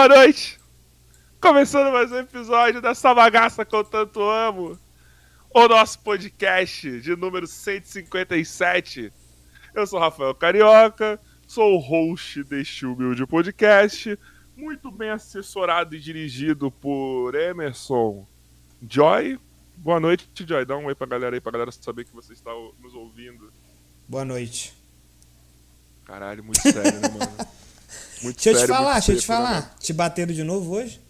Boa noite! Começando mais um episódio dessa bagaça que eu tanto amo. O nosso podcast de número 157. Eu sou Rafael Carioca, sou o host deste humilde podcast, muito bem assessorado e dirigido por Emerson Joy. Boa noite, Joy. Dá um oi pra galera aí, pra galera saber que você está nos ouvindo. Boa noite. Caralho, muito sério, né, mano? Muito deixa eu te falar, deixa eu te falar. Né? Te bateram de novo hoje?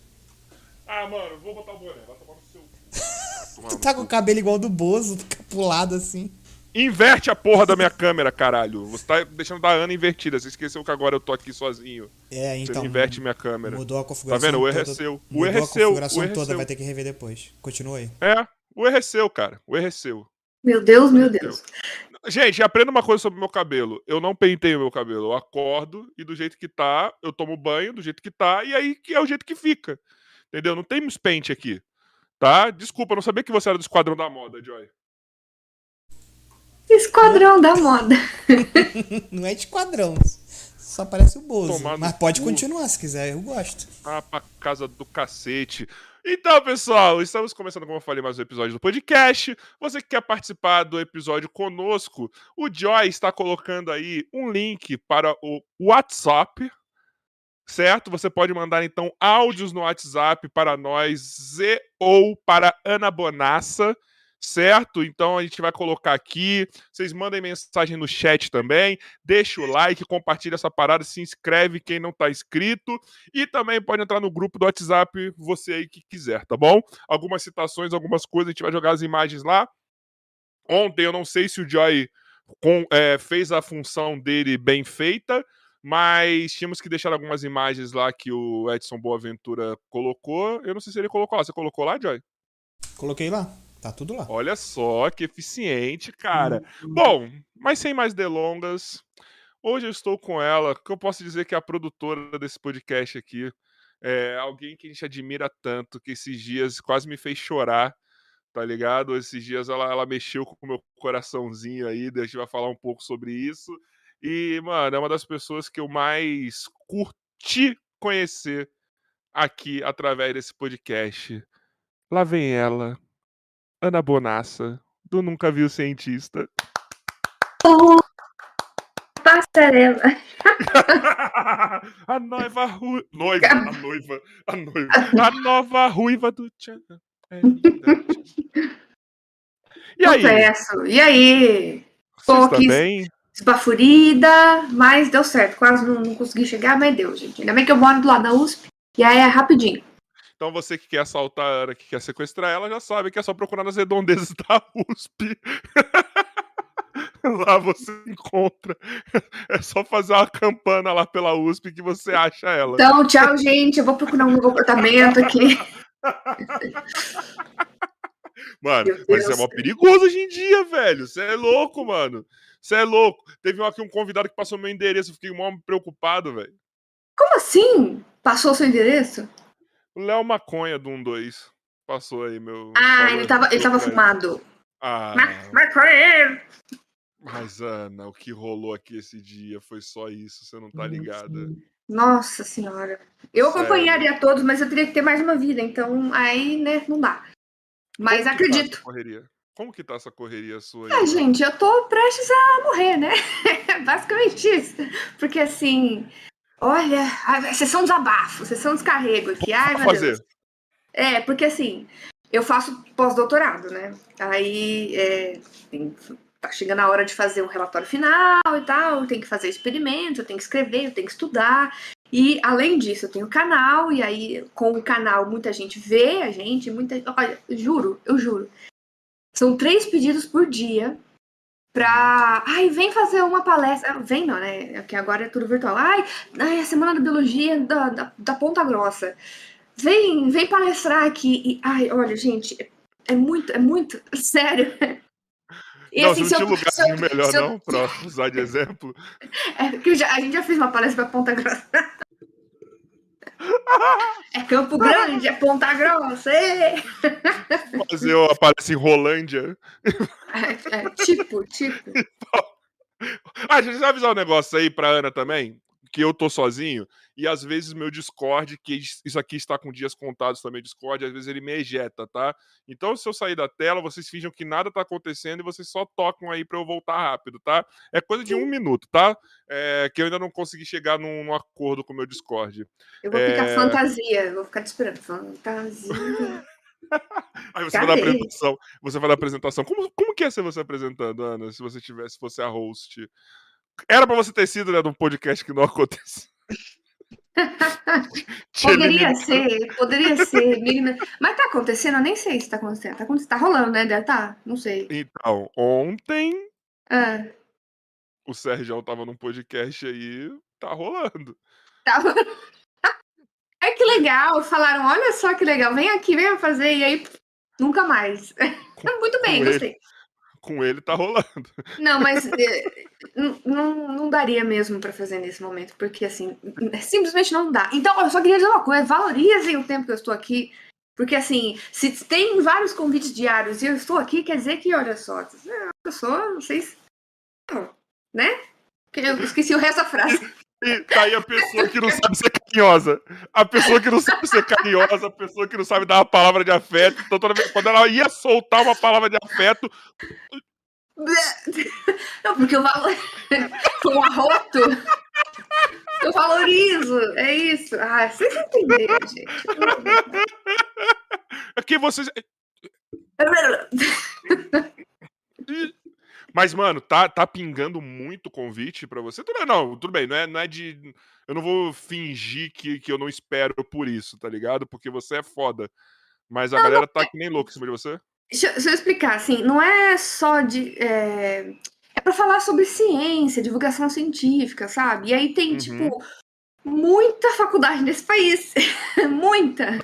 Ah, mano, vou botar o boné, vai tomar no seu Tu tá com o cabelo igual do Bozo, fica pulado assim. Inverte a porra da minha câmera, caralho. Você tá deixando da Ana invertida. Você esqueceu que agora eu tô aqui sozinho. É, então. Você inverte minha câmera. Mudou a configuração. Tá vendo? O erro é seu. O erro é seu. A configuração toda, seu. vai ter que rever depois. Continua aí. É, o erro é seu, cara. O erro é seu. Meu Deus, meu Deus. Gente, aprenda uma coisa sobre o meu cabelo. Eu não pentei o meu cabelo. Eu acordo e do jeito que tá, eu tomo banho do jeito que tá, e aí que é o jeito que fica. Entendeu? Não tem pente aqui. Tá? Desculpa, não sabia que você era do Esquadrão da Moda, Joy. Esquadrão da Moda. não é de esquadrão. Só parece o Bozo. Mas pode continuar se quiser, eu gosto. Ah, pra casa do cacete. Então, pessoal, estamos começando, como eu falei, mais um episódio do podcast. Você que quer participar do episódio conosco, o Joy está colocando aí um link para o WhatsApp, certo? Você pode mandar então áudios no WhatsApp para nós e ou para Ana Bonassa certo? Então a gente vai colocar aqui. Vocês mandem mensagem no chat também. Deixa o like, compartilha essa parada, se inscreve quem não tá inscrito. E também pode entrar no grupo do WhatsApp, você aí que quiser, tá bom? Algumas citações, algumas coisas, a gente vai jogar as imagens lá. Ontem eu não sei se o Joy com, é, fez a função dele bem feita. Mas tínhamos que deixar algumas imagens lá que o Edson Boaventura colocou. Eu não sei se ele colocou lá. Você colocou lá, Joy? Coloquei lá. Tá tudo lá. Olha só que eficiente, cara. Uhum. Bom, mas sem mais delongas, hoje eu estou com ela, que eu posso dizer que é a produtora desse podcast aqui. É alguém que a gente admira tanto, que esses dias quase me fez chorar, tá ligado? Esses dias ela, ela mexeu com o meu coraçãozinho aí, a gente vai falar um pouco sobre isso. E, mano, é uma das pessoas que eu mais curti conhecer aqui através desse podcast. Lá vem ela, Ana Bonassa, do Nunca Viu Cientista. Oh, passarela. a noiva ruiva. Noiva, a noiva, a noiva. A nova ruiva do Tchan. É e aí? Confesso. E aí? Bem? esbafurida, mas deu certo. Quase não, não consegui chegar, mas deu, gente. Ainda bem que eu moro do lado da USP. E aí é rapidinho. Então você que quer assaltar a Ana, que quer sequestrar ela, já sabe que é só procurar nas redondezas da USP. lá você encontra. É só fazer uma campana lá pela USP que você acha ela. Então, tchau, gente. Eu vou procurar um novo apartamento aqui. Mano, mas é mó perigoso hoje em dia, velho. Você é louco, mano. Você é louco. Teve aqui um convidado que passou meu endereço. Eu fiquei mó preocupado, velho. Como assim? Passou seu endereço? O Léo Maconha do 1-2 passou aí, meu. Ah, ele tava, ele tava fumado. Ah. Maconha! Mas, Ana, o que rolou aqui esse dia foi só isso, você não tá ligada. Nossa senhora. Eu Sério? acompanharia todos, mas eu teria que ter mais uma vida, então aí, né, não dá. Mas Como acredito. Tá correria? Como que tá essa correria sua aí? É, gente, eu tô prestes a morrer, né? Basicamente isso. Porque assim, Olha, sessão desabafo, sessão descarrego aqui. Ai, meu fazer. Deus. É, porque assim, eu faço pós-doutorado, né? Aí é, tem, tá chegando a hora de fazer um relatório final e tal, tem que fazer experimento, eu tenho que escrever, eu tenho que estudar. E além disso, eu tenho canal, e aí com o canal muita gente vê a gente, muita. Olha, juro, eu juro. São três pedidos por dia pra. Ai, vem fazer uma palestra. Vem não, né? Porque agora é tudo virtual. Ai, ai a semana da biologia da, da, da Ponta Grossa. Vem, vem palestrar aqui. E, ai, olha, gente, é muito, é muito. Sério. E, não, assim, não tinha lugar eu, melhor, não, eu... pra usar de exemplo. É, porque já, a gente já fez uma palestra pra Ponta Grossa. É Campo Grande, é Ponta Grossa. Fazer uma palestra em Rolândia. É, é, tipo, tipo. Ah, deixa eu avisar um negócio aí pra Ana também. Que eu tô sozinho e às vezes meu Discord, que isso aqui está com dias contados também, Discord, às vezes ele me ejeta, tá? Então, se eu sair da tela, vocês fingem que nada tá acontecendo e vocês só tocam aí para eu voltar rápido, tá? É coisa de um minuto, tá? É, que eu ainda não consegui chegar num, num acordo com o meu Discord. Eu vou é... ficar fantasia, vou ficar te esperando. Fantasia. Aí você vai dar apresentação. Você vai dar apresentação. Como, como que ia ser você apresentando, Ana, se você tivesse, fosse a host? Era pra você ter sido, né, num podcast que não aconteceu. poderia ser, poderia ser. Mas tá acontecendo, eu nem sei se tá acontecendo. Tá, acontecendo, tá rolando, né? Deve tá, não sei. Então, ontem. Ah. O Sérgio tava num podcast aí, tá rolando. Tá É que legal. Falaram, olha só que legal, vem aqui, venha fazer, e aí nunca mais. Muito bem, gostei. Com ele tá rolando. Não, mas é, não, não daria mesmo para fazer nesse momento, porque assim, simplesmente não dá. Então, eu só queria dizer uma coisa: valorizem o tempo que eu estou aqui. Porque assim, se tem vários convites diários e eu estou aqui, quer dizer que, olha só, eu sou, vocês. Né? Eu esqueci o resto da frase. E tá aí a pessoa que não sabe ser carinhosa. A pessoa que não sabe ser carinhosa, a pessoa que não sabe dar uma palavra de afeto. Então, toda vez quando ela ia soltar uma palavra de afeto. Não, porque eu valor... um arroto. Eu valorizo. É isso. Ah, vocês entenderam, gente. Aqui vocês. Mas, mano, tá, tá pingando muito convite para você. Tudo, não, tudo bem, não é, não é de. Eu não vou fingir que, que eu não espero por isso, tá ligado? Porque você é foda. Mas a não, galera tá é que nem louca em cima de você. Deixa, deixa, eu explicar, assim, não é só de. É, é para falar sobre ciência, divulgação científica, sabe? E aí tem, uhum. tipo, muita faculdade nesse país, muita.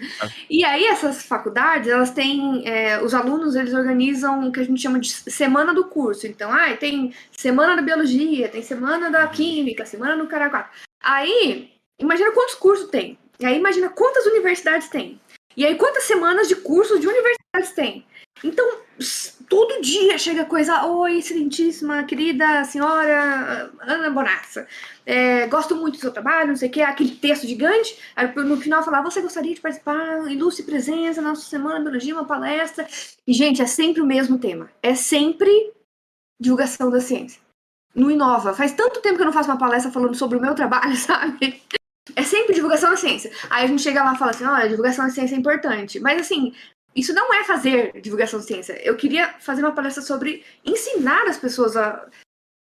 E aí essas faculdades, elas têm, é, os alunos eles organizam o que a gente chama de semana do curso. Então, ah, tem semana da biologia, tem semana da química, semana do caraca. Aí, imagina quantos cursos tem. E aí imagina quantas universidades tem. E aí quantas semanas de cursos de universidades tem. Então, todo dia chega coisa, oi, excelentíssima, querida senhora Ana Bonassa, é, gosto muito do seu trabalho, não sei o que, aquele texto gigante, aí no final falar, você gostaria de participar, ilustre presença nossa semana biologia, uma palestra, e gente, é sempre o mesmo tema, é sempre divulgação da ciência. Não inova. Faz tanto tempo que eu não faço uma palestra falando sobre o meu trabalho, sabe? É sempre divulgação da ciência. Aí a gente chega lá e fala assim, olha, divulgação da ciência é importante. Mas assim, isso não é fazer divulgação de ciência. Eu queria fazer uma palestra sobre ensinar as pessoas a,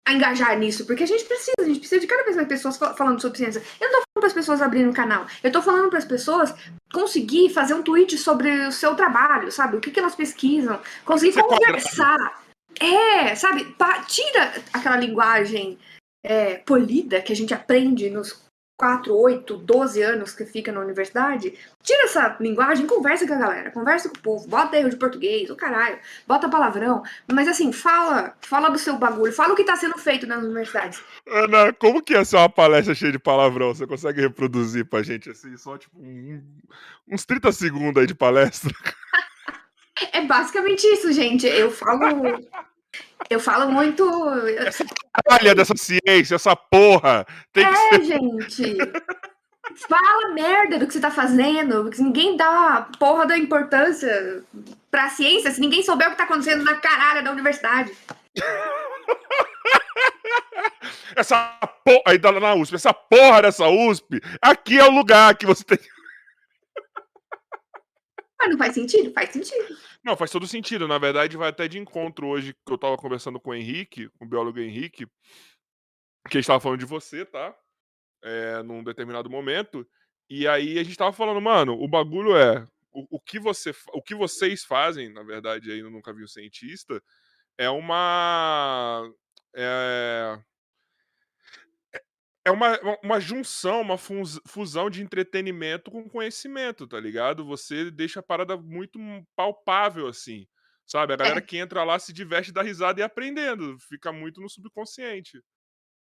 a engajar nisso, porque a gente precisa, a gente precisa de cada vez mais pessoas falando sobre ciência. Eu não tô falando para as pessoas abrirem um canal, eu tô falando para as pessoas conseguir fazer um tweet sobre o seu trabalho, sabe? O que, que elas pesquisam, conseguir Você conversar. É, sabe? Tira aquela linguagem é, polida que a gente aprende nos 4, 8, 12 anos que fica na universidade, tira essa linguagem, conversa com a galera, conversa com o povo, bota erro de português, o caralho, bota palavrão, mas assim, fala, fala do seu bagulho, fala o que tá sendo feito nas universidades. Ana, como que é ser uma palestra cheia de palavrão? Você consegue reproduzir pra gente assim, só tipo um, uns 30 segundos aí de palestra? é basicamente isso, gente. Eu falo eu falo muito. Essa caralha dessa ciência, essa porra! Tem é, ser... gente! Fala merda do que você tá fazendo, porque ninguém dá porra da importância pra ciência se ninguém souber o que tá acontecendo na caralho da universidade. essa porra. Aí tá na USP, essa porra dessa USP, aqui é o lugar que você tem. Mas não faz sentido? Faz sentido. Não, faz todo sentido. Na verdade, vai até de encontro hoje que eu tava conversando com o Henrique, com o biólogo Henrique, que a gente tava falando de você, tá? É, num determinado momento. E aí a gente tava falando, mano, o bagulho é. O, o, que, você, o que vocês fazem, na verdade, aí eu nunca vi o cientista, é uma. É, é uma, uma junção, uma fusão de entretenimento com conhecimento, tá ligado? Você deixa a parada muito palpável, assim. Sabe? A galera é. que entra lá se diverte, dá risada e aprendendo. Fica muito no subconsciente.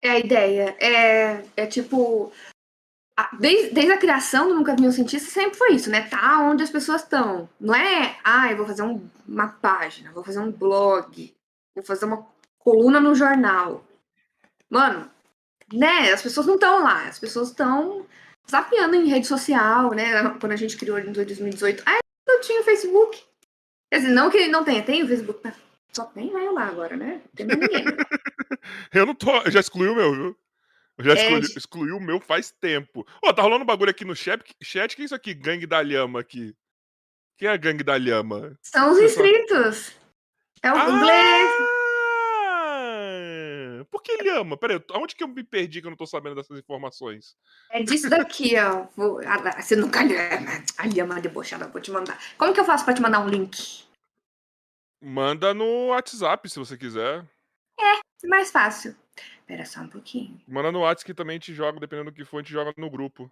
É a ideia. É, é tipo. Desde, desde a criação do Nunca Vi um Cientista sempre foi isso, né? Tá onde as pessoas estão. Não é, ah, eu vou fazer um, uma página, vou fazer um blog, vou fazer uma coluna no jornal. Mano, né, as pessoas não estão lá, as pessoas estão zapeando em rede social, né? Quando a gente criou em 2018. Ah, eu tinha Facebook. Quer dizer, não que ele não tenha, tem o Facebook, só tem eu lá agora, né? Não tem ninguém. eu não tô. Eu já excluí o meu, viu? Eu já é, excluí, excluí, o meu faz tempo. Ô, oh, tá rolando um bagulho aqui no chat. Chat, que é isso aqui? Gangue da Lhama aqui. Quem é a Gangue da Lhama? São os inscritos. É o ah! inglês. Que ele ama? Peraí, aonde que eu me perdi que eu não tô sabendo dessas informações? É disso daqui, ó. Vou, ah, você nunca ama. A Lhama debochada, vou te mandar. Como que eu faço pra te mandar um link? Manda no WhatsApp, se você quiser. É, mais fácil. Espera só um pouquinho. Manda no WhatsApp que também te joga, dependendo do que for, a gente joga no grupo.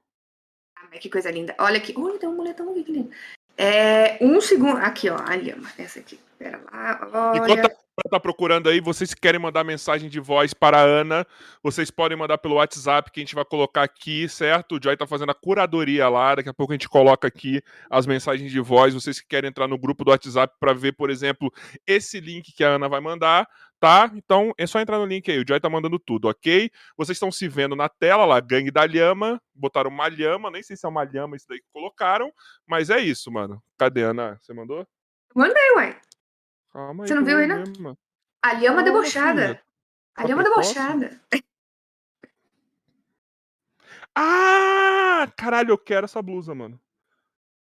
Ah, que coisa linda. Olha aqui. Olha, tem um moletão aqui, que lindo. É, um segundo. Aqui, ó, a Lhama. Essa aqui. Pera lá. Olha. Enquanto tá procurando aí, vocês que querem mandar mensagem de voz para a Ana, vocês podem mandar pelo WhatsApp que a gente vai colocar aqui, certo? O Joy tá fazendo a curadoria lá, daqui a pouco a gente coloca aqui as mensagens de voz. Vocês que querem entrar no grupo do WhatsApp para ver, por exemplo, esse link que a Ana vai mandar, tá? Então é só entrar no link aí, o Joy tá mandando tudo, ok? Vocês estão se vendo na tela lá, Gangue da Lhama, botaram uma lhama, nem sei se é uma lhama isso daí que colocaram, mas é isso, mano. Cadê, Ana? Você mandou? Mandei, ué. Calma aí. Você não viu aí, não? Ali é uma debochada. Ali é uma debochada. Ah, caralho, eu quero essa blusa, mano.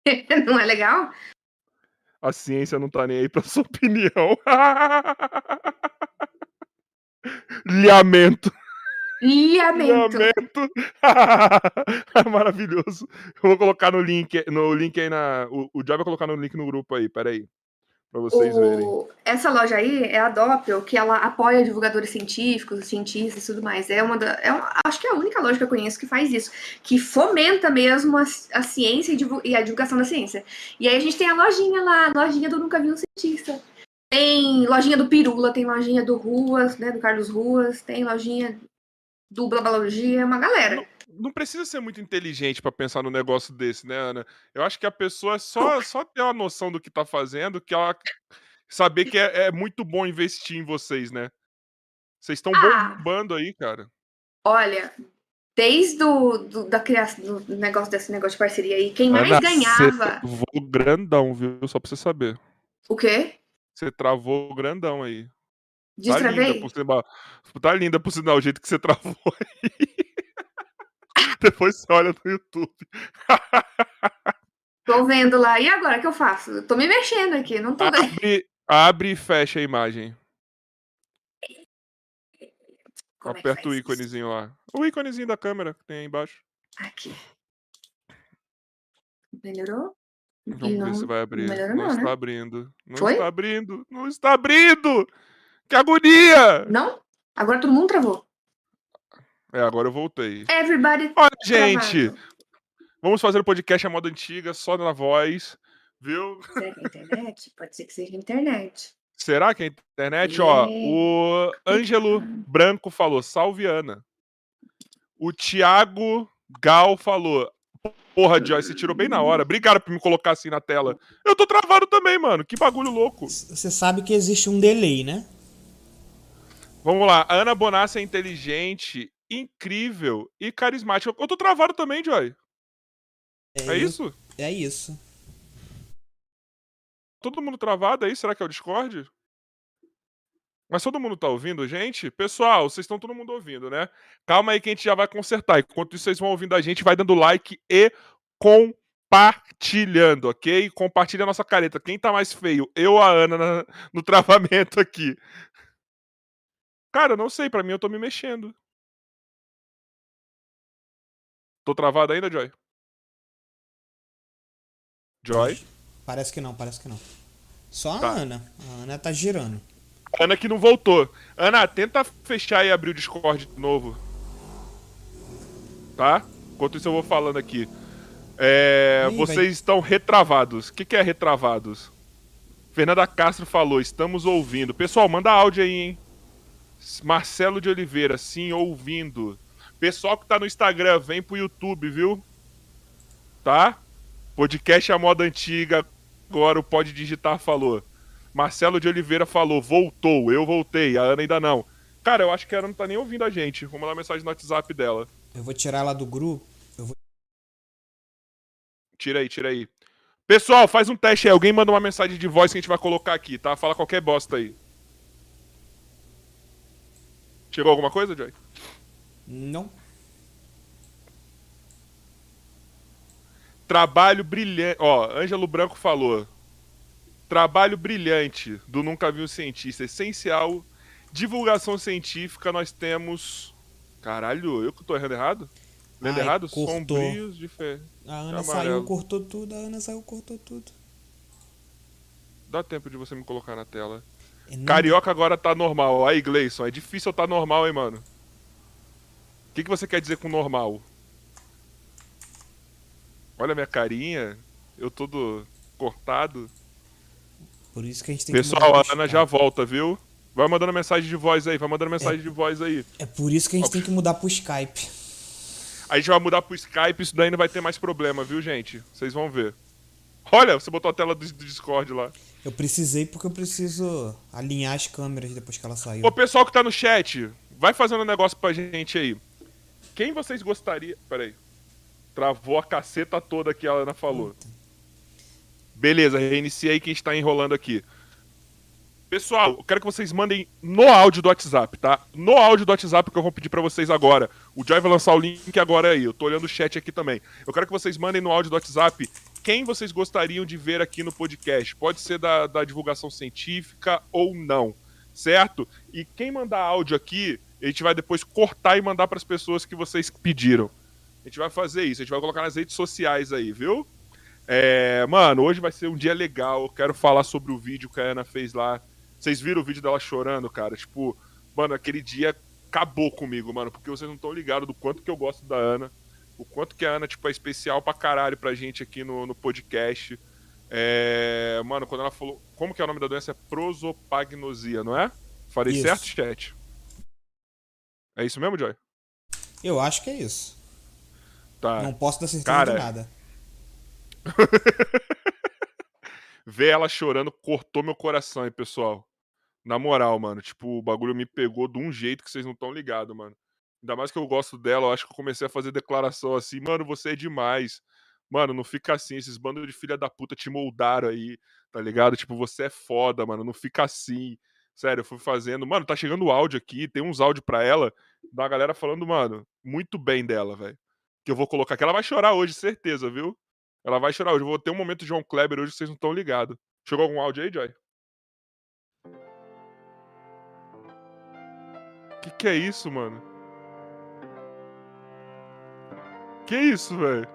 não é legal? A ciência não tá nem aí pra sua opinião. Liamento. Liamento. Liamento. Maravilhoso. Eu vou colocar no link, no link aí na. O, o Job vai colocar no link no grupo aí, peraí para vocês o... verem. Essa loja aí é a Doppel, que ela apoia divulgadores científicos, cientistas e tudo mais. É uma da, é uma, acho que é a única loja que eu conheço que faz isso, que fomenta mesmo a, a ciência e, e, a divulgação da ciência. E aí a gente tem a lojinha lá, a lojinha do Nunca Vi um Cientista. Tem lojinha do Pirula, tem lojinha do Ruas, né, do Carlos Ruas, tem lojinha do Blabalogia, uma galera não precisa ser muito inteligente para pensar no negócio desse, né, Ana? Eu acho que a pessoa é só, só ter uma noção do que tá fazendo, que ela saber que é, é muito bom investir em vocês, né? Vocês estão ah, bombando aí, cara. Olha, desde do, do, da criação do negócio desse negócio de parceria aí, quem mais Ana, ganhava. Você travou grandão, viu? Só pra você saber. O quê? Você travou grandão aí. Destravei? Tá linda, por tá linda por sinal o jeito que você travou aí. Depois você olha no YouTube. tô vendo lá. E agora o que eu faço? tô me mexendo aqui, não tô abre, abre e fecha a imagem. Como é Aperta é o íconezinho isso? lá. O íconezinho da câmera que tem aí embaixo. Aqui. Melhorou? Vamos não, ver se vai abrir. Não, não, não está né? abrindo. Não Foi? está abrindo. Não está abrindo! Que agonia! Não? Agora todo mundo travou. É, agora eu voltei. Everybody. Olha, gente, vamos fazer o podcast à moda antiga, só na voz, viu? Será que é internet? Pode ser que seja internet. Será que é internet? É. Ó, o Ângelo Branco falou, salve Ana. O Thiago Gal falou, porra, Joyce, você tirou bem na hora. Obrigado por me colocar assim na tela. Eu tô travado também, mano. Que bagulho louco. Você sabe que existe um delay, né? Vamos lá. A Ana Bonassa é inteligente incrível e carismático. Eu tô travado também, Joy. É, é isso? É isso. Todo mundo travado aí? Será que é o Discord? Mas todo mundo tá ouvindo, gente? Pessoal, vocês estão todo mundo ouvindo, né? Calma aí que a gente já vai consertar. Enquanto isso, vocês vão ouvindo a gente, vai dando like e compartilhando, ok? Compartilha a nossa careta. Quem tá mais feio? Eu ou a Ana na, no travamento aqui? Cara, eu não sei. Pra mim, eu tô me mexendo. Tô travado ainda, Joy? Joy? Parece que não, parece que não. Só a tá. Ana. A Ana tá girando. Ana que não voltou. Ana, tenta fechar e abrir o Discord de novo. Tá? Enquanto isso eu vou falando aqui. É, Ih, vocês estão retravados. O que, que é retravados? Fernanda Castro falou, estamos ouvindo. Pessoal, manda áudio aí, hein? Marcelo de Oliveira, sim, ouvindo. Pessoal que tá no Instagram, vem pro YouTube, viu? Tá? Podcast a moda antiga, agora o Pode Digitar falou. Marcelo de Oliveira falou, voltou, eu voltei, a Ana ainda não. Cara, eu acho que ela não tá nem ouvindo a gente. Vou mandar mensagem no WhatsApp dela. Eu vou tirar ela do grupo. Vou... Tira aí, tira aí. Pessoal, faz um teste aí. Alguém manda uma mensagem de voz que a gente vai colocar aqui, tá? Fala qualquer bosta aí. Chegou alguma coisa, Joy? Não. Trabalho brilhante. Ó, Ângelo Branco falou. Trabalho brilhante do Nunca Vi um Cientista. Essencial. Divulgação científica, nós temos. Caralho, eu que tô errando errado? Lendo Ai, errado? Cortou. Sombrios de fé. A Ana saiu, cortou tudo. A Ana saiu, cortou tudo. Dá tempo de você me colocar na tela. É Carioca agora tá normal. Aí, Gleison, é difícil eu tá normal, hein, mano? O que, que você quer dizer com normal? Olha minha carinha. Eu todo cortado. Por isso que a gente tem Pessoal, que a Ana já volta, viu? Vai mandando mensagem de voz aí, vai mandando mensagem é, de voz aí. É por isso que a gente Ó, tem que mudar pro Skype. A gente vai mudar pro Skype, isso daí não vai ter mais problema, viu, gente? Vocês vão ver. Olha, você botou a tela do, do Discord lá. Eu precisei porque eu preciso alinhar as câmeras depois que ela saiu. Ô, pessoal que tá no chat, vai fazendo um negócio pra gente aí. Quem vocês gostariam. Pera aí. Travou a caceta toda que a Ana falou. Puta. Beleza, reinicia aí quem está enrolando aqui. Pessoal, eu quero que vocês mandem no áudio do WhatsApp, tá? No áudio do WhatsApp que eu vou pedir para vocês agora. O Joy vai lançar o link agora aí. Eu tô olhando o chat aqui também. Eu quero que vocês mandem no áudio do WhatsApp quem vocês gostariam de ver aqui no podcast. Pode ser da, da divulgação científica ou não, certo? E quem mandar áudio aqui, a gente vai depois cortar e mandar para as pessoas que vocês pediram. A gente vai fazer isso, a gente vai colocar nas redes sociais aí, viu? É, mano, hoje vai ser um dia legal. Eu quero falar sobre o vídeo que a Ana fez lá. Vocês viram o vídeo dela chorando, cara? Tipo, mano, aquele dia acabou comigo, mano, porque vocês não estão ligados do quanto que eu gosto da Ana o quanto que a Ana, tipo, é especial pra caralho pra gente aqui no, no podcast. É... Mano, quando ela falou. Como que é o nome da doença? É prosopagnosia, não é? Falei isso. certo, chat? É isso mesmo, Joy? Eu acho que é isso. Tá. Não posso dar certeza Cara... de nada. Ver ela chorando cortou meu coração aí, pessoal. Na moral, mano. Tipo, o bagulho me pegou de um jeito que vocês não estão ligados, mano. Ainda mais que eu gosto dela, eu acho que eu comecei a fazer declaração assim, mano, você é demais. Mano, não fica assim, esses bandos de filha da puta te moldaram aí, tá ligado? Tipo, você é foda, mano, não fica assim. Sério, eu fui fazendo. Mano, tá chegando áudio aqui, tem uns áudios pra ela, da galera falando, mano, muito bem dela, velho. Que eu vou colocar aqui. Ela vai chorar hoje, certeza, viu? Ela vai chorar hoje. Eu vou ter um momento de João Kleber hoje que vocês não estão ligados. Chegou algum áudio aí, Joy? Que que é isso, mano? Que isso, velho?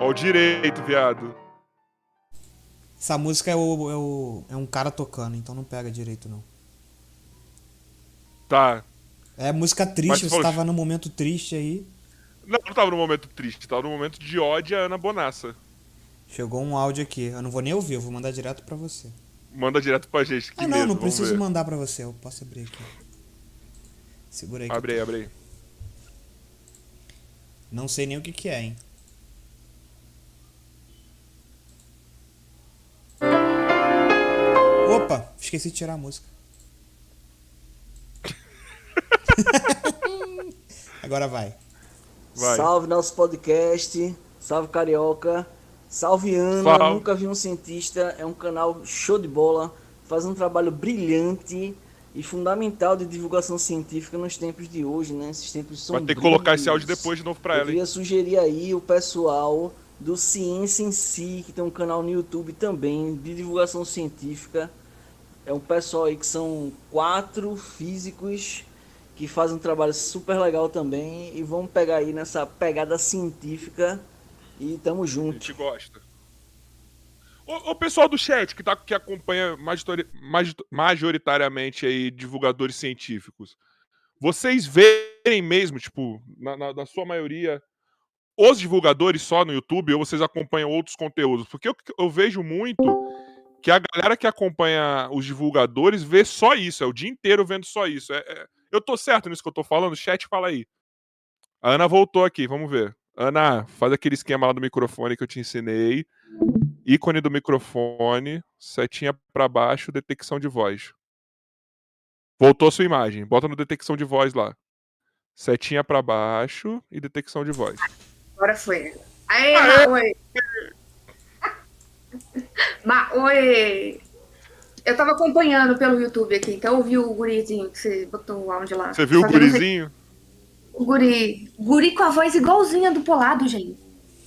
Ó o direito, viado. Essa música é, o, é, o, é um cara tocando, então não pega direito, não. Tá. É música triste, Mas, você tava num momento triste aí. Não, não tava num momento triste, tava num momento de ódio a Ana Bonassa. Chegou um áudio aqui, eu não vou nem ouvir, eu vou mandar direto pra você. Manda direto pra gente. ah, não, medo, não preciso ver. mandar pra você, eu posso abrir aqui. Segura aí. Abre aí, abre aí. Não sei nem o que que é, hein. Opa, esqueci de tirar a música. Agora vai. vai. Salve nosso podcast. Salve Carioca. Salve Ana. Salve. Nunca vi um cientista. É um canal show de bola. Faz um trabalho brilhante e fundamental de divulgação científica nos tempos de hoje, né? Esses tempos são Vai ter que colocar esse áudio depois de novo para ela. Eu queria sugerir aí o pessoal do Ciência em Si, que tem um canal no YouTube também de divulgação científica. É um pessoal aí que são quatro físicos que fazem um trabalho super legal também e vamos pegar aí nessa pegada científica e tamo junto. A gente gosta. O, o, pessoal do chat que, tá, que acompanha majoritariamente aí divulgadores científicos, vocês verem mesmo, tipo, na, na, na, sua maioria, os divulgadores só no YouTube ou vocês acompanham outros conteúdos? Porque eu, eu vejo muito que a galera que acompanha os divulgadores vê só isso, é o dia inteiro vendo só isso. É, é, eu tô certo nisso que eu tô falando? Chat, fala aí. A Ana voltou aqui, vamos ver. Ana, faz aquele esquema lá do microfone que eu te ensinei ícone do microfone, setinha para baixo, detecção de voz. Voltou sua imagem. Bota no detecção de voz lá. Setinha para baixo e detecção de voz. Agora foi. Aê, Aê. oi. Ma, oi. Eu tava acompanhando pelo YouTube aqui, então eu vi o gurizinho que você botou o áudio lá. Você viu Só o gurizinho? O guri. Guri com a voz igualzinha do Polado, gente.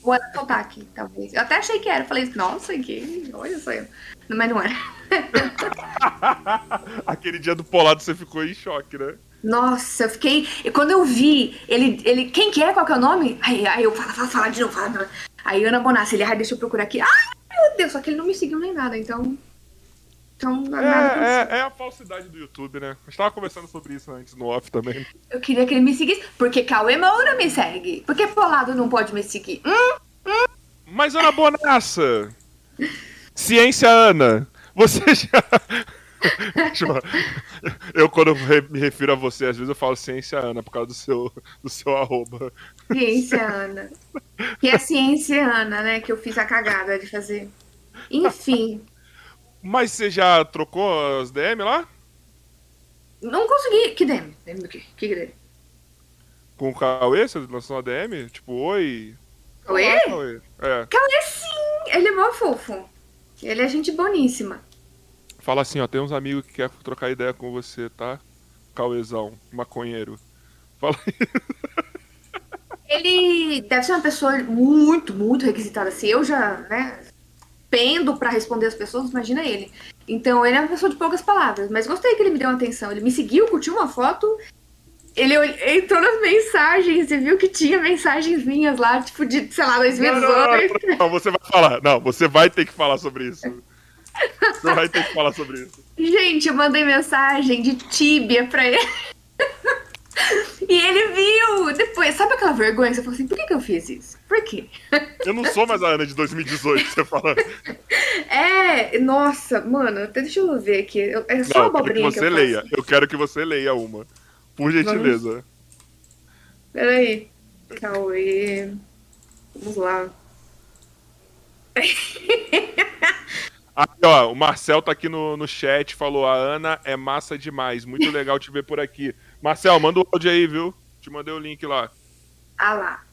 Vou soltar aqui, talvez. Eu até achei que era. Falei, nossa, que. Olha só eu. Mas não era. Aquele dia do Polado você ficou em choque, né? Nossa, eu fiquei. E quando eu vi, ele. ele quem que é? Qual que é o nome? Aí, aí eu falo, fala, fala de novo, fala. Aí Ana Bonassi, ele, ai, deixa eu procurar aqui. Ai, meu Deus, só que ele não me seguiu nem nada, então. Então, é, é, é, a falsidade do YouTube, né? A gente tava conversando sobre isso antes no off também. Eu queria que ele me seguisse, porque Cauê Moura me segue. Por que Polado não pode me seguir? Hum? Hum? Mas, Ana Bonassa! Ciência Ana! Você já. eu, quando me refiro a você, às vezes eu falo ciência Ana por causa do seu, do seu arroba. Ciência Ana. Que é ciência Ana, né? Que eu fiz a cagada de fazer. Enfim. Mas você já trocou as DM lá? Não consegui. Que DM? DM do quê? Que DM? Com o Cauê? Você lançou uma DM? Tipo, oi. Cauê? Olá, Cauê. É. Cauê sim! Ele é mó fofo. Ele é gente boníssima. Fala assim, ó, tem uns amigos que querem trocar ideia com você, tá? Cauêzão, maconheiro. Fala Ele deve ser uma pessoa muito, muito requisitada. Se eu já, né, pendo para responder as pessoas, imagina ele. Então ele é uma pessoa de poucas palavras, mas gostei que ele me deu atenção. Ele me seguiu, curtiu uma foto, ele entrou nas mensagens e viu que tinha mensagens minhas lá, tipo, de, sei lá, 2018. Não, não, não, não, você vai falar. Não, você vai ter que falar sobre isso. Você vai ter que falar sobre isso. Gente, eu mandei mensagem de tíbia pra ele. E ele viu depois, sabe aquela vergonha? Você falou assim, por que, que eu fiz isso? Por quê? Eu não sou mais a Ana de 2018, você fala. É, nossa, mano, deixa eu ver aqui. É só não, abobrinha que você que eu leia. Faço. Eu quero que você leia uma. Por gentileza. Vamos... Peraí. Cauê. Vamos lá. Aí, ó, o Marcel tá aqui no, no chat, falou: a Ana é massa demais, muito legal te ver por aqui. Marcel, manda o áudio aí, viu? Te mandei o link lá. Ah lá.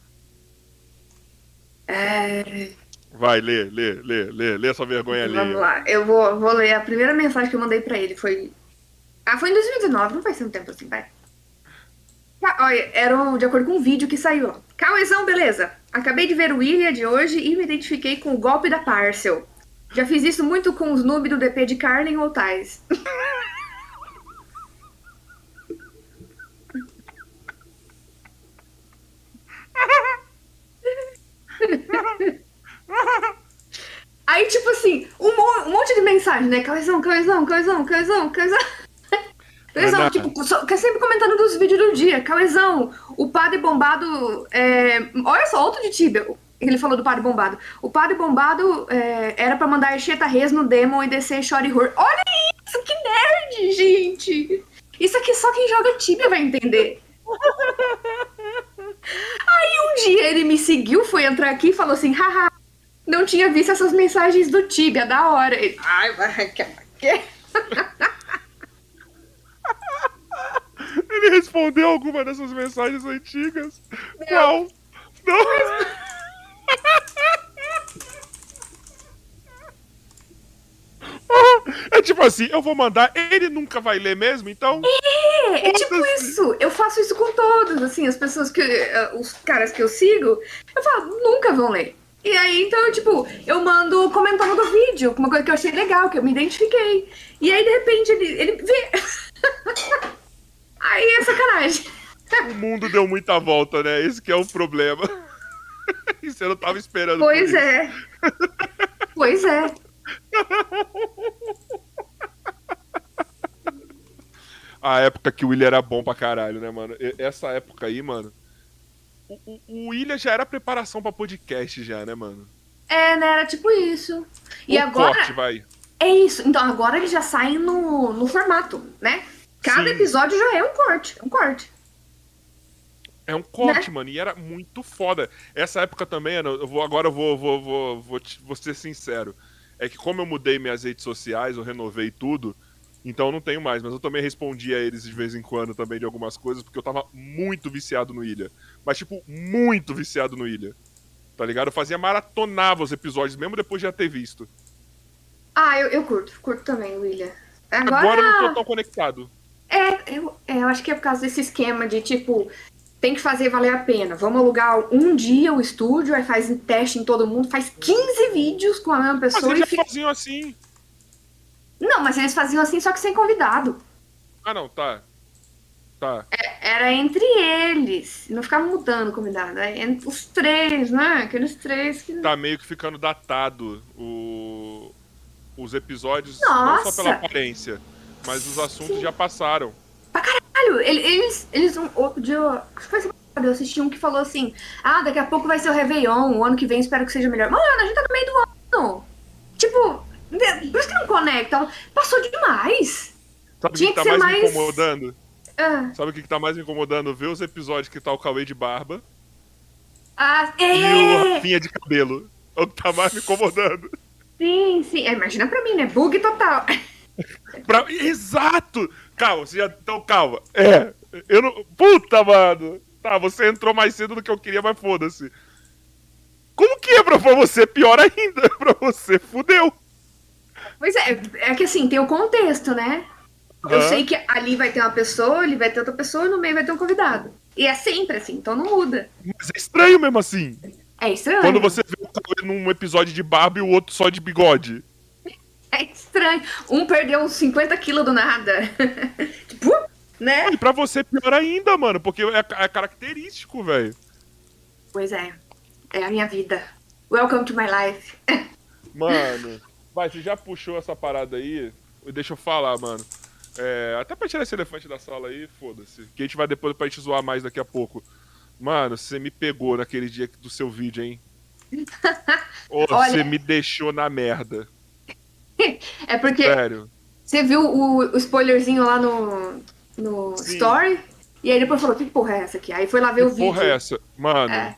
É... Vai, lê, lê, lê, lê, lê essa vergonha ali. Vamos lá, eu vou, vou ler. A primeira mensagem que eu mandei pra ele foi. Ah, foi em 2019, não faz tanto tempo assim, vai. Ah, olha, era de acordo com um vídeo que saiu. Cauezão, beleza? Acabei de ver o William de hoje e me identifiquei com o golpe da Parcel. Já fiz isso muito com os noob do DP de Carlin ou Tais. Aí, tipo assim, um, um, monte de mensagem, né? Cauizão, Cauizão, Cauizão, Cauizão, Cauizão. Cauizão, tipo, quer sempre comentando dos vídeos do dia. Cauizão, o padre bombado. É... Olha só, outro de Tibia. Ele falou do padre bombado. O padre bombado é, era para mandar Cheta Res no Demon e descer Shori Horror. Olha isso, que nerd, gente! Isso aqui só quem joga Tibia vai entender. Aí um dia ele me seguiu, foi entrar aqui e falou assim: haha, não tinha visto essas mensagens do Tibia, da hora. Ele, Ai, vai, que. Ele respondeu alguma dessas mensagens antigas? Não. Não. não. É tipo assim, eu vou mandar, ele nunca vai ler mesmo, então. É, é tipo isso. Eu faço isso com todos, assim, as pessoas que. Eh, os caras que eu sigo, eu falo, nunca vão ler. E aí, então, tipo, eu mando comentando do vídeo, uma coisa que eu achei legal, que eu me identifiquei. E aí, de repente, ele, ele vê. aí é sacanagem. O mundo deu muita volta, né? Esse que é o problema. E você não tava esperando. Pois é. Pois é. A época que o William era bom pra caralho, né, mano? Essa época aí, mano. O, o William já era preparação pra podcast, já, né, mano? É, né? Era tipo isso. E o agora. Corte, vai. É isso. Então agora eles já saem no, no formato, né? Cada Sim. episódio já é um corte. É um corte. É um corte, né? mano, e era muito foda. Essa época também, eu vou, agora eu vou, vou, vou, vou, vou ser sincero. É que como eu mudei minhas redes sociais, eu renovei tudo, então eu não tenho mais. Mas eu também respondi a eles de vez em quando também de algumas coisas, porque eu tava muito viciado no Ilha. Mas, tipo, muito viciado no Ilha. Tá ligado? Eu fazia maratonava os episódios, mesmo depois de já ter visto. Ah, eu, eu curto, curto também, William. Agora... Agora eu não tô tão conectado. É eu, é, eu acho que é por causa desse esquema de tipo, tem que fazer valer a pena. Vamos alugar um dia o estúdio, aí faz um teste em todo mundo, faz 15 vídeos com a mesma pessoa. Mas eles fica... faziam assim. Não, mas eles faziam assim só que sem convidado. Ah, não, tá. Tá. É, era entre eles. Não ficava mudando convidado. É entre os três, né? Aqueles três que. Tá meio que ficando datado o... os episódios, Nossa. não só pela aparência, mas os assuntos Sim. já passaram. Caralho! Eles. eles um, outro dia. Acho que foi eu assisti um que falou assim: Ah, daqui a pouco vai ser o Réveillon, o ano que vem espero que seja melhor. Mano, a gente tá no meio do ano. Tipo, por isso que não conecta. Passou demais. Sabe o que, que tá mais, mais me incomodando? Ah. Sabe o que, que tá mais me incomodando? Ver os episódios que tá o Cauê de barba. Ah, é! E o Rafinha de cabelo. É o que tá mais me incomodando. Sim, sim. É, imagina pra mim, né? Bug total. pra... Exato! Calma, você já. Então, calma. É. Eu não. Puta, mano! Tá, você entrou mais cedo do que eu queria, mas foda-se. Como que é pra você? Pior ainda, pra você. Fudeu. Pois é, é que assim, tem o contexto, né? Eu sei que ali vai ter uma pessoa, ali vai ter outra pessoa, e no meio vai ter um convidado. E é sempre assim, então não muda. Mas é estranho mesmo assim. É estranho. Quando você vê Cauê num episódio de barba e o outro só de bigode. É estranho. Um perdeu uns 50 quilos do nada. tipo, né? E pra você pior ainda, mano, porque é, é característico, velho. Pois é. É a minha vida. Welcome to my life. Mano, vai, você já puxou essa parada aí? Deixa eu falar, mano. É, até pra tirar esse elefante da sala aí, foda-se. Que a gente vai depois pra gente zoar mais daqui a pouco. Mano, você me pegou naquele dia do seu vídeo, hein? Ou Olha... você me deixou na merda. é porque. Sério. Você viu o, o spoilerzinho lá no, no story? E aí depois falou, que porra é essa aqui? Aí foi lá ver que o vídeo. porra é essa? Mano. É.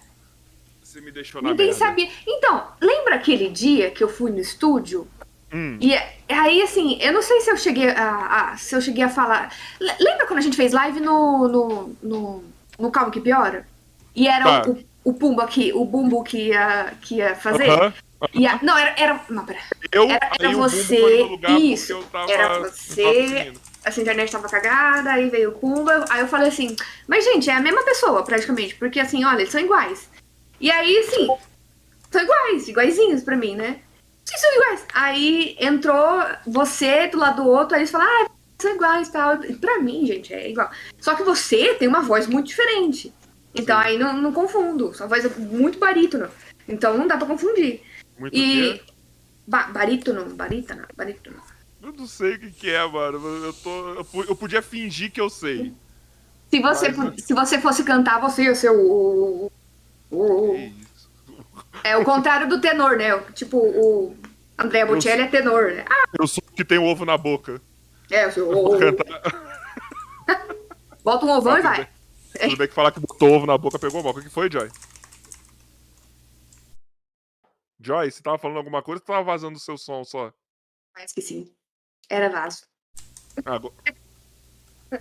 Você me deixou na Ninguém merda. sabia. Então, lembra aquele dia que eu fui no estúdio? Hum. E aí, assim, eu não sei se eu cheguei a, a, se eu cheguei a falar. Lembra quando a gente fez live no, no, no, no Calma Que Piora? E era tá. o, o Pumba que, o Bumbo que ia, que ia fazer? Uh -huh. Ia, não, era, era. Não, pera. Eu, era, era você. Isso. Era você. Essa internet tava cagada, aí veio o Pumba. Aí eu falei assim, mas gente, é a mesma pessoa, praticamente. Porque assim, olha, eles são iguais. E aí, assim, são iguais, iguaizinhos pra mim, né? Vocês são iguais. Aí entrou você do lado do outro, aí eles falaram, ah, são iguais e tal. Pra mim, gente, é igual. Só que você tem uma voz muito diferente. Então Sim. aí não, não confundo. Sua voz é muito barítono. Então não dá pra confundir. Muito e. Ba barítono, barítono, barítono. Eu não sei o que, que é, mano. Eu, tô, eu, podia fingir que eu sei. Se você, Mas... se você fosse cantar, você ia ser o. o, o é o contrário do tenor, né? Tipo, o André Bocelli é tenor, né? Ah! Eu sou o que tem o ovo na boca. É, eu sou o. Bota um ovão ah, e vai. Bem. Tudo bem que falar que botou ovo na boca pegou mal. O que foi, Joy? Joy, você tava falando alguma coisa ou tava vazando o seu som só? Parece que sim. Era vaso. Ah, go...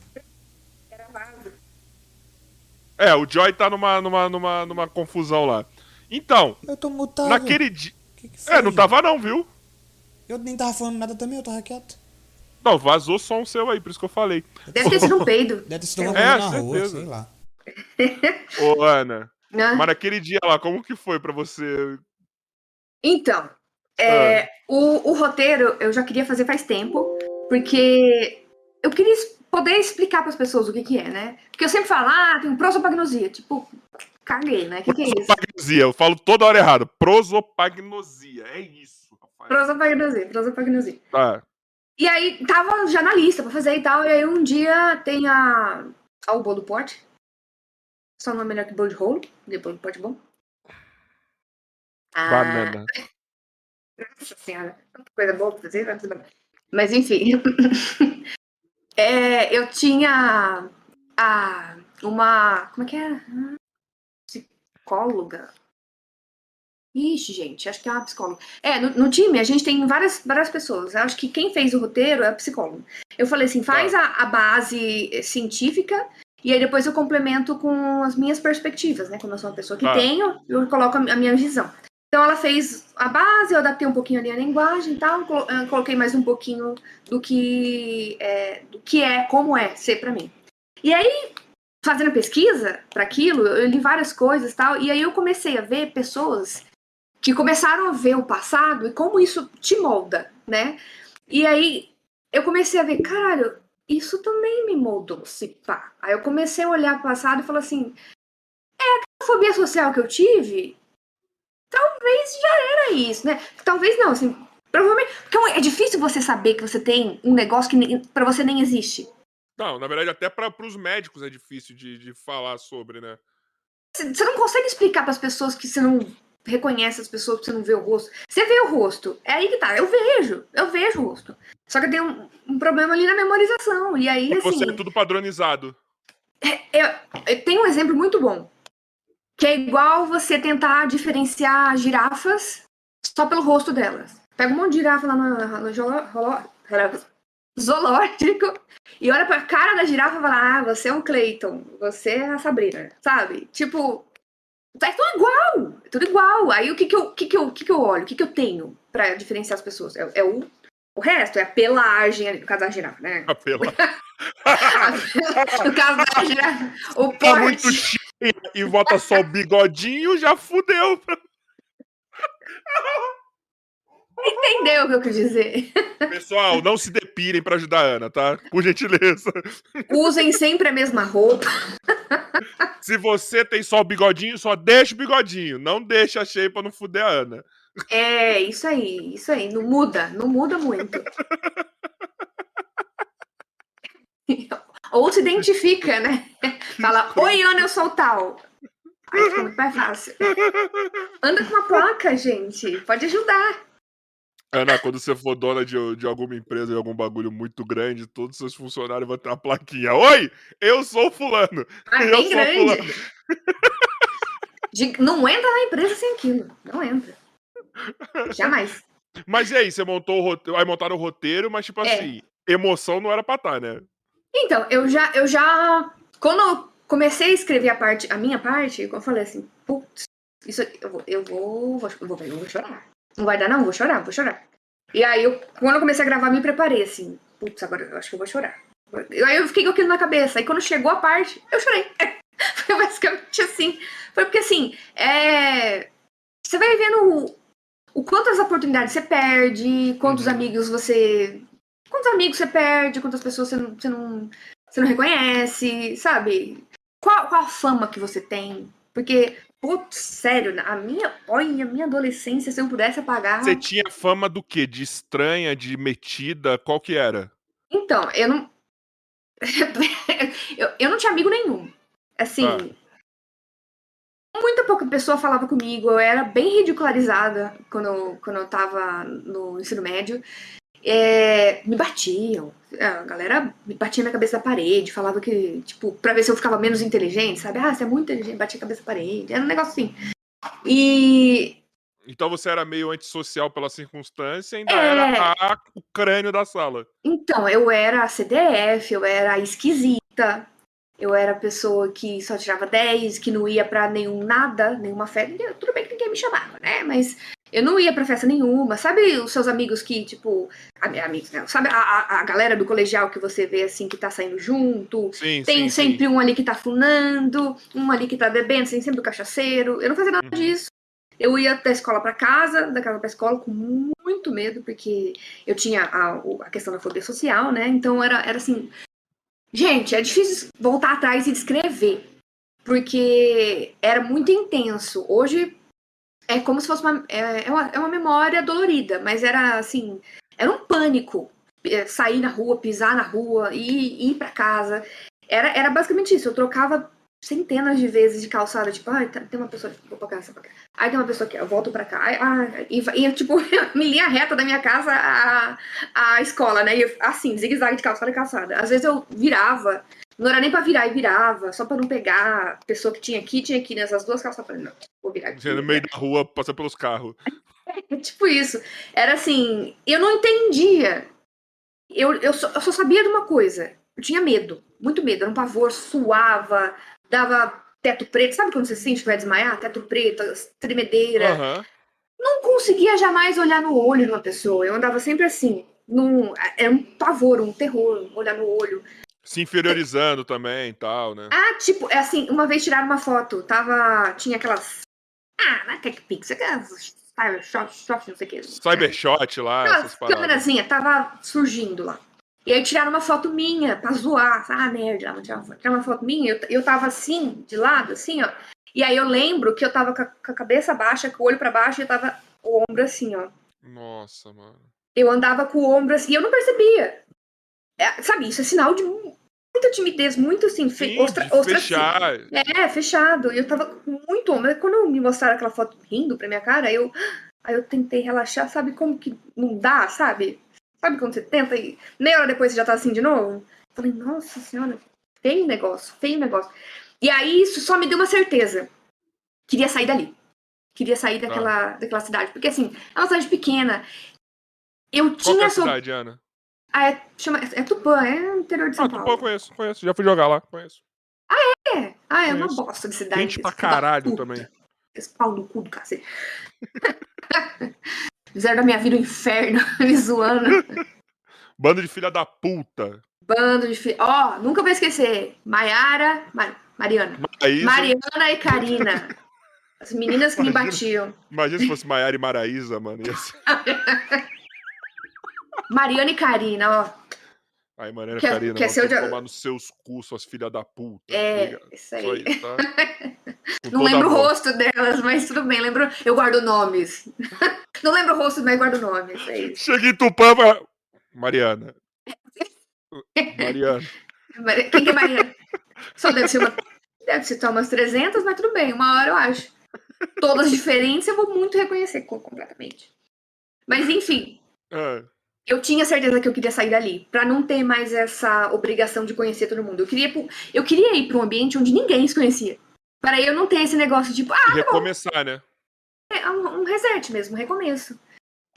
Era vaso. É, o Joy tá numa, numa, numa, numa confusão lá. Então, eu tô mutado. naquele dia. é, não tava não, viu? Eu nem tava falando nada também, eu tava quieto. Não, vazou só um seu aí, por isso que eu falei. Deve ter sido um peido. Deve ter sido uma é, na certeza. rua, sei lá. Ô, Ana, ah. mas naquele dia lá, como que foi pra você? Então, é, ah. o, o roteiro eu já queria fazer faz tempo, porque eu queria poder explicar para as pessoas o que que é, né? Porque eu sempre falo, ah, tem prosopagnosia. Tipo, Caguei, né? O que, que é isso? Prosopagnosia, eu falo toda hora errado. Prosopagnosia, é isso. Prosopagnosia, prosopagnosia. Tá. E aí, tava já na lista pra fazer e tal. E aí, um dia tem a. O bolo do pote. Só não é melhor que bolo de rolo. De bolo do pote bom. Ah. Banana. Nossa senhora. Tanta coisa boa pra fazer. Mas enfim. é, eu tinha. A, uma. Como é que era? psicóloga. Ixi, gente, acho que é uma psicóloga. É, no, no, time a gente tem várias, várias pessoas. Eu acho que quem fez o roteiro é a psicóloga. Eu falei assim, faz tá. a, a, base científica e aí depois eu complemento com as minhas perspectivas, né? Como eu sou uma pessoa que tá. tenho, eu coloco a minha visão. Então ela fez a base, eu adaptei um pouquinho ali a linguagem e tal, coloquei mais um pouquinho do que é, do que é, como é ser para mim. E aí, fazendo pesquisa para aquilo, eu li várias coisas e tal, e aí eu comecei a ver pessoas que começaram a ver o passado e como isso te molda, né? E aí eu comecei a ver, caralho, isso também me moldou, se pá. Aí eu comecei a olhar o passado e falar assim, é a fobia social que eu tive, talvez já era isso, né? Talvez não, assim, provavelmente. Porque é difícil você saber que você tem um negócio que para você nem existe. Não, na verdade, até para os médicos é difícil de, de falar sobre, né? Você não consegue explicar para as pessoas que você não reconhece as pessoas que você não vê o rosto. Você vê o rosto. É aí que tá. Eu vejo. Eu vejo o rosto. Só que tem um, um problema ali na memorização. E aí, assim. Você é tudo padronizado. É, eu tenho um exemplo muito bom. Que é igual você tentar diferenciar girafas só pelo rosto delas. Pega um monte de girafa lá no, no zoológico e olha pra cara da girafa e fala: Ah, você é o Clayton, você é a Sabrina, sabe? Tipo, tá tudo igual, é tudo igual. Aí o que que eu, que que eu, que que eu olho, o que que eu tenho pra diferenciar as pessoas? É, é o, o resto, é a pelagem, no caso da girafa, né? A pelagem. no caso da girafa, o porte. Tá muito cheio e bota só o bigodinho, já fudeu. Entendeu o que eu quis dizer? Pessoal, não se depirem para ajudar a Ana, tá? Por gentileza. Usem sempre a mesma roupa. Se você tem só o bigodinho, só deixa o bigodinho. Não deixa a shape pra não fuder a Ana. É, isso aí, isso aí. Não muda, não muda muito. Ou se identifica, né? Fala, oi, Ana, eu sou tal. Aí fica muito mais fácil. Anda com uma placa, gente. Pode ajudar. Ana, quando você for dona de, de alguma empresa, de algum bagulho muito grande, todos os seus funcionários vão ter uma plaquinha. Oi, eu sou fulano. Ah, eu bem sou grande. fulano. De, não entra na empresa sem aquilo. Não entra. Jamais. Mas e aí, você montou o roteiro, aí montaram o roteiro, mas tipo é. assim, emoção não era pra estar, tá, né? Então, eu já, eu já. Quando eu comecei a escrever a parte, a minha parte, eu falei assim, putz, isso eu vou, eu vou, eu vou, eu vou chorar. Não vai dar, não, vou chorar, vou chorar. E aí, eu, quando eu comecei a gravar, me preparei assim, putz, agora eu acho que eu vou chorar. Aí eu fiquei com aquilo na cabeça. Aí quando chegou a parte, eu chorei. Foi basicamente assim. Foi porque assim, é... você vai vendo o, o quantas oportunidades você perde, quantos uhum. amigos você Quantos amigos você perde, quantas pessoas você não, você não, você não reconhece, sabe? Qual, qual a fama que você tem? Porque, putz, sério, a minha, olha, a minha adolescência, se eu pudesse apagar. Você tinha fama do quê? De estranha, de metida? Qual que era? Então, eu não. eu, eu não tinha amigo nenhum. Assim. Ah. Muita pouca pessoa falava comigo, eu era bem ridicularizada quando quando eu tava no ensino médio é, me batiam. A galera me batia na cabeça da parede, falava que, tipo, pra ver se eu ficava menos inteligente, sabe? Ah, você é muito inteligente, batia a cabeça da parede. Era um negócio assim. E. Então você era meio antissocial pela circunstância e ainda é... era a, o crânio da sala. Então, eu era a CDF, eu era a esquisita, eu era a pessoa que só tirava 10, que não ia pra nenhum nada, nenhuma festa. Tudo bem que ninguém me chamava, né? Mas eu não ia pra festa nenhuma. Sabe os seus amigos que, tipo. Amigos, né? Sabe a, a, galera do colegial que você vê assim que tá saindo junto? Sim, tem sim, sempre sim. um ali que tá funando, um ali que tá bebendo, tem sempre o cachaceiro. Eu não fazia nada uhum. disso. Eu ia da escola para casa, da casa pra escola, com muito medo, porque eu tinha a, a questão da fobia social, né? Então era, era assim. Gente, é difícil voltar atrás e descrever. Porque era muito intenso. Hoje, é como se fosse uma é, é, uma. é uma memória dolorida, mas era assim. Era um pânico. É, sair na rua, pisar na rua, ir, ir para casa. Era, era basicamente isso. Eu trocava centenas de vezes de calçada, tipo, ah, tem uma pessoa aqui, vou pra cá, pra cá. Aí tem uma pessoa aqui, eu volto pra cá. Aí, e, e tipo, me linha reta da minha casa à, à escola, né? E, assim, zigue-zague de calçada e calçada. Às vezes eu virava, não era nem pra virar, e virava, só pra não pegar a pessoa que tinha aqui, tinha aqui nessas duas calçadas. Eu falei, não, vou virar aqui. no meio da rua, passando pelos carros. É, tipo isso. Era assim, eu não entendia. Eu, eu, só, eu só sabia de uma coisa. Eu tinha medo, muito medo, era um pavor, suava, dava teto preto. Sabe quando você sente que vai desmaiar? Teto preto, tremedeira. Uhum. Não conseguia jamais olhar no olho de uma pessoa. Eu andava sempre assim. Num, era um pavor, um terror, olhar no olho. Se inferiorizando é. também e tal, né? Ah, tipo, é assim, uma vez tiraram uma foto, tava. Tinha aquelas. Ah, na TechPix, aquelas. Cybershot, não sei o que. Cybershot lá. Aquelas câmerazinha, tava surgindo lá. E aí tiraram uma foto minha pra zoar. Ah, merda, foto. Tiraram uma foto minha, eu, eu tava assim, de lado, assim, ó. E aí eu lembro que eu tava com a, com a cabeça baixa, com o olho para baixo, e eu tava o ombro assim, ó. Nossa, mano. Eu andava com o ombro assim, e eu não percebia. É, sabe, isso é sinal de muita timidez, muito assim, Sim, ostra, ostra fechar. É, fechado. E eu tava muito ombro. Quando me mostraram aquela foto rindo pra minha cara, eu. Aí eu tentei relaxar, sabe como que não dá, sabe? Sabe quando você tenta e meia hora depois você já tá assim de novo? Falei, nossa senhora, feio negócio, feio negócio. E aí isso só me deu uma certeza. Queria sair dali. Queria sair daquela, ah. daquela cidade. Porque assim, é uma cidade pequena. Eu Qual tinha. É a cidade, Ana? Ah, é, chama, é Tupã, é interior de São ah, Paulo. Tupã conheço, conheço. Já fui jogar lá, conheço. Ah, é? Ah, é conheço. uma bosta de cidade. Gente pra caralho também. Esse pau no cu do cacete. Fizeram da minha vida um inferno, me zoando. Bando de filha da puta. Bando de filha. Ó, oh, nunca vou esquecer. Maiara. Mar... Mariana. Maísa. Mariana e Karina. As meninas que imagina, me batiam. Imagina se fosse Maiara e Maraísa, mano. Mariana e Karina, ó. Aí, Mariana e Karina, quer ser tomar nos seus cursos, suas filhas da puta. É, tá isso aí. Isso, tá? Não lembro o rosto delas, mas tudo bem. Lembro, eu guardo nomes. Não lembro o rosto, mas guardo nomes. É. Chega em Tupã, pra... Mariana. Mariana. Quem que é Mariana? Só deve ser uma. Deve ser umas 300, mas tudo bem, uma hora eu acho. Todas diferentes, eu vou muito reconhecer completamente. Mas enfim. É. Eu tinha certeza que eu queria sair dali, para não ter mais essa obrigação de conhecer todo mundo. Eu queria, eu queria ir para um ambiente onde ninguém se conhecia. Para eu não ter esse negócio de tipo, ah, recomeçar, né? É um, um reset mesmo, um recomeço.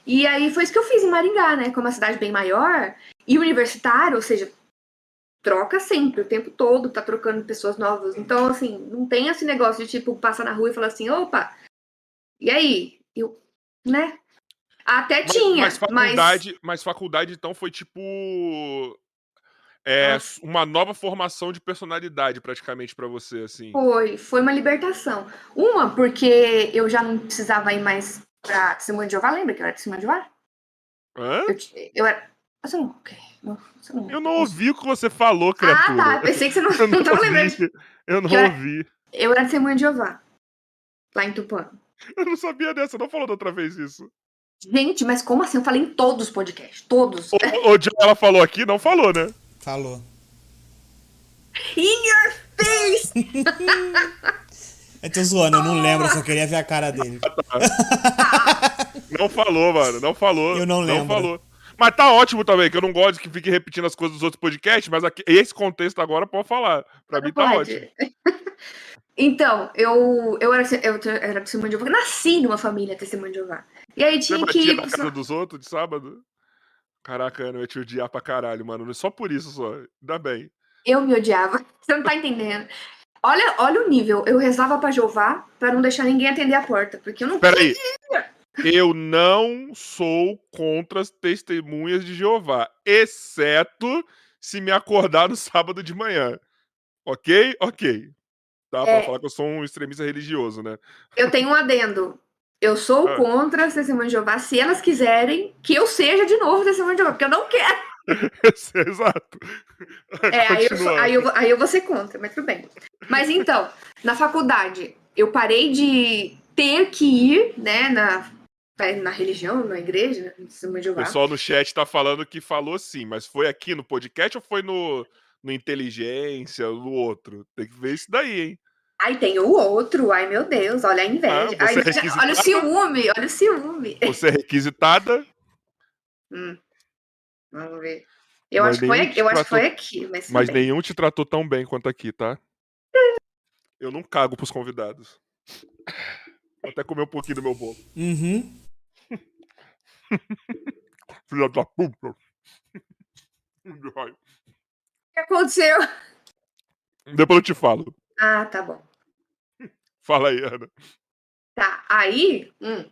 E aí foi isso que eu fiz em Maringá, né? Como é uma cidade bem maior e universitário, ou seja, troca sempre, o tempo todo, tá trocando pessoas novas. Então, assim, não tem esse negócio de tipo passar na rua e falar assim, opa, e aí? Eu, né? Até mas, tinha. Mas faculdade, mas... mas faculdade, então, foi tipo é uma nova formação de personalidade praticamente para você, assim. Foi, foi uma libertação. Uma, porque eu já não precisava ir mais pra Testemunho de Jeová, lembra que eu era Testemunho de Jeová? Hã? Eu, eu era... Você não, você não... Eu não ouvi o que você falou, criatura. Ah, tá, pensei que você não, eu não, não tava lembrando. Eu não eu ouvi. Era, eu era Testemunho de Jeová, lá em Tupã. Eu não sabia dessa, não falou da outra vez isso. Gente, mas como assim? Eu falei em todos os podcasts, todos. O, o ela falou aqui, não falou, né? Falou. In your face! eu tô zoando, eu não lembro, só queria ver a cara dele. não falou, mano, não falou. Eu não lembro. Não falou. Mas tá ótimo também, que eu não gosto que fique repetindo as coisas dos outros podcasts, mas aqui, esse contexto agora pode falar. Pra mim tá pode. ótimo. Então, eu, eu era, eu era testemunha de Jeová. Nasci numa família testemunha de Jeová. E aí tinha Você que ir. na casa dos outros de sábado? Caraca, Ana, eu ia te odiar pra caralho, mano. Só por isso só. Ainda bem. Eu me odiava. Você não tá entendendo. Olha, olha o nível. Eu rezava pra Jeová pra não deixar ninguém atender a porta. Porque eu não Peraí. Eu não sou contra as testemunhas de Jeová, exceto se me acordar no sábado de manhã. Ok? Ok. Tá? É. Pra falar que eu sou um extremista religioso, né? Eu tenho um adendo. Eu sou ah. contra as testemunhas de Jeová se elas quiserem que eu seja de novo testemunha de Jeová, porque eu não quero. Exato. É, aí eu, aí, eu, aí eu vou ser contra, mas tudo bem. Mas então, na faculdade, eu parei de ter que ir, né, na, na religião, na igreja, né, O pessoal no chat tá falando que falou sim, mas foi aqui no podcast ou foi no, no inteligência, no outro. Tem que ver isso daí, hein? Ai, tem o outro. Ai, meu Deus, olha a inveja. Ah, Ai, é olha o ciúme, olha o ciúme. Você é requisitada? Hum, vamos ver. Eu, acho que, foi, eu tratou... acho que foi aqui. Mas, mas nenhum te tratou tão bem quanto aqui, tá? Eu não cago pros convidados. Vou até comer um pouquinho do meu bolo. Uhum. Filha da puta. O que aconteceu? Depois eu te falo. Ah, tá bom. Fala aí, Ana. Tá, aí. Hum,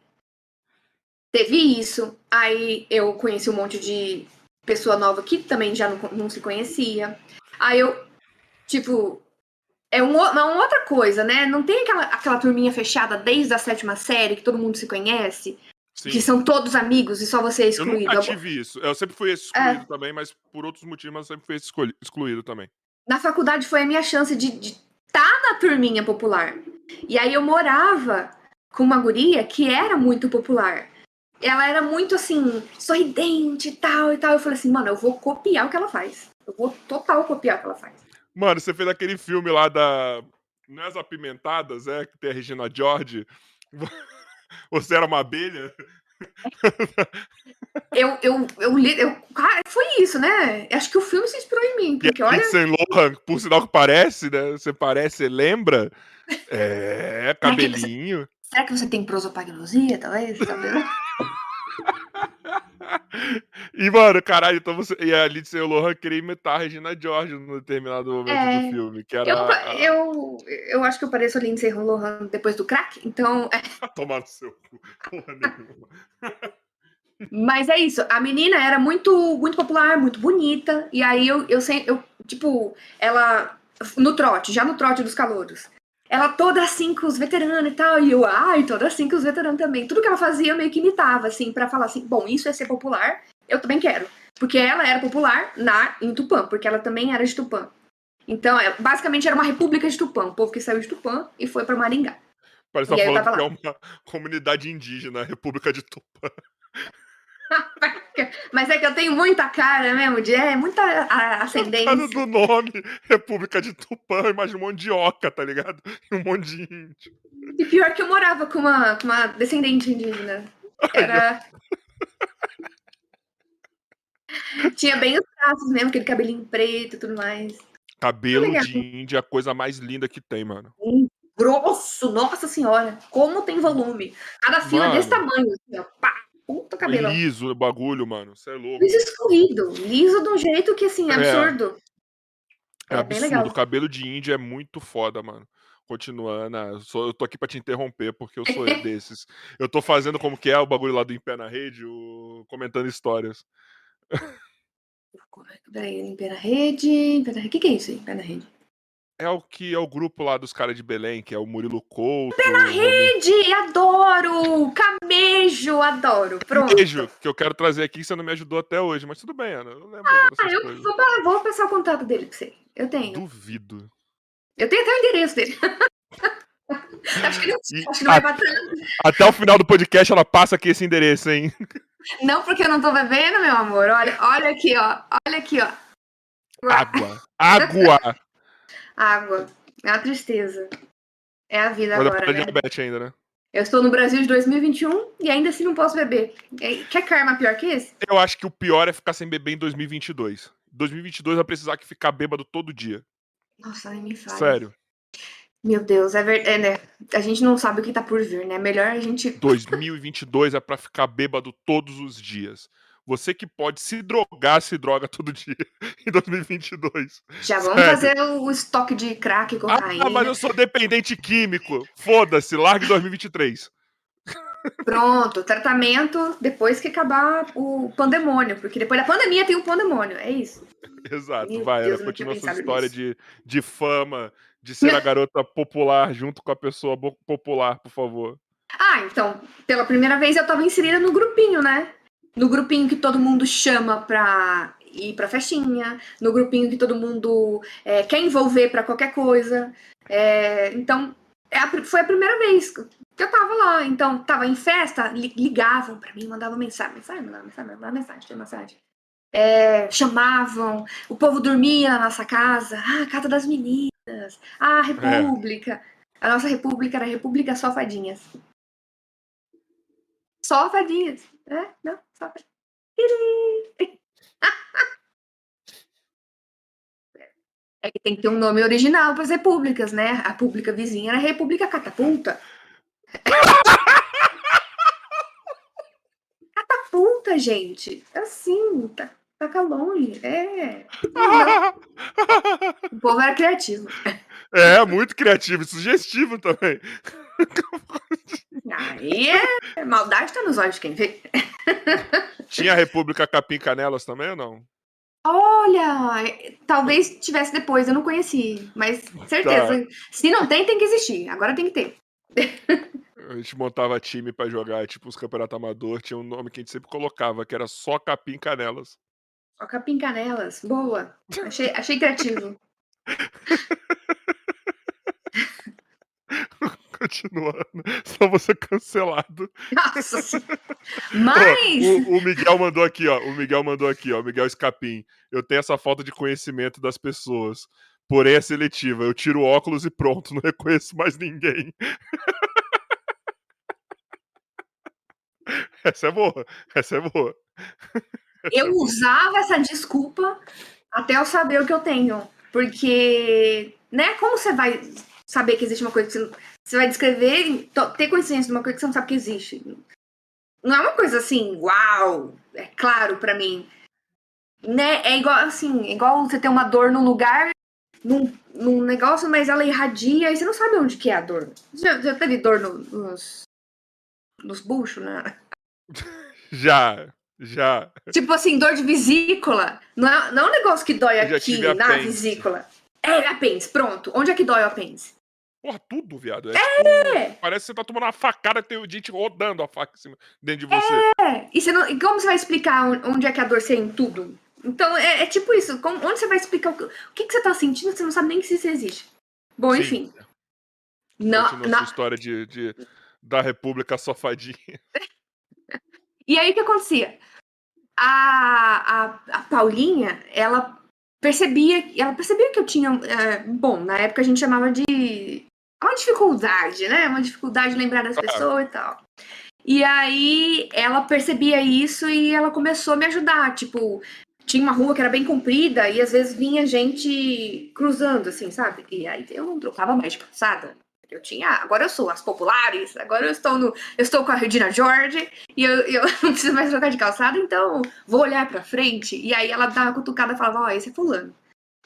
teve isso. Aí eu conheci um monte de pessoa nova que também já não, não se conhecia. Aí eu, tipo, é um, uma outra coisa, né? Não tem aquela, aquela turminha fechada desde a sétima série que todo mundo se conhece. Sim. Que são todos amigos e só você é excluído. Eu nunca tive isso. Eu sempre fui excluído é. também, mas por outros motivos, mas sempre fui excluído também. Na faculdade foi a minha chance de estar tá na turminha popular. E aí eu morava com uma guria que era muito popular. Ela era muito assim, sorridente e tal e tal. Eu falei assim, mano, eu vou copiar o que ela faz. Eu vou total copiar o que ela faz. Mano, você fez aquele filme lá da. Não é as Apimentadas, é? Que tem a Regina George. Você era uma abelha? Eu, eu, eu, li, eu, cara, foi isso, né? Acho que o filme se inspirou em mim, porque e olha... Saint Lohan, por sinal que parece, né? Você parece, lembra? É, cabelinho. Será que você, será que você tem prosopagnosia, talvez? Vendo? e, mano, caralho, então você. E a Lindsay Lohan queria imitar a Regina George no determinado momento é, do filme. Que era eu, eu, eu acho que eu pareço a Lindsay Lohan depois do crack, então. É. Tomar no seu cu. Mas é isso, a menina era muito, muito popular, muito bonita, e aí eu, eu, eu tipo, ela no trote, já no trote dos calouros ela toda assim com os veteranos e tal, e eu, ai, toda assim com os veteranos também. Tudo que ela fazia eu meio que imitava, assim, para falar assim, bom, isso é ser popular, eu também quero. Porque ela era popular na, em Tupã, porque ela também era de Tupã. Então, é, basicamente era uma república de Tupã, o povo que saiu de Tupã e foi para Maringá. Parece que tá falando que é uma comunidade indígena, a República de Tupã. Mas é que eu tenho muita cara mesmo, de é, muita ascendência. Cara do nome, República de Tupã, imagina um monte de oca, tá ligado? E um monte de índio. E pior que eu morava com uma, com uma descendente indígena. Era. Tinha bem os traços mesmo, aquele cabelinho preto e tudo mais. Cabelo de índia é a coisa mais linda que tem, mano. Grosso, nossa senhora. Como tem volume. Cada fio é desse tamanho, assim, ó. Pá, Puta cabelo. Liso o bagulho, mano. Você é louco. Liso escorrido. Liso de um jeito que, assim, é, absurdo. É, é absurdo. O cabelo de índia é muito foda, mano. Continuando, eu, sou, eu tô aqui pra te interromper, porque eu sou desses. Eu tô fazendo como que é o bagulho lá do Em Pé na Rede, o... comentando histórias. Peraí, Em Pé na Rede. O que, que é isso aí, Em Pé na Rede? É o que é o grupo lá dos caras de Belém, que é o Murilo Couto. Pé na rede! Adoro! Camejo, adoro. Pronto. Camejo, que eu quero trazer aqui, você não me ajudou até hoje, mas tudo bem, Ana. Eu lembro ah, eu vou, vou, passar o contato dele pra você. Eu tenho. Duvido. Eu tenho até o endereço dele. acho que não, e, acho que não a, vai Até o final do podcast ela passa aqui esse endereço, hein? Não, porque eu não tô bebendo, meu amor. Olha, olha aqui, ó. Olha aqui, ó. Água. Água. Água. É uma tristeza. É a vida Mas agora, né? diabetes ainda, né? Eu estou no Brasil de 2021 e ainda assim não posso beber. Quer karma pior que esse? Eu acho que o pior é ficar sem beber em 2022. 2022 vai precisar que ficar bêbado todo dia. Nossa, nem me fala. Sério. Meu Deus, é verdade, é, né? A gente não sabe o que tá por vir, né? Melhor a gente. 2022 é para ficar bêbado todos os dias. Você que pode se drogar, se droga todo dia em 2022. Já vamos Sério. fazer o estoque de crack e cocaína. Ah, mas eu sou dependente químico. Foda-se, largue 2023. Pronto, tratamento depois que acabar o pandemônio, porque depois da pandemia tem o pandemônio, é isso. Exato, Meu vai, Deus, ela continua sua história de, de fama, de ser a garota popular junto com a pessoa popular, por favor. Ah, então, pela primeira vez eu tava inserida no grupinho, né? No grupinho que todo mundo chama pra ir pra festinha, no grupinho que todo mundo é, quer envolver para qualquer coisa. É, então, é a, foi a primeira vez que eu tava lá. Então, tava em festa, ligavam para mim, mandavam mensagem, mensagem, mandavam mensagem, mandavam mensagem, mensagem. é, chamavam, o povo dormia na nossa casa, ah, casa das meninas, ah, república. É. A nossa república era a República Só Fadinhas. Só Fadinhas. É, não, só Fadinhas. É que tem que ter um nome original para as repúblicas, né? A pública vizinha era a República Catapulta. Catapulta, gente. Assim, tá, taca longe. É. o povo era criativo. É, muito criativo e sugestivo também. Aí é. Maldade tá nos olhos de quem vê. Tinha a República Capim Canelas também ou não? Olha, talvez tivesse depois, eu não conheci, mas certeza. Tá. Se não tem, tem que existir. Agora tem que ter. A gente montava time para jogar, tipo, os campeonatos amador, tinha um nome que a gente sempre colocava, que era só Capim Canelas. Só Capim Canelas, boa. Achei, achei criativo. Continuando, só você cancelado. Nossa Mas. o, o, Miguel mandou aqui, ó. O Miguel mandou aqui, ó. O Miguel Escapim. Eu tenho essa falta de conhecimento das pessoas. Porém, é seletiva. Eu tiro óculos e pronto, não reconheço mais ninguém. Essa é boa. Essa é boa. Eu usava essa desculpa até eu saber o que eu tenho. Porque, né, como você vai saber que existe uma coisa que você, você vai descrever, ter consciência de uma coisa que você não sabe que existe? Não é uma coisa assim, uau, é claro para mim. Né? É igual assim, é igual você ter uma dor num lugar, num, num negócio, mas ela irradia e você não sabe onde que é a dor. Já, já teve dor no, nos, nos buchos, né? Já, já. Tipo assim, dor de vesícula. Não é, não é um negócio que dói aqui na apêndice. vesícula. É, apêndice, pronto. Onde é que dói o apêndice? Porra, tudo, viado. É! é. Tipo, parece que você tá tomando uma facada e tem o gente rodando a faca dentro de você. É! E, você não, e como você vai explicar onde é que a dor você em tudo? Então, é, é tipo isso. Como, onde você vai explicar o que, o que, que você tá sentindo, você não sabe nem se isso existe. Bom, Sim. enfim. Não, Continua na... história de, de, da República Sofadinha. e aí, o que acontecia? A, a, a Paulinha, ela percebia, ela percebia que eu tinha, é, bom, na época a gente chamava de é uma dificuldade, né? Uma dificuldade de lembrar das pessoas e tal. E aí ela percebia isso e ela começou a me ajudar. Tipo, tinha uma rua que era bem comprida e às vezes vinha gente cruzando, assim, sabe? E aí eu não trocava mais de calçada. Eu tinha, agora eu sou as populares, agora eu estou no, eu estou com a Regina George e eu, eu não preciso mais trocar de calçada, então vou olhar pra frente. E aí ela dava uma cutucada e falava, ó, oh, esse é fulano.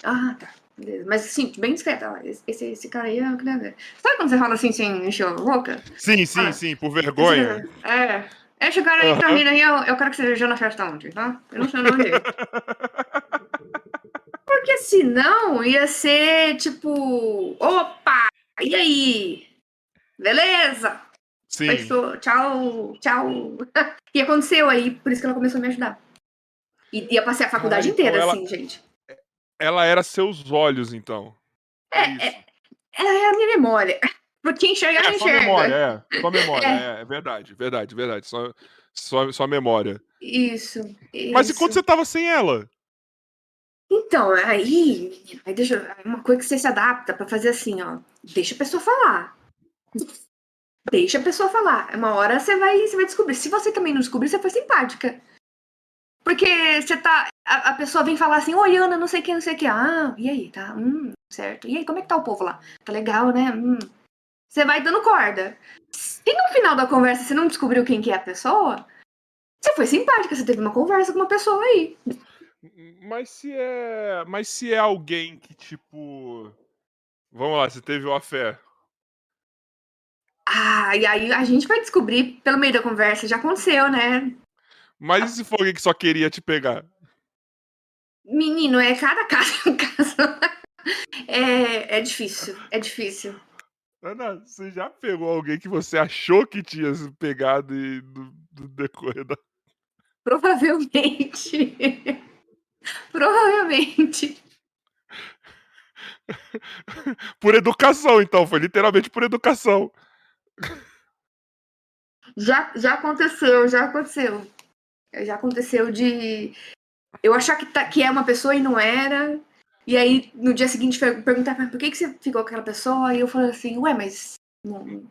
Ah, tá. Beleza. Mas assim, bem discreta, esse, esse cara aí é o que deve Sabe quando você fala assim sem encher a boca? Sim, sim, ah, sim, por vergonha. É. Esse cara aí pra mim aí, eu, eu quero que você veja na festa ontem, tá? Eu não sei o nome dele. Porque senão ia ser tipo, opa, e aí? Beleza? Sim. Fechou. Tchau, tchau. e aconteceu aí, por isso que ela começou a me ajudar. E ia passar a faculdade ah, então inteira, ela, assim, gente. Ela era seus olhos, então. É, é, é ela é a minha memória. Porque enxergar, é, enxerga. Só memória, é. Só memória, é. é, é verdade, verdade, verdade. Só, só, só memória. Isso, isso. Mas e quando você tava sem ela? Então, aí, aí deixa, uma coisa que você se adapta para fazer assim, ó. Deixa a pessoa falar. Deixa a pessoa falar. Uma hora você vai, você vai descobrir. Se você também não descobrir, você foi simpática. Porque você tá. A, a pessoa vem falar assim, oi, Ana, não sei o que, não sei o que. Ah, e aí, tá? Hum, certo. E aí, como é que tá o povo lá? Tá legal, né? Hum. Você vai dando corda. Se no final da conversa você não descobriu quem que é a pessoa, você foi simpática, você teve uma conversa com uma pessoa aí. Mas se é. Mas se é alguém que, tipo. Vamos lá, você teve uma fé. Ah, e aí a gente vai descobrir pelo meio da conversa, já aconteceu, né? Mas e se for alguém que só queria te pegar? Menino, é cada caso um caso. É, é difícil, é difícil. Ana, você já pegou alguém que você achou que tinha pegado e do, do decorrer da. Provavelmente. Provavelmente. por educação, então. Foi literalmente por educação. Já, já aconteceu, já aconteceu. Já aconteceu de. eu achar que, tá, que é uma pessoa e não era. E aí, no dia seguinte, perguntar por que, que você ficou com aquela pessoa? E eu falei assim, ué, mas não,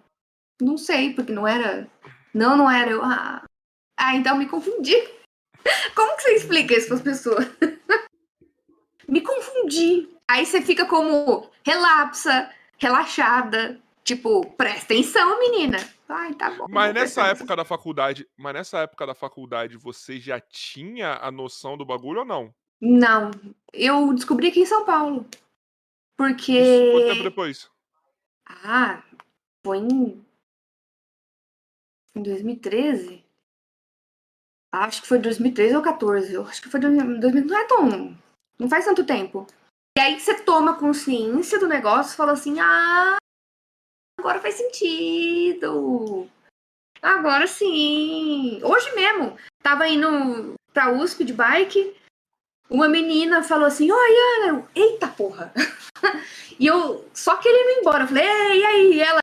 não sei, porque não era. Não, não era. Eu, ah, ah então me confundi. Como que você explica isso para as pessoas? me confundi. Aí você fica como relapsa, relaxada. Tipo, presta atenção, menina. Ai, tá bom. Mas nessa época da faculdade, mas nessa época da faculdade, você já tinha a noção do bagulho ou não? Não. Eu descobri aqui em São Paulo. Porque. Isso, quanto tempo depois? Ah, foi em. Em 2013? Acho que foi 2013 ou 14. Eu acho que foi 2013. Não é tão. Não faz tanto tempo. E aí você toma consciência do negócio e fala assim: ah, agora faz sentido. Agora sim. Hoje mesmo, tava indo pra USP de bike. Uma menina falou assim: Oi, Ana. Eita porra. e eu só querendo ir embora. Eu falei: Ei, e aí? E ela: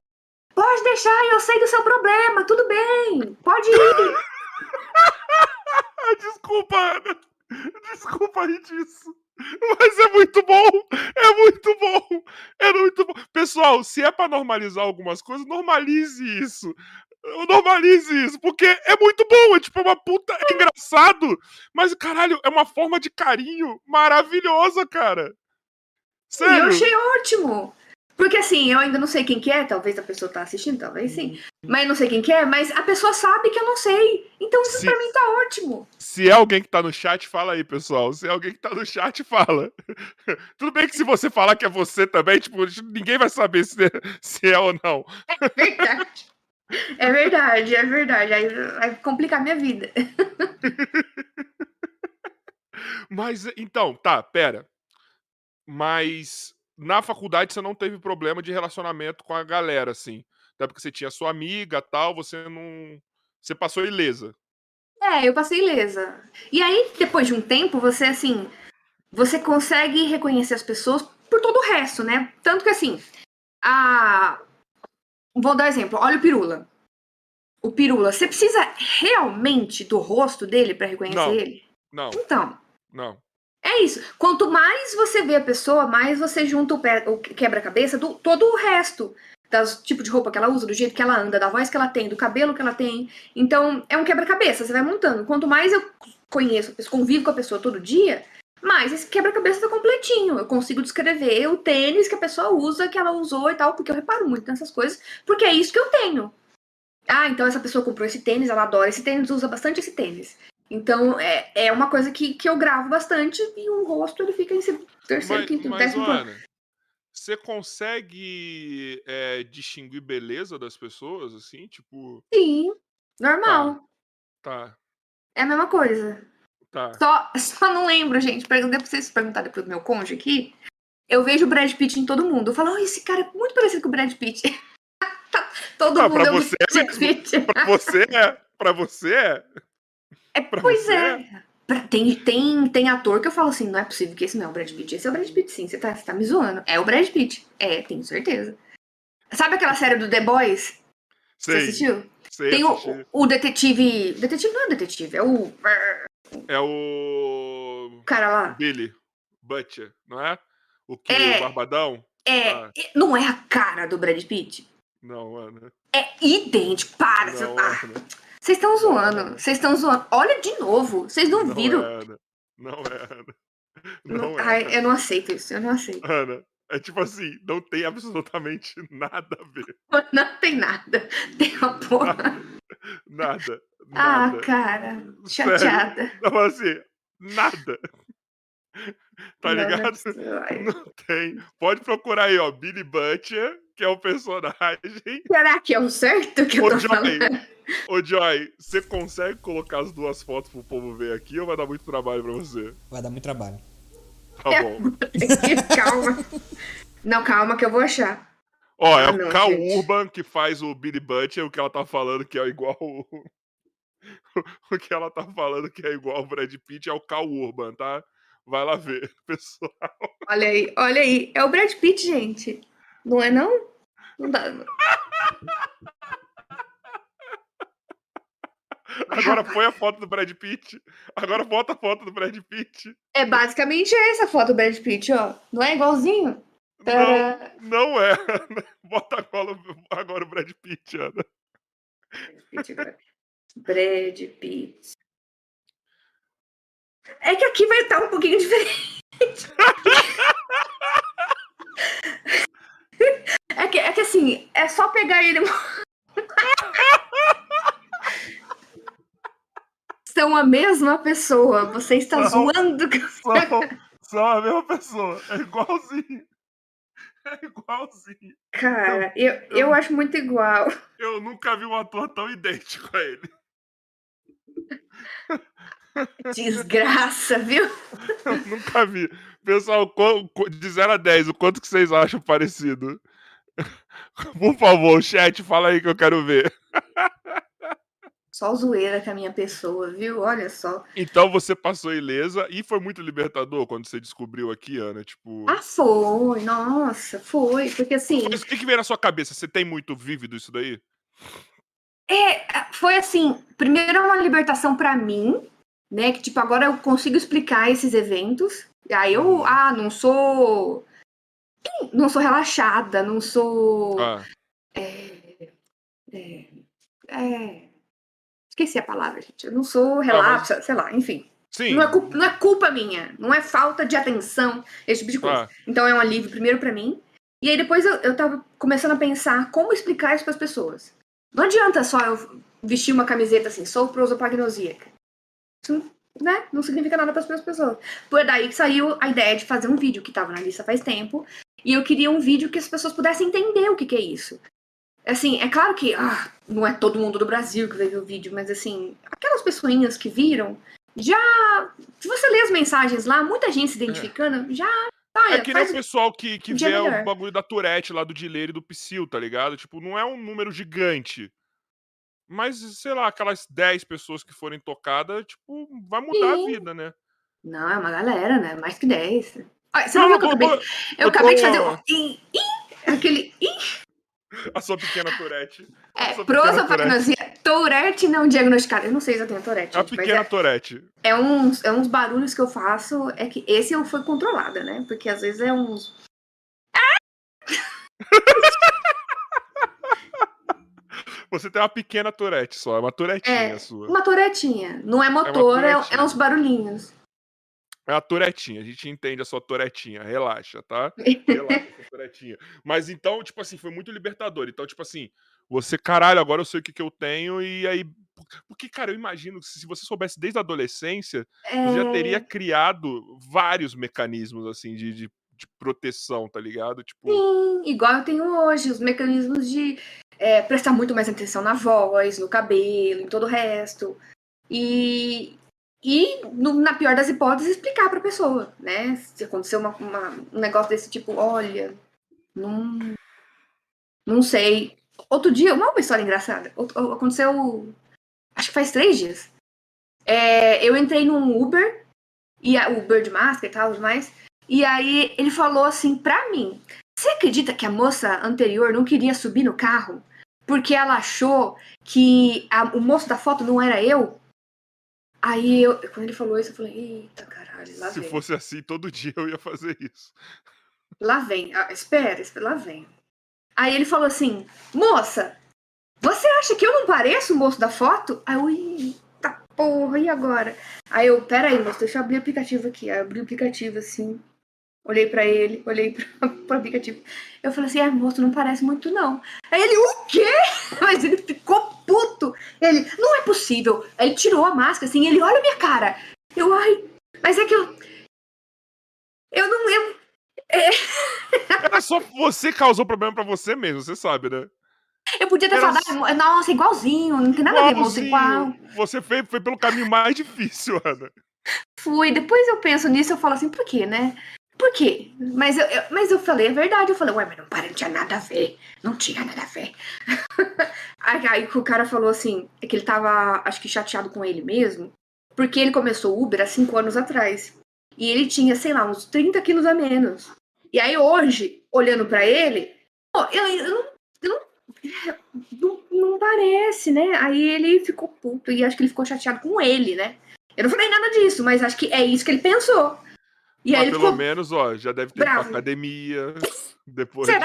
Pode deixar, eu sei do seu problema. Tudo bem. Pode ir. Desculpa, Ana. Desculpa aí disso. Mas é muito bom! É muito bom! É muito bom. Pessoal, se é para normalizar algumas coisas, normalize isso. Normalize isso, porque é muito bom, é tipo uma puta. É engraçado, mas caralho, é uma forma de carinho maravilhosa, cara. Sério. Eu achei ótimo. Porque assim, eu ainda não sei quem que é, talvez a pessoa tá assistindo, talvez sim. Uhum. Mas não sei quem que é, mas a pessoa sabe que eu não sei. Então isso se, pra mim tá ótimo. Se é alguém que tá no chat, fala aí, pessoal. Se é alguém que tá no chat, fala. Tudo bem que se você falar que é você também, tipo, ninguém vai saber se é, se é ou não. É verdade. É verdade, é verdade. Aí vai complicar minha vida. Mas, então, tá, pera. Mas na faculdade você não teve problema de relacionamento com a galera, assim. Até porque você tinha sua amiga tal, você não. Você passou ilesa. É, eu passei ilesa. E aí, depois de um tempo, você, assim. Você consegue reconhecer as pessoas por todo o resto, né? Tanto que, assim. A. Vou dar exemplo. Olha o Pirula. O Pirula, você precisa realmente do rosto dele para reconhecer não, ele? Não. Então. Não. É isso. Quanto mais você vê a pessoa, mais você junta o, quebra-cabeça do todo o resto. Do tipo de roupa que ela usa, do jeito que ela anda, da voz que ela tem, do cabelo que ela tem. Então, é um quebra-cabeça, você vai montando. Quanto mais eu conheço, convivo com a pessoa todo dia, mais esse quebra-cabeça tá completinho. Eu consigo descrever o tênis que a pessoa usa, que ela usou e tal, porque eu reparo muito nessas coisas, porque é isso que eu tenho. Ah, então essa pessoa comprou esse tênis, ela adora esse tênis, usa bastante esse tênis. Então, é, é uma coisa que, que eu gravo bastante e o rosto ele fica em terceiro, mas, quinto, mas, décimo plano. Você consegue é, distinguir beleza das pessoas, assim? Tipo. Sim, normal. Tá. tá. É a mesma coisa. Tá. Só, só não lembro, gente. Perguntei pra vocês perguntarem pro meu cônjuge aqui. Eu vejo o Brad Pitt em todo mundo. Eu falo, oh, esse cara é muito parecido com o Brad Pitt. todo ah, mundo pra é você é mesmo. Pra você é. Pra você é. É, pois é. Tem, tem, tem ator que eu falo assim, não é possível que esse não é o Brad Pitt. Esse é o Brad Pitt, sim. Você tá, você tá me zoando. É o Brad Pitt. É, tenho certeza. Sabe aquela série do The Boys? Sei, você assistiu? Sei, tem o, o detetive. Detetive não é detetive, é o. É o. o cara lá. Billy Butcher, não é? O que? É, o Barbadão? É. Ah. Não é a cara do Brad Pitt? Não, Ana. É idêntico. Para. Não, você... ah. Vocês estão zoando. Vocês estão zoando. Olha de novo. Vocês não, não viram. É, Ana. Não é, Ana. Não, não é. Ai, eu não aceito isso. Eu não aceito. Ana, é tipo assim, não tem absolutamente nada a ver. Não tem nada. Tem uma porra. Nada. nada. Ah, cara. Chateada. Sério? Não, assim, nada. Tá não, ligado? Não, não, tem. Pode procurar aí, ó. Billy Butcher, que é o personagem. Será que é o certo que eu tô Joy, falando? Ô, Joy, você consegue colocar as duas fotos pro povo ver aqui ou vai dar muito trabalho pra você? Vai dar muito trabalho. Tá bom. calma. Não, calma que eu vou achar. Ó, é ah, o Cal Urban que faz o Billy Butcher, o que ela tá falando que é igual o... o que ela tá falando que é igual o Brad Pitt é o Cal Urban, tá? Vai lá ver, pessoal. Olha aí, olha aí. É o Brad Pitt, gente. Não é não? Não dá. Agora põe a foto do Brad Pitt. Agora bota a foto do Brad Pitt. É basicamente essa foto do Brad Pitt, ó. Não é igualzinho? Não, não é. Bota agora, agora o Brad Pitt, Ana. Brad Pitt. É que aqui vai estar um pouquinho diferente. é, que, é que assim, é só pegar ele. São a mesma pessoa. Você está são, zoando. São, são a mesma pessoa. É igualzinho. É igualzinho. Cara, eu, eu, eu acho muito igual. Eu nunca vi um ator tão idêntico a ele. Desgraça, viu? Eu nunca vi. Pessoal, de 0 a 10, o quanto que vocês acham parecido? Por favor, chat, fala aí que eu quero ver. Só zoeira com a minha pessoa, viu? Olha só. Então você passou ilesa e foi muito libertador quando você descobriu aqui, Ana? Tipo. Ah, foi. Nossa, foi. Porque assim. Mas o que, que veio na sua cabeça? Você tem muito vívido isso daí? É, foi assim. Primeiro é uma libertação para mim, né? Que tipo, agora eu consigo explicar esses eventos. E aí eu, uhum. ah, não sou. Não sou relaxada, não sou. Ah. É, é, é Esqueci a palavra, gente. Eu não sou relapsa, ah, mas... sei lá, enfim. Sim. Não é, culpa, não é culpa minha, não é falta de atenção, esse tipo de coisa. Ah. Então é um alívio primeiro para mim. E aí depois eu, eu tava começando a pensar como explicar isso para as pessoas. Não adianta só eu vestir uma camiseta assim, sou prosopagnosíaca. Isso né, não significa nada para as pessoas. Foi daí que saiu a ideia de fazer um vídeo que estava na lista faz tempo. E eu queria um vídeo que as pessoas pudessem entender o que, que é isso. Assim, é claro que ah, não é todo mundo do Brasil que vai ver o vídeo, mas assim, aquelas pessoinhas que viram, já. Se você lê as mensagens lá, muita gente se identificando, é. já. Tá, é que nem o pessoal que, que vê melhor. o bagulho da Tourette lá do Dileiro e do Psyll, tá ligado? Tipo, não é um número gigante. Mas, sei lá, aquelas 10 pessoas que forem tocadas, tipo, vai mudar Sim. a vida, né? Não, é uma galera, né? Mais que 10. Olha, você não, não viu que eu acabei, eu, acabei de fazer um. Aquele. A sua pequena Tourette. É, prosopagnosia. Tourette não diagnosticada. Eu não sei se eu tenho Tourette. A pequena é, Tourette. É uns, é uns barulhos que eu faço. É que esse eu fui controlada, né? Porque às vezes é uns. Você tem uma pequena Tourette só, é uma Tourettinha é, sua. Uma Tourettinha. Não é motor, é, é, é uns barulhinhos. É a Toretinha, a gente entende a sua Toretinha, relaxa, tá? Relaxa, sua Toretinha. Mas então, tipo assim, foi muito libertador. Então, tipo assim, você, caralho, agora eu sei o que, que eu tenho, e aí. Porque, cara, eu imagino que se você soubesse desde a adolescência, é... você já teria é. criado vários mecanismos, assim, de, de, de, proteção, tá ligado? Tipo... Sim, igual eu tenho hoje, os mecanismos de é, prestar muito mais atenção na voz, no cabelo, em todo o resto. E, e, no, na pior das hipóteses, explicar para a pessoa, né? Se aconteceu uma, uma, um negócio desse tipo, olha, não, não sei. Outro dia, uma história engraçada. Aconteceu, acho que faz três dias. É, eu entrei num Uber, e a Uber de máscara e tal, mais. E aí ele falou assim pra mim: Você acredita que a moça anterior não queria subir no carro porque ela achou que a, o moço da foto não era eu? Aí, eu, quando ele falou isso, eu falei, eita caralho, lá Se vem. fosse assim, todo dia eu ia fazer isso. Lá vem, ah, espera, espera, lá vem. Aí ele falou assim, moça, você acha que eu não pareço o moço da foto? Aí eu, eita porra, e agora? Aí eu, pera aí, moço, deixa eu abrir o aplicativo aqui. Aí eu abri o aplicativo assim, olhei pra ele, olhei pra, pro aplicativo. Eu falei assim, ah, moço, não parece muito não. Aí ele, o quê? Mas ele ficou puto. Ele, não é possível. Aí ele tirou a máscara, assim, ele olha a minha cara. Eu, ai, mas é que eu. Eu não. Eu, é... Era só você causou problema para você mesmo, você sabe, né? Eu podia ter Era... falado, nossa, igualzinho, não tem nada a ver, moço, igual. Você foi, foi pelo caminho mais difícil, Ana. Fui, depois eu penso nisso, eu falo assim, por quê, né? Por quê? Mas eu, eu, mas eu falei a verdade. Eu falei, ué, mas não para, não tinha nada a ver. Não tinha nada a ver. aí, aí o cara falou assim, é que ele tava, acho que chateado com ele mesmo, porque ele começou Uber há cinco anos atrás. E ele tinha, sei lá, uns 30 quilos a menos. E aí hoje, olhando para ele, pô, eu, eu, não, eu não Não, não, parece, né? Aí ele ficou puto e acho que ele ficou chateado com ele, né? Eu não falei nada disso, mas acho que é isso que ele pensou. E Mas aí pelo ficou... menos, ó, já deve ter Bravo. academia. Depois de.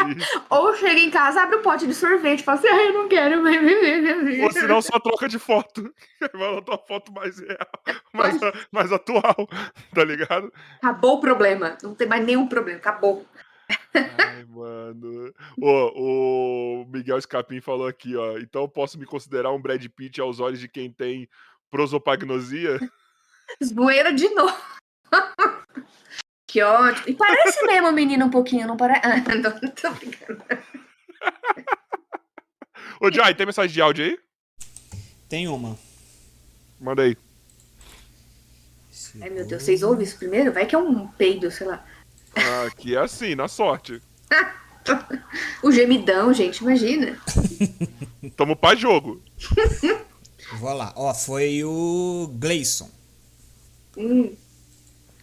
Ou chega em casa, abre o um pote de sorvete e fala assim: ah, eu não quero mais viver. Ou senão só troca de foto. Vai botar uma foto mais real, mais, mais atual, tá ligado? Acabou o problema. Não tem mais nenhum problema, acabou. Ai, mano. O, o Miguel Escapim falou aqui, ó. Então eu posso me considerar um Brad Pitt aos olhos de quem tem prosopagnosia? Zoeira de novo. Que ótimo. E parece mesmo o menino um pouquinho, não parece? Ah, não, não tô brincando. Ô, Jai, tem mensagem de áudio aí? Tem uma. Manda aí. Ai, meu Deus, vocês ouvem isso primeiro? Vai que é um peido, sei lá. Ah, aqui é assim, na sorte. o gemidão, gente, imagina. Tamo pra jogo. Vou lá. Ó, foi o Gleison. Hum.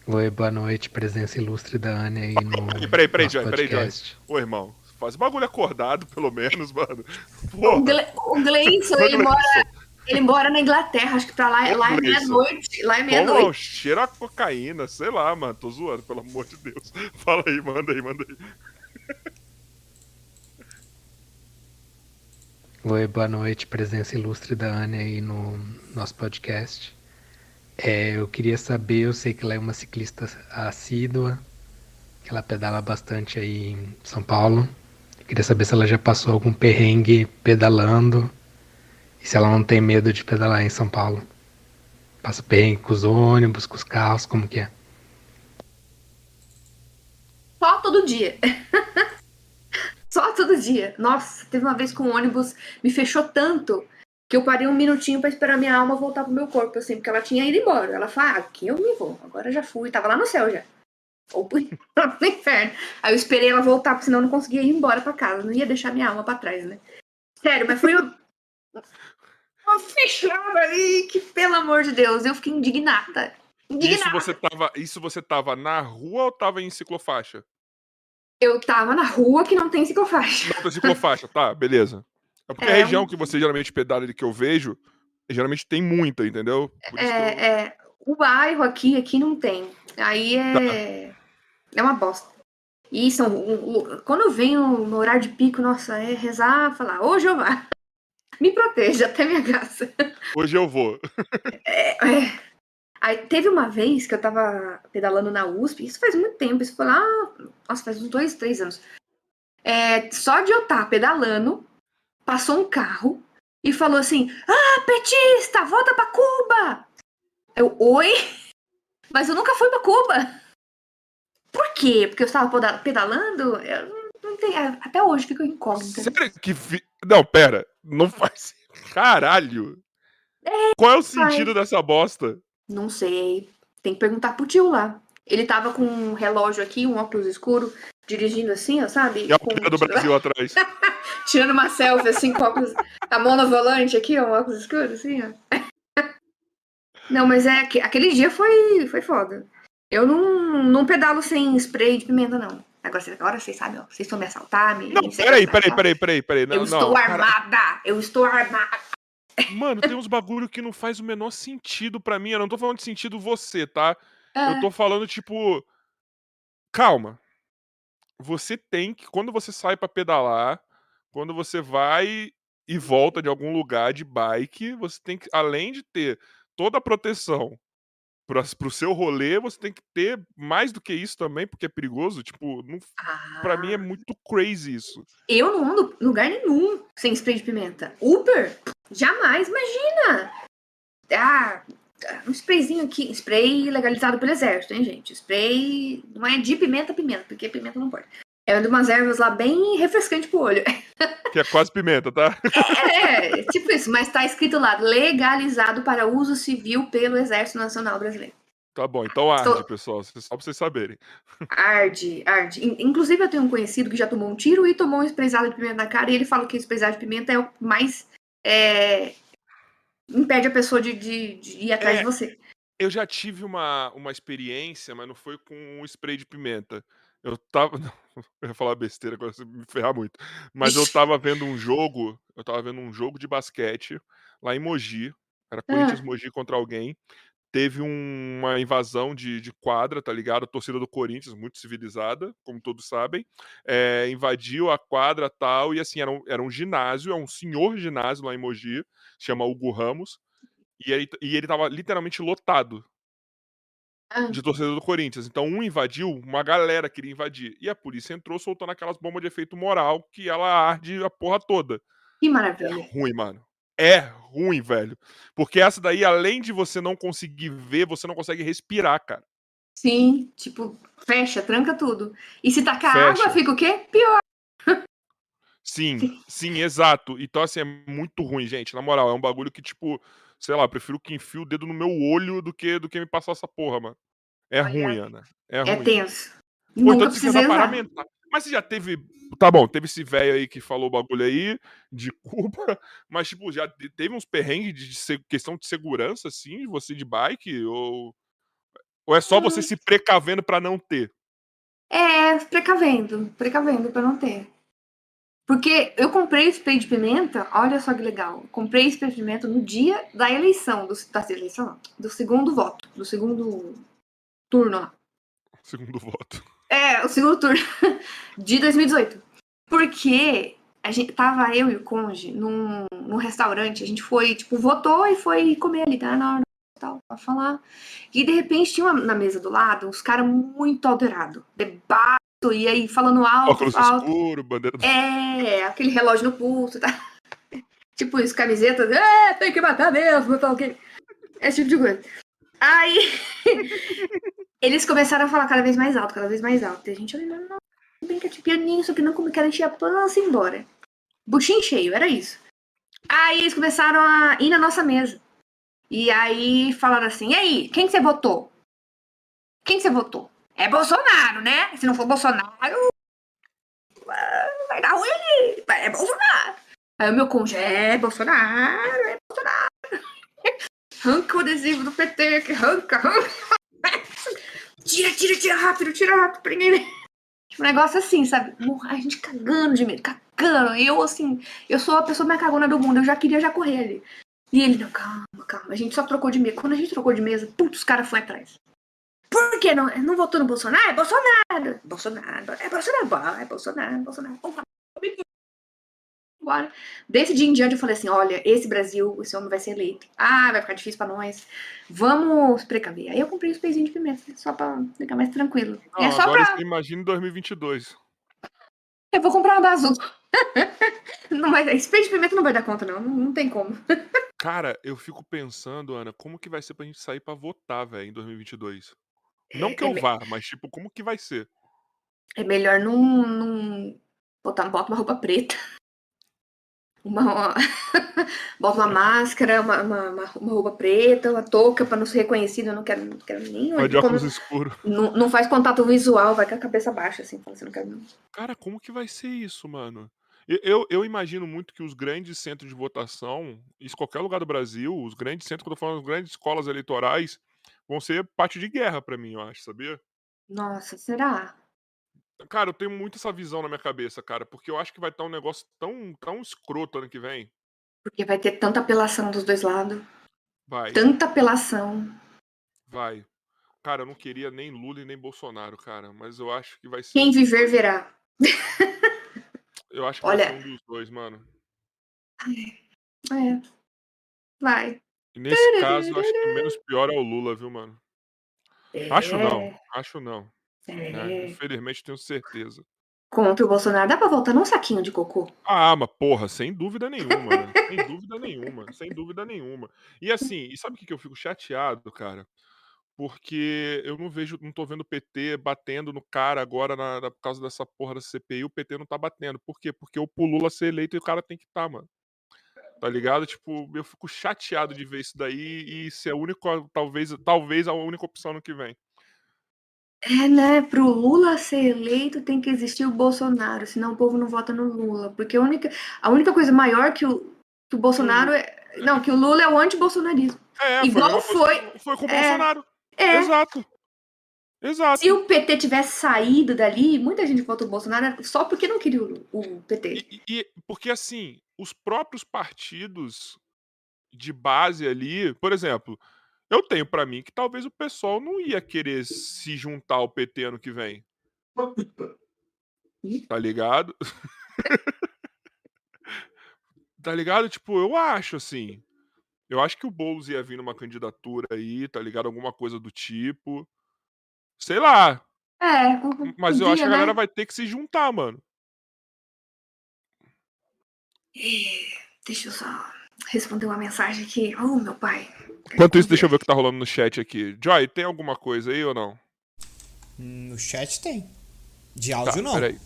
Oi, boa noite, presença ilustre da Anne aí no. Peraí, peraí, Joy, peraí, Joy. Ô, irmão, faz bagulho acordado, pelo menos, mano. Porra. O, Gle o Gleison, ele mora. Ele mora na Inglaterra, acho que pra lá, lá é meia-noite. Lá é meia-noite. Cheira a cocaína, sei lá, mano. Tô zoando, pelo amor de Deus. Fala aí, manda aí, manda aí. Oi, boa noite, presença ilustre da Anne aí no nosso podcast. É, eu queria saber, eu sei que ela é uma ciclista assídua, que ela pedala bastante aí em São Paulo. Eu queria saber se ela já passou algum perrengue pedalando e se ela não tem medo de pedalar em São Paulo. Passa perrengue com os ônibus, com os carros, como que é? Só todo dia. Só todo dia. Nossa, teve uma vez com o ônibus, me fechou tanto que eu parei um minutinho para esperar minha alma voltar pro meu corpo, assim, porque ela tinha ido embora. Ela falou, ah, aqui eu me vou, agora já fui, tava lá no céu já. Ou pro inferno. Aí eu esperei ela voltar, porque senão eu não conseguia ir embora para casa, não ia deixar minha alma para trás, né? Sério, mas foi uma fechada ali, que pelo amor de Deus, eu fiquei indignada. indignada. Isso você tava, isso você tava na rua ou tava em ciclofaixa? Eu tava na rua que não tem ciclofaixa. Não tem ciclofaixa, tá, beleza. É porque é, a região que você geralmente pedala que eu vejo, geralmente tem muita, entendeu? É, eu... é, o bairro aqui, aqui não tem. Aí é. Tá. É uma bosta. E são. Quando eu venho no horário de pico, nossa, é rezar, falar, ô Jeová, me proteja até minha casa. Hoje eu vou. É, é. Aí teve uma vez que eu tava pedalando na USP, isso faz muito tempo, isso foi lá, nossa, faz uns dois, três anos. É, só de eu estar tá pedalando, passou um carro e falou assim: Ah, petista, volta pra Cuba! Eu, oi? Mas eu nunca fui pra Cuba. Por quê? Porque eu estava pedalando? Eu não tenho, é, até hoje fico incógnita. Sério que. Vi... Não, pera. Não faz. Caralho! É, Qual é o sentido faz. dessa bosta? Não sei. Tem que perguntar pro tio lá. Ele tava com um relógio aqui, um óculos escuro, dirigindo assim, ó, sabe? E a com... do Brasil atrás. Tirando uma selfie assim com óculos. A mão no volante aqui, ó, um óculos escuro, assim, ó. Não, mas é que aquele dia foi, foi foda. Eu não, não pedalo sem spray de pimenta, não. Agora, agora vocês sabem, ó, vocês estão me assaltar, me. Não, peraí, peraí, peraí, peraí, peraí. Não, eu estou não, armada! Cara... Eu estou armada! Mano, tem uns bagulho que não faz o menor sentido para mim. Eu não tô falando de sentido você, tá? É. Eu tô falando, tipo. Calma. Você tem que. Quando você sai para pedalar, quando você vai e volta de algum lugar de bike, você tem que, além de ter toda a proteção para o seu rolê, você tem que ter mais do que isso também, porque é perigoso. Tipo, não, ah. para mim é muito crazy isso. Eu não ando em lugar nenhum sem spray de pimenta. Uber? Jamais, imagina! Ah, um sprayzinho aqui, spray legalizado pelo exército, hein, gente? Spray não é de pimenta, pimenta, porque pimenta não pode. É de umas ervas lá bem refrescante pro olho. Que é quase pimenta, tá? É, é, tipo isso, mas tá escrito lá, legalizado para uso civil pelo Exército Nacional Brasileiro. Tá bom, então arde, Tô... pessoal, só pra vocês saberem. Arde, arde. Inclusive, eu tenho um conhecido que já tomou um tiro e tomou um esprezado de pimenta na cara, e ele fala que o esprezado de pimenta é o mais. É... impede a pessoa de, de, de ir atrás é, de você. Eu já tive uma, uma experiência, mas não foi com um spray de pimenta. Eu tava. eu ia falar besteira, agora você me ferrar muito. Mas eu tava vendo um jogo. Eu tava vendo um jogo de basquete lá em Mogi. Era Corinthians Mogi contra alguém. Teve um, uma invasão de, de, quadra, tá ligado? A torcida do Corinthians, muito civilizada, como todos sabem. É, invadiu a quadra tal. E assim, era um, era um ginásio, é um senhor ginásio lá em Mogi, chama Hugo Ramos. E ele, e ele tava literalmente lotado ah. de torcedor do Corinthians. Então, um invadiu, uma galera queria invadir. E a polícia entrou soltando aquelas bombas de efeito moral que ela arde a porra toda. Que maravilha. É ruim, mano. É ruim, velho. Porque essa daí, além de você não conseguir ver, você não consegue respirar, cara. Sim, tipo, fecha, tranca tudo. E se tacar fecha. água, fica o quê? Pior. Sim, sim, exato. Então, assim, é muito ruim, gente. Na moral, é um bagulho que, tipo, sei lá, prefiro que enfie o dedo no meu olho do que, do que me passar essa porra, mano. É Olha, ruim, Ana. É, é ruim. tenso. Pô, Nunca então precisei paramentar. Mas você já teve. Tá bom, teve esse velho aí que falou o bagulho aí, de culpa, mas, tipo, já teve uns perrengues de, de questão de segurança, assim, de você de bike? Ou, ou é só você hum. se precavendo para não ter? É, precavendo, precavendo para não ter. Porque eu comprei spray de pimenta, olha só que legal. Comprei spray de pimenta no dia da eleição, do, da eleição não, do segundo voto, do segundo turno lá. Segundo voto. É, o segundo turno de 2018. Porque a gente tava eu e o Conge num, num restaurante, a gente foi, tipo, votou e foi comer ali, tá na hora tal, pra falar. E de repente tinha uma, na mesa do lado uns caras muito alterados, debaixo e aí falando alto. Óculos alto. escuro, bandeira. É, aquele relógio no pulso, tá? tipo isso, camiseta, é, tem que matar mesmo, tal, okay. Esse tipo de coisa. Aí eles começaram a falar cada vez mais alto, cada vez mais alto. E a gente olhando, não, bem que é pianinho, só que não como que ela encher a pança e embora. Buchinho cheio, era isso. Aí eles começaram a ir na nossa mesa. E aí falaram assim: e aí, quem que você votou? Quem que você votou? É Bolsonaro, né? Se não for Bolsonaro, vai dar ruim ali. É Bolsonaro. Aí o meu cônjuge, é Bolsonaro, é Bolsonaro. Arranca o adesivo do PT, que arranca, arranca. Tira, tira, tira rápido, tira rápido pra ninguém Tipo, um negócio assim, sabe? A gente cagando de medo, cagando. Eu, assim, eu sou a pessoa mais cagona do mundo, eu já queria já correr ali. E ele, não, calma, calma. A gente só trocou de mesa. Quando a gente trocou de mesa, putz, os caras foram atrás. Por que não, não votou no Bolsonaro? É Bolsonaro. Bolsonaro. É Bolsonaro. É Bolsonaro. Bolsonaro. Bora. Desse dia em diante eu falei assim: olha, esse Brasil, esse homem vai ser eleito. Ah, vai ficar difícil pra nós. Vamos precaver. Aí eu comprei os pezinhos de pimenta, só pra ficar mais tranquilo. Não, é só agora pra... imagina 2022. Eu vou comprar uma da azul. não vai, esse de pimenta não vai dar conta, não. Não, não tem como. Cara, eu fico pensando, Ana, como que vai ser pra gente sair pra votar, velho, em 2022? Não que é eu me vá, mas tipo, como que vai ser? é melhor não não botar bota uma roupa preta. Uma bota uma máscara, uma uma uma roupa preta, uma touca pra não ser reconhecido, eu não quero não quero nem Vai de óculos escuro. não não faz contato visual, vai com a cabeça baixa, assim, fala assim: "Não quero não". Cara, como que vai ser isso, mano? eu eu imagino muito que os grandes centros de votação, isso qualquer lugar do Brasil, os grandes centros, quando eu falo grandes escolas eleitorais vão ser parte de guerra para mim, eu acho, sabia? Nossa, será? Cara, eu tenho muito essa visão na minha cabeça, cara, porque eu acho que vai estar um negócio tão, tão escroto ano que vem. Porque vai ter tanta apelação dos dois lados. Vai. Tanta apelação. Vai. Cara, eu não queria nem Lula e nem Bolsonaro, cara, mas eu acho que vai ser. Quem viver verá. Eu acho que Olha... vai ser um dos dois, mano. É. Vai. E nesse caso, acho que o menos pior é o Lula, viu, mano? É. Acho não, acho não. Né, é. Infelizmente, tenho certeza. Contra o Bolsonaro, dá pra voltar num saquinho de cocô? Ah, mas porra, sem dúvida nenhuma. Né? sem dúvida nenhuma, sem dúvida nenhuma. E assim, e sabe o que, que eu fico chateado, cara? Porque eu não vejo, não tô vendo o PT batendo no cara agora na, na, por causa dessa porra da CPI, o PT não tá batendo. Por quê? Porque o Lula ser eleito e o cara tem que estar, tá, mano. Tá ligado? Tipo, eu fico chateado de ver isso daí e ser a única, talvez, talvez a única opção no que vem. É, né? Pro Lula ser eleito tem que existir o Bolsonaro, senão o povo não vota no Lula. Porque a única, a única coisa maior que o, que o Bolsonaro é. Não, que o Lula é o anti-bolsonarismo. É, Igual foi. Foi, foi com o é, Bolsonaro. É. Exato. Exato. Se o PT tivesse saído dali, muita gente votou Bolsonaro só porque não queria o, o PT. E, e, porque assim, os próprios partidos de base ali, por exemplo, eu tenho para mim que talvez o pessoal não ia querer se juntar ao PT ano que vem. Tá ligado? tá ligado? Tipo, eu acho assim. Eu acho que o Boulos ia vir numa candidatura aí, tá ligado? Alguma coisa do tipo. Sei lá. É, mas eu acho que a galera né? vai ter que se juntar, mano. Deixa eu só responder uma mensagem aqui. Oh, meu pai. Enquanto isso, deixa eu ver o que tá rolando no chat aqui. Joy, tem alguma coisa aí ou não? No chat tem. De áudio tá, não. Peraí.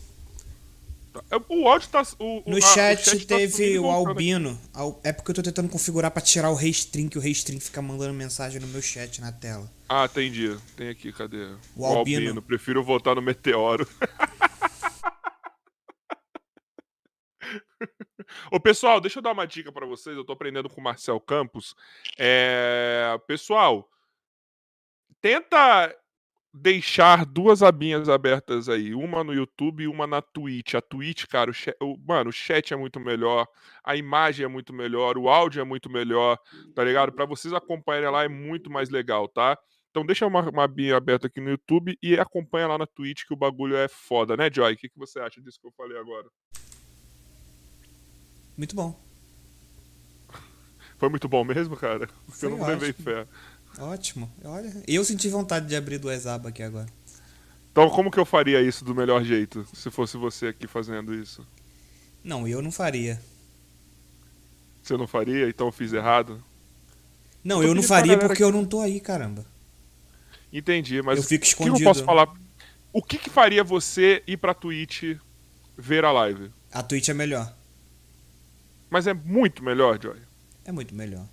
Tá. É, o áudio tá. O, no a, chat, chat, tá teve tá o Albino. É porque eu tô tentando configurar pra tirar o restring, que o restring fica mandando mensagem no meu chat na tela. Ah, entendi. Tem aqui, cadê? O, o Albino. Albino. Prefiro votar no Meteoro. Ô, pessoal, deixa eu dar uma dica para vocês. Eu tô aprendendo com o Marcel Campos. É... Pessoal, tenta deixar duas abinhas abertas aí, uma no YouTube e uma na Twitch. A Twitch, cara, o chat, o, mano, o chat é muito melhor, a imagem é muito melhor, o áudio é muito melhor, tá ligado? Para vocês acompanharem lá é muito mais legal, tá? Então deixa uma, uma abinha aberta aqui no YouTube e acompanha lá na Twitch que o bagulho é foda, né, Joy? O que, que você acha disso que eu falei agora? Muito bom. Foi muito bom mesmo, cara? Porque Foi eu não levei fé. Ótimo. Olha, eu senti vontade de abrir do Exaba aqui agora. Então, como que eu faria isso do melhor jeito, se fosse você aqui fazendo isso? Não, eu não faria. Você não faria? Então eu fiz errado? Não, eu, eu não faria porque eu não tô aí, caramba. Entendi, mas eu fico escondido. o que eu posso falar? O que, que faria você ir pra Twitch ver a live? A Twitch é melhor. Mas é muito melhor, Joy. É muito melhor.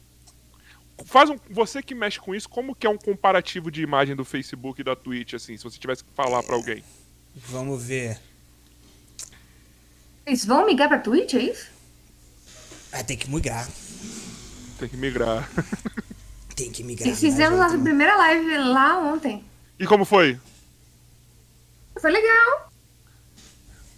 Faz um, você que mexe com isso, como que é um comparativo de imagem do Facebook e da Twitch, assim, se você tivesse que falar para alguém? Vamos ver. Eles vão migrar pra Twitch, é isso? Ah, tem que migrar. Tem que migrar. tem que migrar. Eles fizemos nossa primeira live lá ontem. E como foi? Foi legal.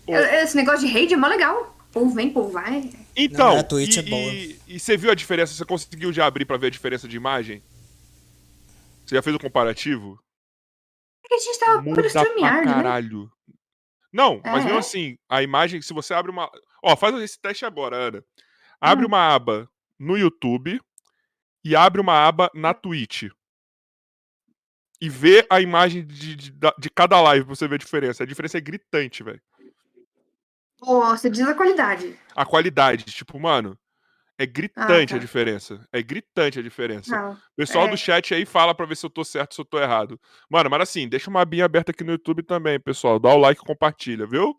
Oh. Esse negócio de raid é mó legal. Povo vem, povo vai. Então, Não, a Twitch e, é boa. E, e, você viu a diferença? Você conseguiu já abrir pra ver a diferença de imagem? Você já fez o comparativo? É que a gente tava Muda por pra né? caralho. Né? Não, é. mas mesmo assim, a imagem, se você abre uma. Ó, faz esse teste agora, Ana. Abre hum. uma aba no YouTube e abre uma aba na Twitch. E vê a imagem de, de, de cada live pra você ver a diferença. A diferença é gritante, velho. Nossa, diz a qualidade. A qualidade, tipo, mano, é gritante ah, tá. a diferença. É gritante a diferença. Não, pessoal é... do chat aí fala pra ver se eu tô certo, se eu tô errado. Mano, mas assim, deixa uma abinha aberta aqui no YouTube também, pessoal. Dá o like e compartilha, viu?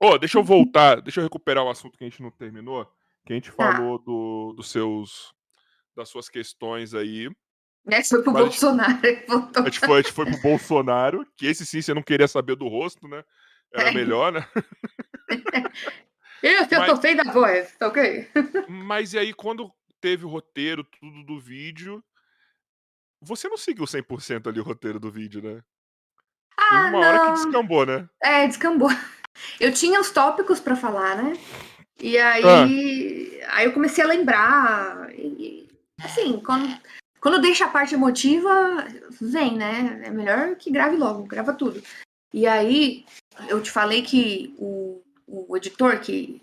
Ô, oh, deixa eu voltar, deixa eu recuperar o assunto que a gente não terminou. Que a gente tá. falou do, dos seus. das suas questões aí. É, foi pro Bolsonaro. A gente, foi, a gente foi pro Bolsonaro, que esse sim você não queria saber do rosto, né? Era é. melhor, né? eu, eu tô feio da voz, tá ok? Mas e aí, quando teve o roteiro, tudo do vídeo, você não seguiu 100% ali o roteiro do vídeo, né? Ah, uma não. hora que descambou, né? É, descambou. Eu tinha os tópicos para falar, né? E aí, ah. aí eu comecei a lembrar. E, assim, quando quando deixa a parte emotiva, vem, né? É melhor que grave logo, grava tudo. E aí, eu te falei que o, o editor que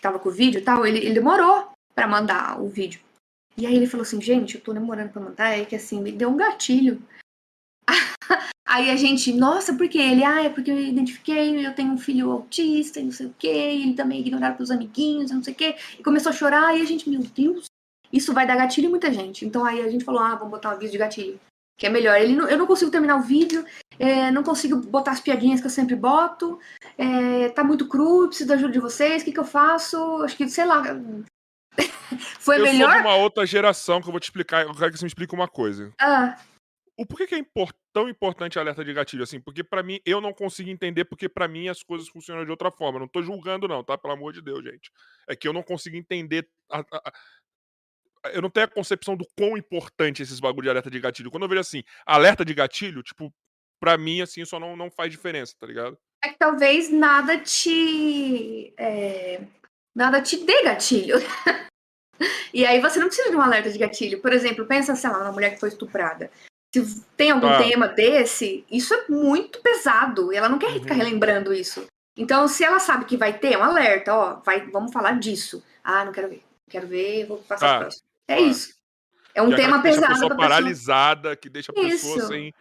tava com o vídeo e tal, ele, ele demorou para mandar o vídeo. E aí ele falou assim, gente, eu tô demorando pra mandar, é que assim, me deu um gatilho. aí a gente, nossa, por quê? Ele, ah, é porque eu identifiquei, eu tenho um filho autista e não sei o quê, ele também é ignorado pelos amiguinhos, não sei o quê. E começou a chorar, e a gente, meu Deus, isso vai dar gatilho em muita gente. Então aí a gente falou, ah, vamos botar um aviso de gatilho. Que é melhor. Ele não, eu não consigo terminar o vídeo, é, não consigo botar as piadinhas que eu sempre boto. É, tá muito cru, preciso da ajuda de vocês. O que, que eu faço? Acho que, sei lá. Foi eu melhor. Eu sou de uma outra geração que eu vou te explicar. Eu quero que você me explique uma coisa. Ah. O porquê que é import, tão importante alerta de gatilho assim? Porque para mim eu não consigo entender porque para mim as coisas funcionam de outra forma. não tô julgando não, tá? Pelo amor de Deus, gente. É que eu não consigo entender a, a, eu não tenho a concepção do quão importante esses bagulho de alerta de gatilho. Quando eu vejo assim, alerta de gatilho, tipo, pra mim, assim, só não, não faz diferença, tá ligado? É que talvez nada te. É, nada te dê gatilho. e aí você não precisa de um alerta de gatilho. Por exemplo, pensa, sei lá, uma mulher que foi estuprada. Se tem algum ah. tema desse, isso é muito pesado. E ela não quer uhum. ficar relembrando isso. Então, se ela sabe que vai ter um alerta, ó, vai, vamos falar disso. Ah, não quero ver. Quero ver, vou passar tá. próximo. É tá. isso. É um tema pesado. Deixa a pessoa paralisada, pessoa... que deixa a pessoa isso. sem.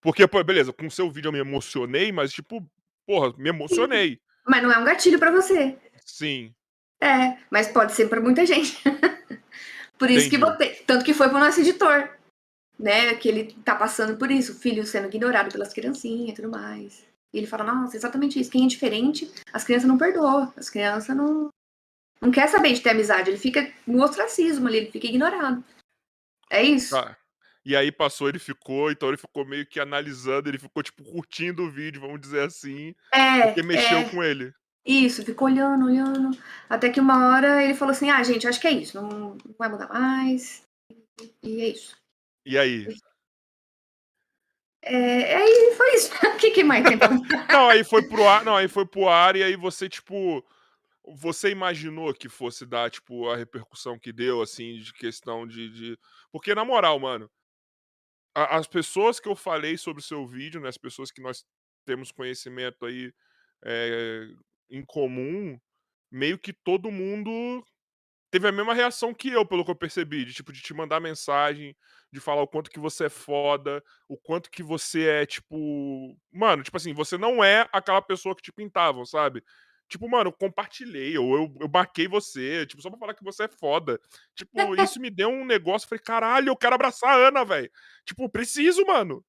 Porque, pô, beleza, com o seu vídeo eu me emocionei, mas, tipo, porra, me emocionei. Mas não é um gatilho para você. Sim. É, mas pode ser para muita gente. por isso Entendi. que botei. Tanto que foi pro nosso editor. Né? Que ele tá passando por isso, o filho sendo ignorado pelas criancinhas e tudo mais. E ele fala, nossa, exatamente isso. Quem é diferente, as crianças não perdoam. As crianças não, não quer saber de ter amizade. Ele fica no ostracismo ali, ele fica ignorado. É isso. Tá. E aí passou, ele ficou, então ele ficou meio que analisando, ele ficou, tipo, curtindo o vídeo, vamos dizer assim. É. Porque mexeu é. com ele. Isso, ficou olhando, olhando. Até que uma hora ele falou assim: ah, gente, acho que é isso, não, não vai mudar mais. E é isso. E aí? É, aí foi isso. O que, que mais tem pra... Não, aí foi pro ar, não, aí foi pro ar e aí você, tipo. Você imaginou que fosse dar, tipo, a repercussão que deu, assim, de questão de. de... Porque, na moral, mano, as pessoas que eu falei sobre o seu vídeo, né, as pessoas que nós temos conhecimento aí é, em comum, meio que todo mundo teve a mesma reação que eu, pelo que eu percebi, de tipo de te mandar mensagem, de falar o quanto que você é foda, o quanto que você é tipo, mano, tipo assim, você não é aquela pessoa que te pintavam, sabe? Tipo, mano, eu compartilhei, ou eu, eu marquei você, tipo, só pra falar que você é foda. Tipo, isso me deu um negócio, falei, caralho, eu quero abraçar a Ana, velho. Tipo, preciso, mano.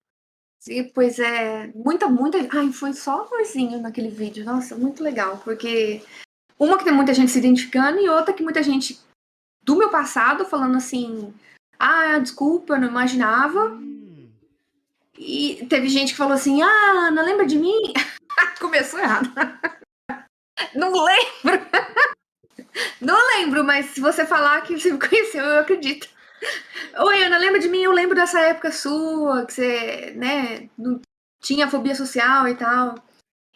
Sim, pois é, muita, muita. Ai, foi só amorzinho naquele vídeo. Nossa, muito legal, porque uma que tem muita gente se identificando e outra que muita gente do meu passado falando assim: ah, desculpa, eu não imaginava. Hum. E teve gente que falou assim: ah, não lembra de mim? Começou errado. Não lembro. Não lembro, mas se você falar que você me conheceu, eu acredito. Oi, Ana, lembra de mim? Eu lembro dessa época sua, que você, né, não tinha fobia social e tal.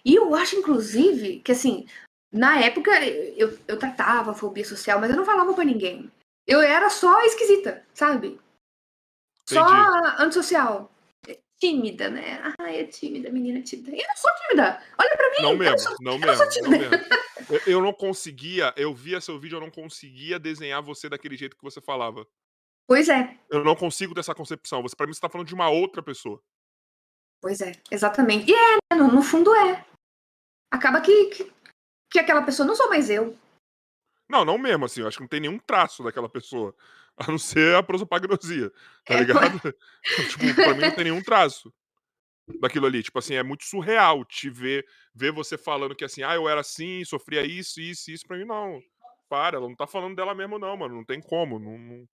E eu acho, inclusive, que assim, na época eu, eu tratava fobia social, mas eu não falava para ninguém. Eu era só esquisita, sabe? Entendi. Só antissocial tímida, né? Ah, é tímida, menina tímida. Eu não sou tímida. Olha pra mim. Não mesmo, sou, não, mesmo, não mesmo. Eu, eu, não conseguia, eu via seu vídeo, eu não conseguia desenhar você daquele jeito que você falava. Pois é. Eu não consigo ter essa concepção. Você, pra mim, você tá falando de uma outra pessoa. Pois é, exatamente. E é, né? no, no fundo é. Acaba que, que, que aquela pessoa não sou mais eu. Não, não mesmo, assim. Eu acho que não tem nenhum traço daquela pessoa. A não ser a prosopagnosia, tá é, ligado? tipo, pra mim não tem nenhum traço daquilo ali. Tipo assim, é muito surreal te ver, ver você falando que assim, ah, eu era assim, sofria isso, isso, isso. Pra mim, não. Para, ela não tá falando dela mesmo, não, mano. Não tem como. Não, não,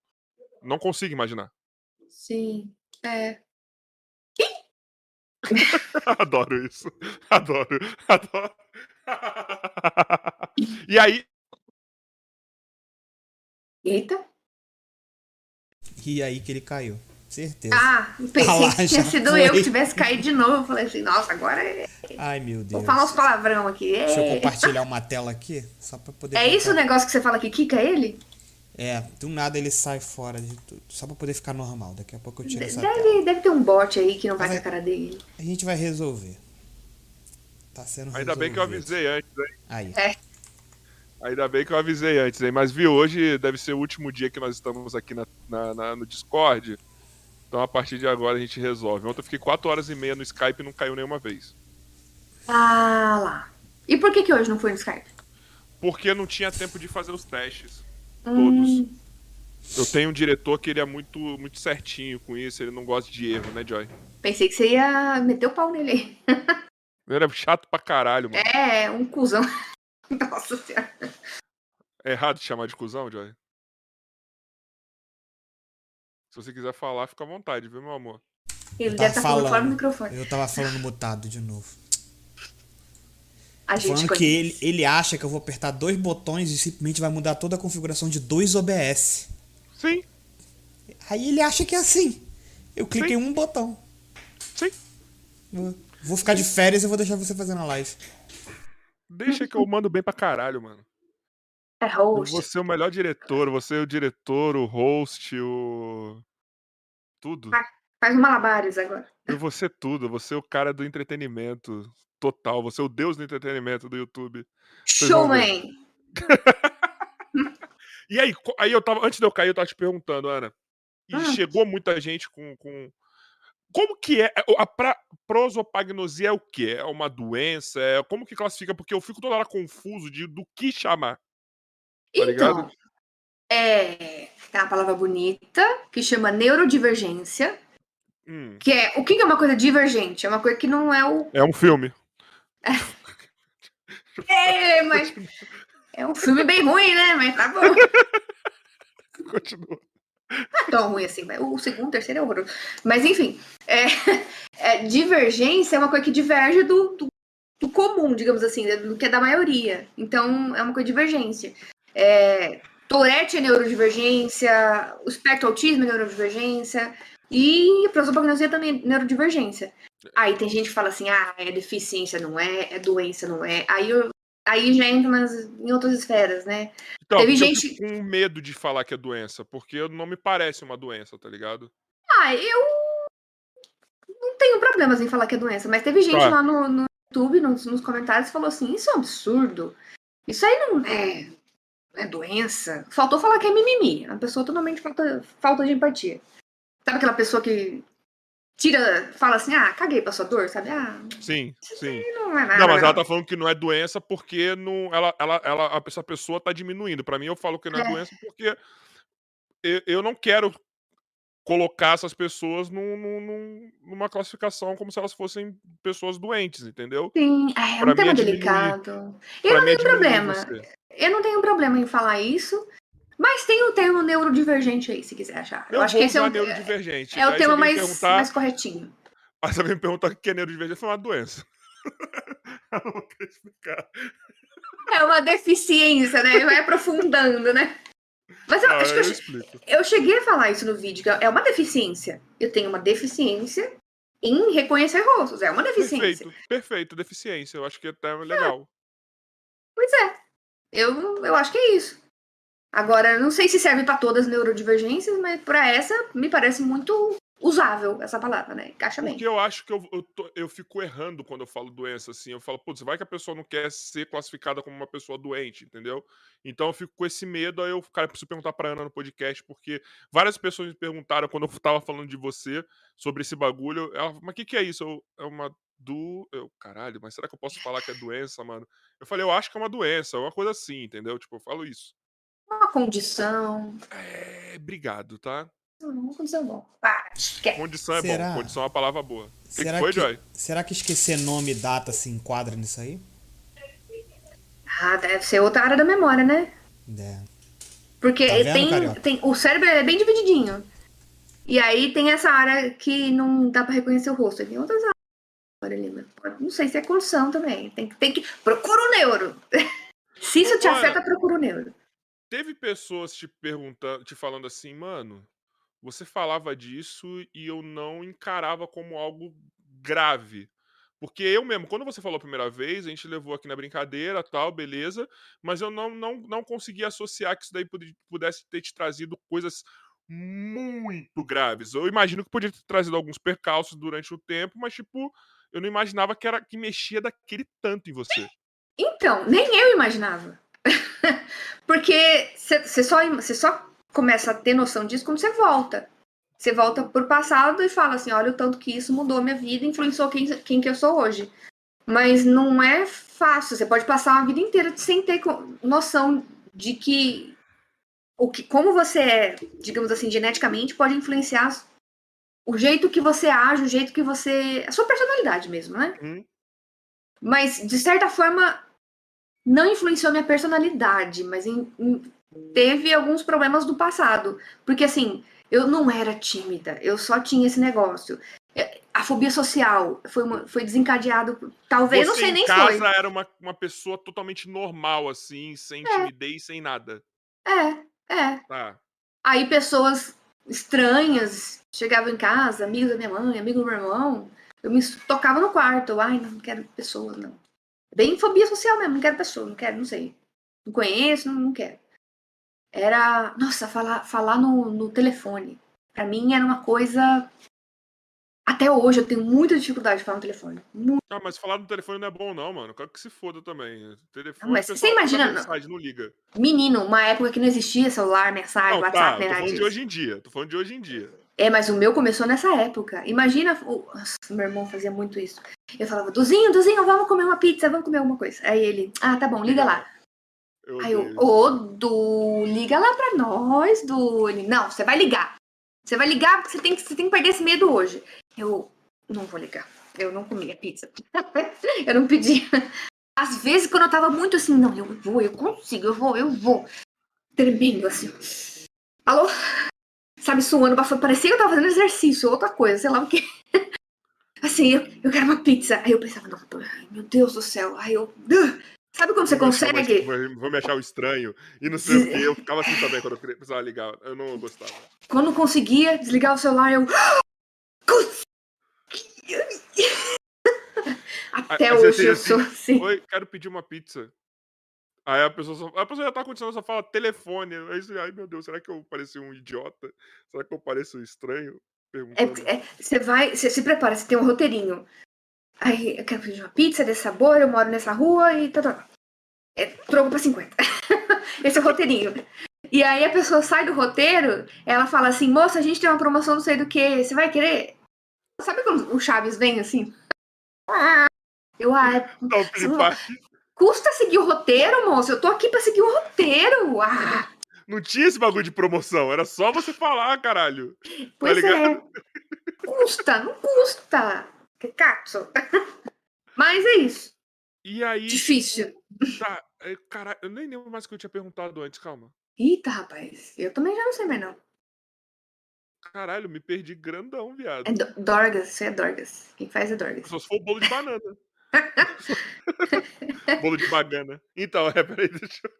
não consigo imaginar. Sim. É. adoro isso. Adoro. Adoro. e aí. Eita. E aí que ele caiu. Certeza. Ah, pensei ah, que tinha sido foi. eu que tivesse caído de novo. Eu falei assim, nossa, agora é. Ai, meu Deus. Vou falar uns palavrão aqui. Deixa eu compartilhar uma tela aqui, só pra poder. É contar. isso o negócio que você fala que quica ele? É, do nada ele sai fora de tudo. Só pra poder ficar normal. Daqui a pouco eu tiro essa deve, tela. Deve ter um bot aí que não vai com a cara dele. A gente vai resolver. Tá sendo Ainda resolvido. bem que eu avisei antes, hein? Aí. É. Ainda bem que eu avisei antes, hein? Mas viu, hoje deve ser o último dia que nós estamos aqui na, na, na, no Discord. Então a partir de agora a gente resolve. Ontem eu fiquei 4 horas e meia no Skype e não caiu nenhuma vez. Ah lá. E por que, que hoje não foi no Skype? Porque não tinha tempo de fazer os testes. Hum. Todos. Eu tenho um diretor que ele é muito, muito certinho com isso, ele não gosta de erro, né, Joy? Pensei que você ia meter o pau nele. ele é chato pra caralho, mano. É, um cuzão. Nossa senhora. É errado te chamar de cuzão, Joy? Se você quiser falar, fica à vontade, viu, meu amor? Ele deve estar tá falando fora do microfone. Eu tava falando mutado de novo. A gente falando que ele, ele acha que eu vou apertar dois botões e simplesmente vai mudar toda a configuração de dois OBS. Sim. Aí ele acha que é assim. Eu cliquei em um botão. Sim. Vou ficar de férias e vou deixar você fazendo a live. Deixa que eu mando bem pra caralho, mano. É host. Você é o melhor diretor, você é o diretor, o host, o. Tudo. Ah, faz malabares agora. Eu vou ser tudo, você é o cara do entretenimento total, você é o deus do entretenimento do YouTube. Showman! e aí, aí eu tava, antes de eu cair, eu tava te perguntando, Ana. E ah. chegou muita gente com, com. Como que é? A pra, prosopagnosia é o quê? É uma doença? É, como que classifica? Porque eu fico toda hora confuso de do que chamar. Tá então, é, é uma palavra bonita que chama neurodivergência. Hum. Que é o que é uma coisa divergente? É uma coisa que não é o. É um filme. É, mas é um filme bem ruim, né? Mas tá bom. Continua. Não é tão ruim assim, o segundo, o terceiro é horroroso. Mas enfim, é, é, divergência é uma coisa que diverge do, do, do, comum, digamos assim, do que é da maioria. Então é uma coisa de divergência. É, Tourette é neurodivergência, o espectro autismo é neurodivergência, e a prosopagnosia também é neurodivergência. Aí tem gente que fala assim, ah, é deficiência, não é, é doença, não é. Aí, eu, aí já entra nas, em outras esferas, né? Então, Teve gente... eu com medo de falar que é doença, porque não me parece uma doença, tá ligado? Ah, eu não tenho problemas em falar que é doença, mas teve gente lá no, no YouTube, nos, nos comentários, que falou assim, isso é um absurdo. Isso aí não é, é doença. Faltou falar que é mimimi. A pessoa totalmente falta, falta de empatia. Sabe aquela pessoa que tira, fala assim, ah, caguei pra sua dor, sabe? Ah, sim, sim. Não, é nada, não, mas ela tá falando que não é doença porque não, ela, ela, ela, essa pessoa tá diminuindo. Para mim, eu falo que não é, é. doença porque eu, eu, não quero colocar essas pessoas num, num, numa classificação como se elas fossem pessoas doentes, entendeu? Sim, é, é um tema é delicado. Eu não tenho problema. Você. Eu não tenho problema em falar isso. Mas tem o termo neurodivergente aí, se quiser achar. Eu, eu acho que esse é o, neurodivergente. é o termo mais, mais corretinho. Aí você me perguntar o que é neurodivergente, foi uma doença. eu não vou explicar. É uma deficiência, né? Vai aprofundando, né? Mas eu, ah, acho que eu, eu, eu, cheguei a falar isso no vídeo, é uma deficiência. Eu tenho uma deficiência em reconhecer rostos. É uma deficiência. Perfeito, perfeito, deficiência. Eu acho que é até legal. É. Pois é. Eu, eu acho que é isso. Agora, não sei se serve para todas as neurodivergências, mas para essa me parece muito usável essa palavra, né? Encaixa bem. Porque eu acho que eu, eu, tô, eu, fico errando quando eu falo doença, assim. Eu falo, putz, vai que a pessoa não quer ser classificada como uma pessoa doente, entendeu? Então eu fico com esse medo, aí eu, cara, preciso perguntar pra Ana no podcast, porque várias pessoas me perguntaram quando eu tava falando de você sobre esse bagulho. Ela, mas o que, que é isso? Eu, é uma do. Eu, caralho, mas será que eu posso falar que é doença, mano? Eu falei, eu acho que é uma doença, uma coisa assim, entendeu? Tipo, eu falo isso. Uma condição. É, obrigado, tá? uma condição boa. Ah, condição é será? bom, condição é uma palavra boa. O que, que foi, que, Joy? Será que esquecer nome e data se enquadra nisso aí? Ah, deve ser outra área da memória, né? É. Porque tá tem, tem. O cérebro é bem divididinho. E aí tem essa área que não dá pra reconhecer o rosto. Tem outras áreas. Não sei se é condição também. Tem, tem que. Procura o neuro. se isso te afeta, procura o neuro. Teve pessoas te perguntando, te falando assim, mano, você falava disso e eu não encarava como algo grave. Porque eu mesmo, quando você falou a primeira vez, a gente levou aqui na brincadeira, tal, beleza, mas eu não, não, não conseguia associar que isso daí pudesse ter te trazido coisas muito graves. Eu imagino que podia ter trazido alguns percalços durante o tempo, mas tipo, eu não imaginava que era que mexia daquele tanto em você. Então, nem eu imaginava. Porque você só, só começa a ter noção disso quando você volta. Você volta pro passado e fala assim: olha o tanto que isso mudou minha vida, influenciou quem, quem que eu sou hoje. Mas não é fácil. Você pode passar uma vida inteira sem ter noção de que o que como você é, digamos assim, geneticamente, pode influenciar o jeito que você age, o jeito que você. a sua personalidade mesmo, né? Hum. Mas, de certa forma, não influenciou minha personalidade, mas em, em, teve alguns problemas do passado. Porque assim, eu não era tímida, eu só tinha esse negócio. É, a fobia social foi, uma, foi desencadeado, talvez, Você não sei nem em casa foi. era uma, uma pessoa totalmente normal, assim, sem é. timidez, sem nada. É, é. Tá. Aí pessoas estranhas chegavam em casa, amigos da minha mãe, amigo do meu irmão, eu me tocava no quarto. Ai, não quero pessoas, não. Bem fobia social mesmo, não quero pessoas, não quero, não sei. Não conheço, não, não quero. Era, nossa, falar, falar no, no telefone. Para mim era uma coisa até hoje eu tenho muita dificuldade de falar no telefone. Muito. Ah, mas falar no telefone não é bom, não, mano. Quero que se foda também. Telefone, não, mas você imagina. Mensagem, não liga. Menino, uma época que não existia celular, mensagem, não, WhatsApp, tá, né? Tô falando de hoje em dia. Tô falando de hoje em dia. É, mas o meu começou nessa época. Imagina. Nossa, meu irmão fazia muito isso. Eu falava, Duzinho, Duzinho, vamos comer uma pizza, vamos comer alguma coisa. Aí ele, ah, tá bom, liga lá. Eu Aí eu, ô, Du, liga lá pra nós, Du. Ele, não, você vai ligar. Você vai ligar porque você tem que, você tem que perder esse medo hoje. Eu, não vou ligar. Eu não comia pizza. eu não pedia. Às vezes, quando eu tava muito assim, não, eu vou, eu consigo, eu vou, eu vou. Tremendo assim. Alô? Sabe, suando, parecia que eu tava fazendo exercício, outra coisa, sei lá o quê. Assim, eu, eu quero uma pizza. Aí eu pensava, não, meu Deus do céu. Aí eu. Sabe como você consegue? Vou me achar o estranho. E não sei o que. Eu ficava assim também quando eu precisava ligar. Eu não gostava. Quando conseguia desligar o celular, eu. Até hoje eu sou assim. Oi, quero pedir uma pizza. Aí a pessoa, só, a pessoa já tá acontecendo, só fala telefone. Aí, ai meu Deus, será que eu pareci um idiota? Será que eu pareço estranho? É, é, você vai, você se prepara, você tem um roteirinho. Aí eu quero pedir uma pizza desse sabor, eu moro nessa rua e tá, tá. É, troco pra 50. Esse é o roteirinho. E aí a pessoa sai do roteiro, ela fala assim, moça, a gente tem uma promoção não sei do que, você vai querer? Sabe quando o Chaves vem assim? Eu, ah, não, custa seguir o roteiro, moço. Eu tô aqui pra seguir o roteiro. Ah. Não tinha esse bagulho de promoção, era só você falar, caralho. Tá pois tá é. Custa, não custa. Que cazzo. Mas é isso. E aí. Difícil. Tá, é, caralho, eu nem lembro mais o que eu tinha perguntado antes, calma. Eita, rapaz. Eu também já não sei mais, não. Caralho, me perdi grandão, viado. É Dorgas, você é Dorgas. Quem faz é Dorgas. Só se for o bolo de banana. bolo de bagana. Então, é, peraí, deixa eu.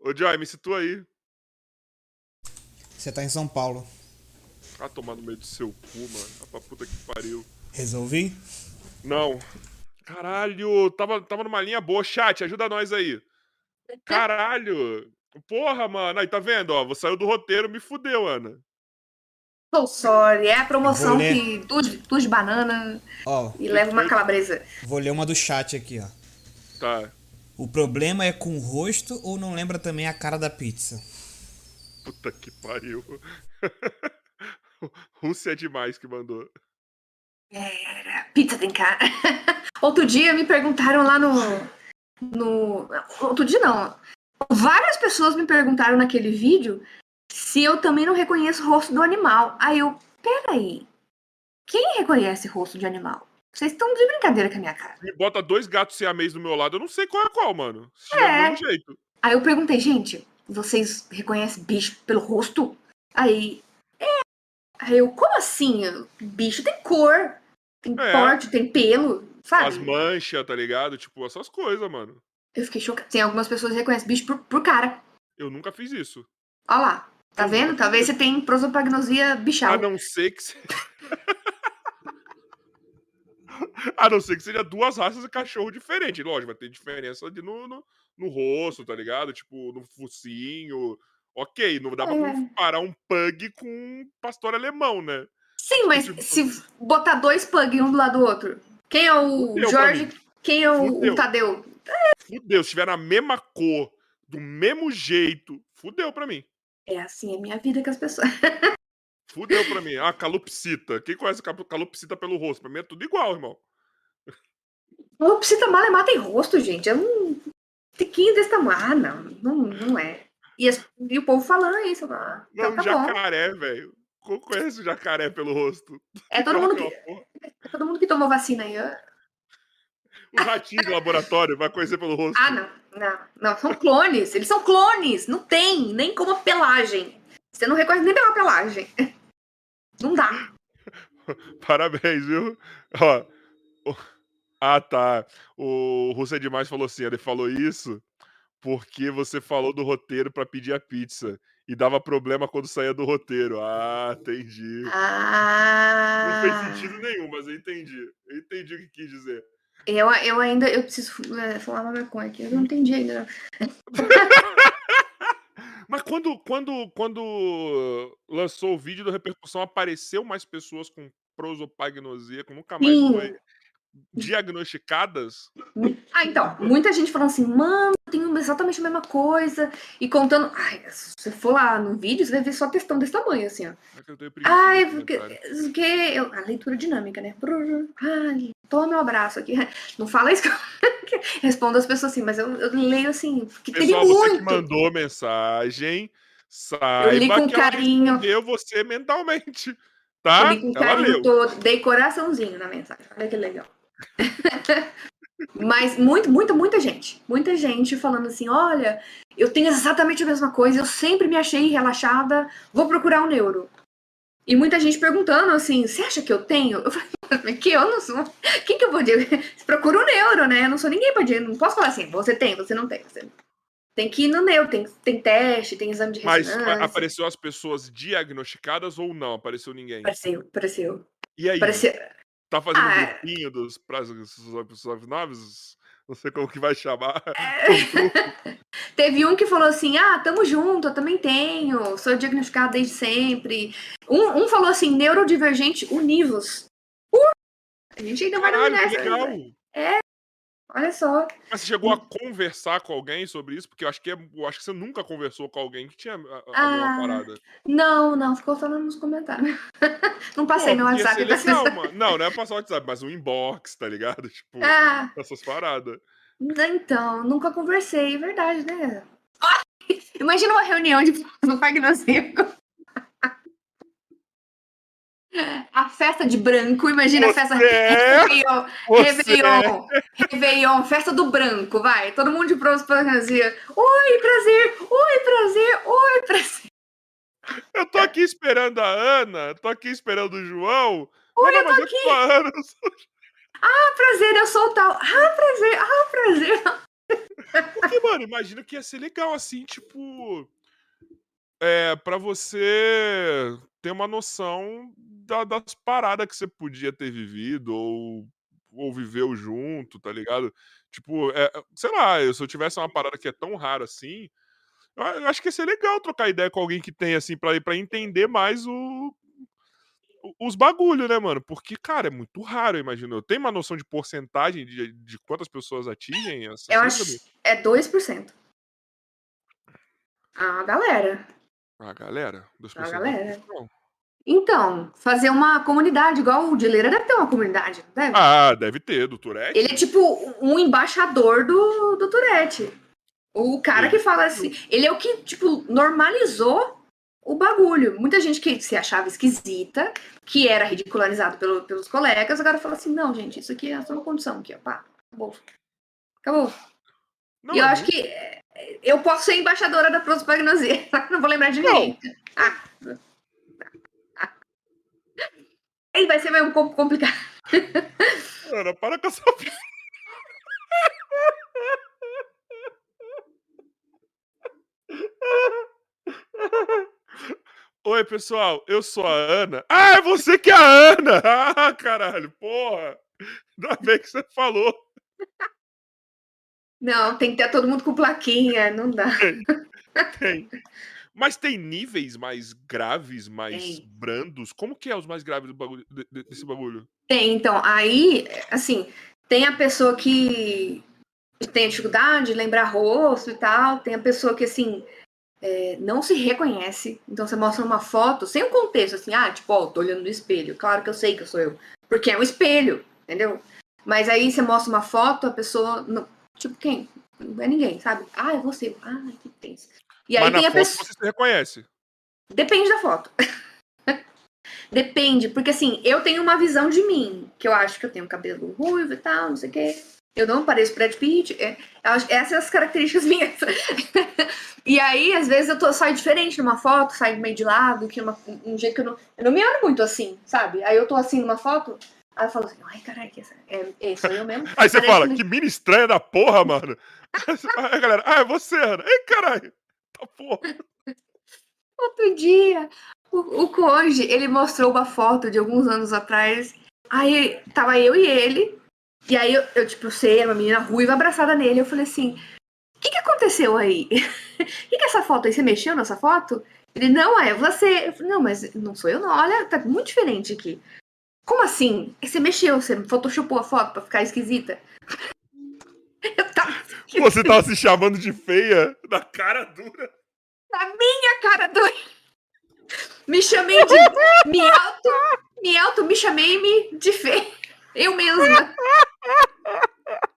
Ô, Joy, me situa aí. Você tá em São Paulo. Ah, tomar no meio do seu cu, mano. A pra puta que pariu. Resolvi? Não. Caralho, tava, tava numa linha boa. Chat, ajuda nós aí. Caralho. Porra, mano. Aí, tá vendo? Ó, você saiu do roteiro, me fudeu, Ana. Oh, sorry. É a promoção que tu, tu de banana oh, e leva uma calabresa. Vou ler uma do chat aqui, ó. Tá. O problema é com o rosto ou não lembra também a cara da pizza? Puta que pariu. Rússia é demais que mandou. É, pizza tem cara. Outro dia me perguntaram lá no, no. Outro dia não. Várias pessoas me perguntaram naquele vídeo se eu também não reconheço o rosto do animal. Aí eu, peraí. Quem reconhece o rosto de animal? Vocês estão de brincadeira com a minha cara. Me bota dois gatos siamês do meu lado, eu não sei qual é qual, mano. Se é. Do jeito. Aí eu perguntei, gente, vocês reconhecem bicho pelo rosto? Aí, é. Aí eu, como assim? Bicho tem cor, tem é. porte, tem pelo, sabe? As manchas, tá ligado? Tipo, essas coisas, mano. Eu fiquei chocada. Tem algumas pessoas que reconhecem bicho por, por cara. Eu nunca fiz isso. Olha lá. Tá eu vendo? Talvez você tenha prosopagnosia bichal. A não ser que você... A não ser que seja duas raças de cachorro diferentes. Lógico, vai ter diferença de no, no, no, rosto, tá ligado? Tipo, no focinho. Ok, não dá é. pra comparar um pug com um pastor alemão, né? Sim, mas tipo... se botar dois pugs um do lado do outro, quem é o Fudeu Jorge, quem é o, o Tadeu? Fudeu, se tiver na mesma cor, do mesmo jeito, fudeu pra mim. É assim, é minha vida com as pessoas. Fudeu pra mim. Ah, calopsita. Quem conhece calopsita pelo rosto? Pra mim é tudo igual, irmão. Calopsita malemar tem rosto, gente. É um tiquinho desse tamanho. Ah, não. Não, não é. E, as, e o povo falando isso. Ah, não, então tá jacaré, velho. Conhece o jacaré pelo rosto? É todo, mundo que, é todo mundo que tomou vacina aí. O ratinho do laboratório vai conhecer pelo rosto. Ah, não. Não, não. São clones. Eles são clones. Não tem. Nem como pelagem. Você não reconhece nem pela pelagem. Não dá. Parabéns, viu? Ó, Ah, tá. O Russo é demais falou assim, ele falou isso porque você falou do roteiro para pedir a pizza e dava problema quando saía do roteiro. Ah, entendi. Ah. Não fez sentido nenhum, mas eu entendi. Eu entendi o que quis dizer. Eu, eu ainda eu preciso é, falar uma maconha aqui. Eu não entendi ainda. mas quando, quando, quando lançou o vídeo da repercussão, apareceu mais pessoas com prosopagnosia, que nunca mais Sim. foi diagnosticadas. Ah, então, muita gente falando assim, mano, tenho exatamente a mesma coisa. E contando. Ai, se você for lá no vídeo, você vai ver só textão desse tamanho, assim, ó. É Ai, porque, porque eu, a leitura dinâmica, né? Ai, toma meu abraço aqui. Não fala isso que eu respondo as pessoas assim, mas eu, eu leio assim, Pessoal, teve muito. Você que mandou mensagem, saiba eu li com que carinho. ela você mentalmente. Tá? Eu li com carinho todo, dei coraçãozinho na mensagem. Olha que legal. Mas muito, muita, muita gente. Muita gente falando assim: olha, eu tenho exatamente a mesma coisa, eu sempre me achei relaxada, vou procurar um neuro. E muita gente perguntando assim: você acha que eu tenho? Eu falei, que eu não sou. Quem que eu vou dizer? Procura um neuro, né? Eu não sou ninguém para dizer. Não posso falar assim: você tem, você não tem. Você... Tem que ir no neuro, tem, tem teste, tem exame de ressonância. Mas apareceu as pessoas diagnosticadas ou não? Apareceu ninguém? Apareceu, apareceu. E aí? Apareceu, Tá fazendo ah, um grupinho dos prazos nomes? Não sei como que vai chamar. É... Teve um que falou assim: ah, tamo junto, eu também tenho, sou diagnosticado desde sempre. Um, um falou assim: neurodivergente univos. Uh! A gente ainda vai nessa. Legal. É, Olha só. Mas você chegou a conversar com alguém sobre isso? Porque eu acho que, é, eu acho que você nunca conversou com alguém que tinha a, a ah, mesma parada. Não, não, ficou só nos comentários. não passei Pô, no WhatsApp. Legal, mano. Não, não é passar o WhatsApp, mas um inbox, tá ligado? Tipo, ah, essas paradas. Então, nunca conversei, é verdade, né? Imagina uma reunião de diagnóstico. A festa de branco, imagina você, a festa Réveillon, Réveillon, Réveillon, festa do branco, vai. Todo mundo de prosperança. Oi, prazer, oi, prazer, oi, prazer. Eu tô aqui esperando a Ana, tô aqui esperando o João. Oi, eu tô aqui. Eu Ana. Ah, prazer, eu sou o tal. Ah, prazer, ah, prazer. Porque, mano, imagino que ia ser legal assim, tipo. É, pra você ter uma noção da, das paradas que você podia ter vivido ou, ou viveu junto, tá ligado? Tipo, é, sei lá, se eu tivesse uma parada que é tão rara assim, eu acho que ia ser legal trocar ideia com alguém que tem, assim, pra, pra entender mais o, os bagulho, né, mano? Porque, cara, é muito raro, eu imagino. Eu tenho uma noção de porcentagem de, de quantas pessoas atingem essa Eu acho é 2%. A galera. A galera? 2% a galera. Não. Então, fazer uma comunidade, igual o Dileira deve ter uma comunidade, deve? Ah, deve ter, do Tourette. Ele é tipo um embaixador do, do Tourette. O cara que fala assim. Ele é o que, tipo, normalizou o bagulho. Muita gente que se achava esquisita, que era ridicularizado pelo, pelos colegas, agora fala assim: não, gente, isso aqui é só uma condição aqui, ó. Pá, acabou. Acabou. Não, e eu é acho que é, eu posso ser embaixadora da prosopagnosia. Não vou lembrar de ninguém. Ah. Aí vai ser meio um pouco complicado. Ana, para com essa. Oi, pessoal, eu sou a Ana. Ah, é você que é a Ana! Ah, caralho, porra! Ainda bem que você falou. Não, tem que ter todo mundo com plaquinha, não dá. Tem. tem. Mas tem níveis mais graves, mais tem. brandos? Como que é os mais graves bagulho, desse bagulho? Tem, então. Aí, assim, tem a pessoa que tem dificuldade de lembrar rosto e tal. Tem a pessoa que, assim, é, não se reconhece. Então você mostra uma foto sem um contexto, assim, ah, tipo, ó, tô olhando no espelho. Claro que eu sei que eu sou eu. Porque é um espelho, entendeu? Mas aí você mostra uma foto, a pessoa. Não, tipo, quem? Não é ninguém, sabe? Ah, é você. Ah, que tenso. E aí Mas tem a pessoa. Você se reconhece. Depende da foto. Depende, porque assim, eu tenho uma visão de mim, que eu acho que eu tenho cabelo ruivo e tal, não sei o quê. Eu não pareço Brad Pitt. É, essas são as características minhas. e aí, às vezes, eu tô, saio diferente numa foto, saio meio de lado, que uma, um jeito que eu não. Eu não me olho muito assim, sabe? Aí eu tô assim numa foto, Aí eu falo assim, ai, caralho, que essa... é, é, sou eu mesmo. Aí você Parece fala, que... que mina estranha da porra, mano. Aí a galera, ah, é você, Ana. Ei, caralho, tá porra. Outro dia, o, o Conde, ele mostrou uma foto de alguns anos atrás. Aí tava eu e ele. E aí eu, eu tipo, sei, uma menina ruiva abraçada nele. Eu falei assim: o que, que aconteceu aí? O que, que é essa foto aí? Você mexeu nessa foto? Ele, não, é você. Eu falei, não, mas não sou eu, não. Olha, tá muito diferente aqui. Como assim? Você mexeu, você photoshopou a foto pra ficar esquisita? Eu tava... Você tava se chamando de feia na cara dura. Na minha cara dura. Me chamei de. Me auto. Me auto, me chamei-me de feia. Eu mesma.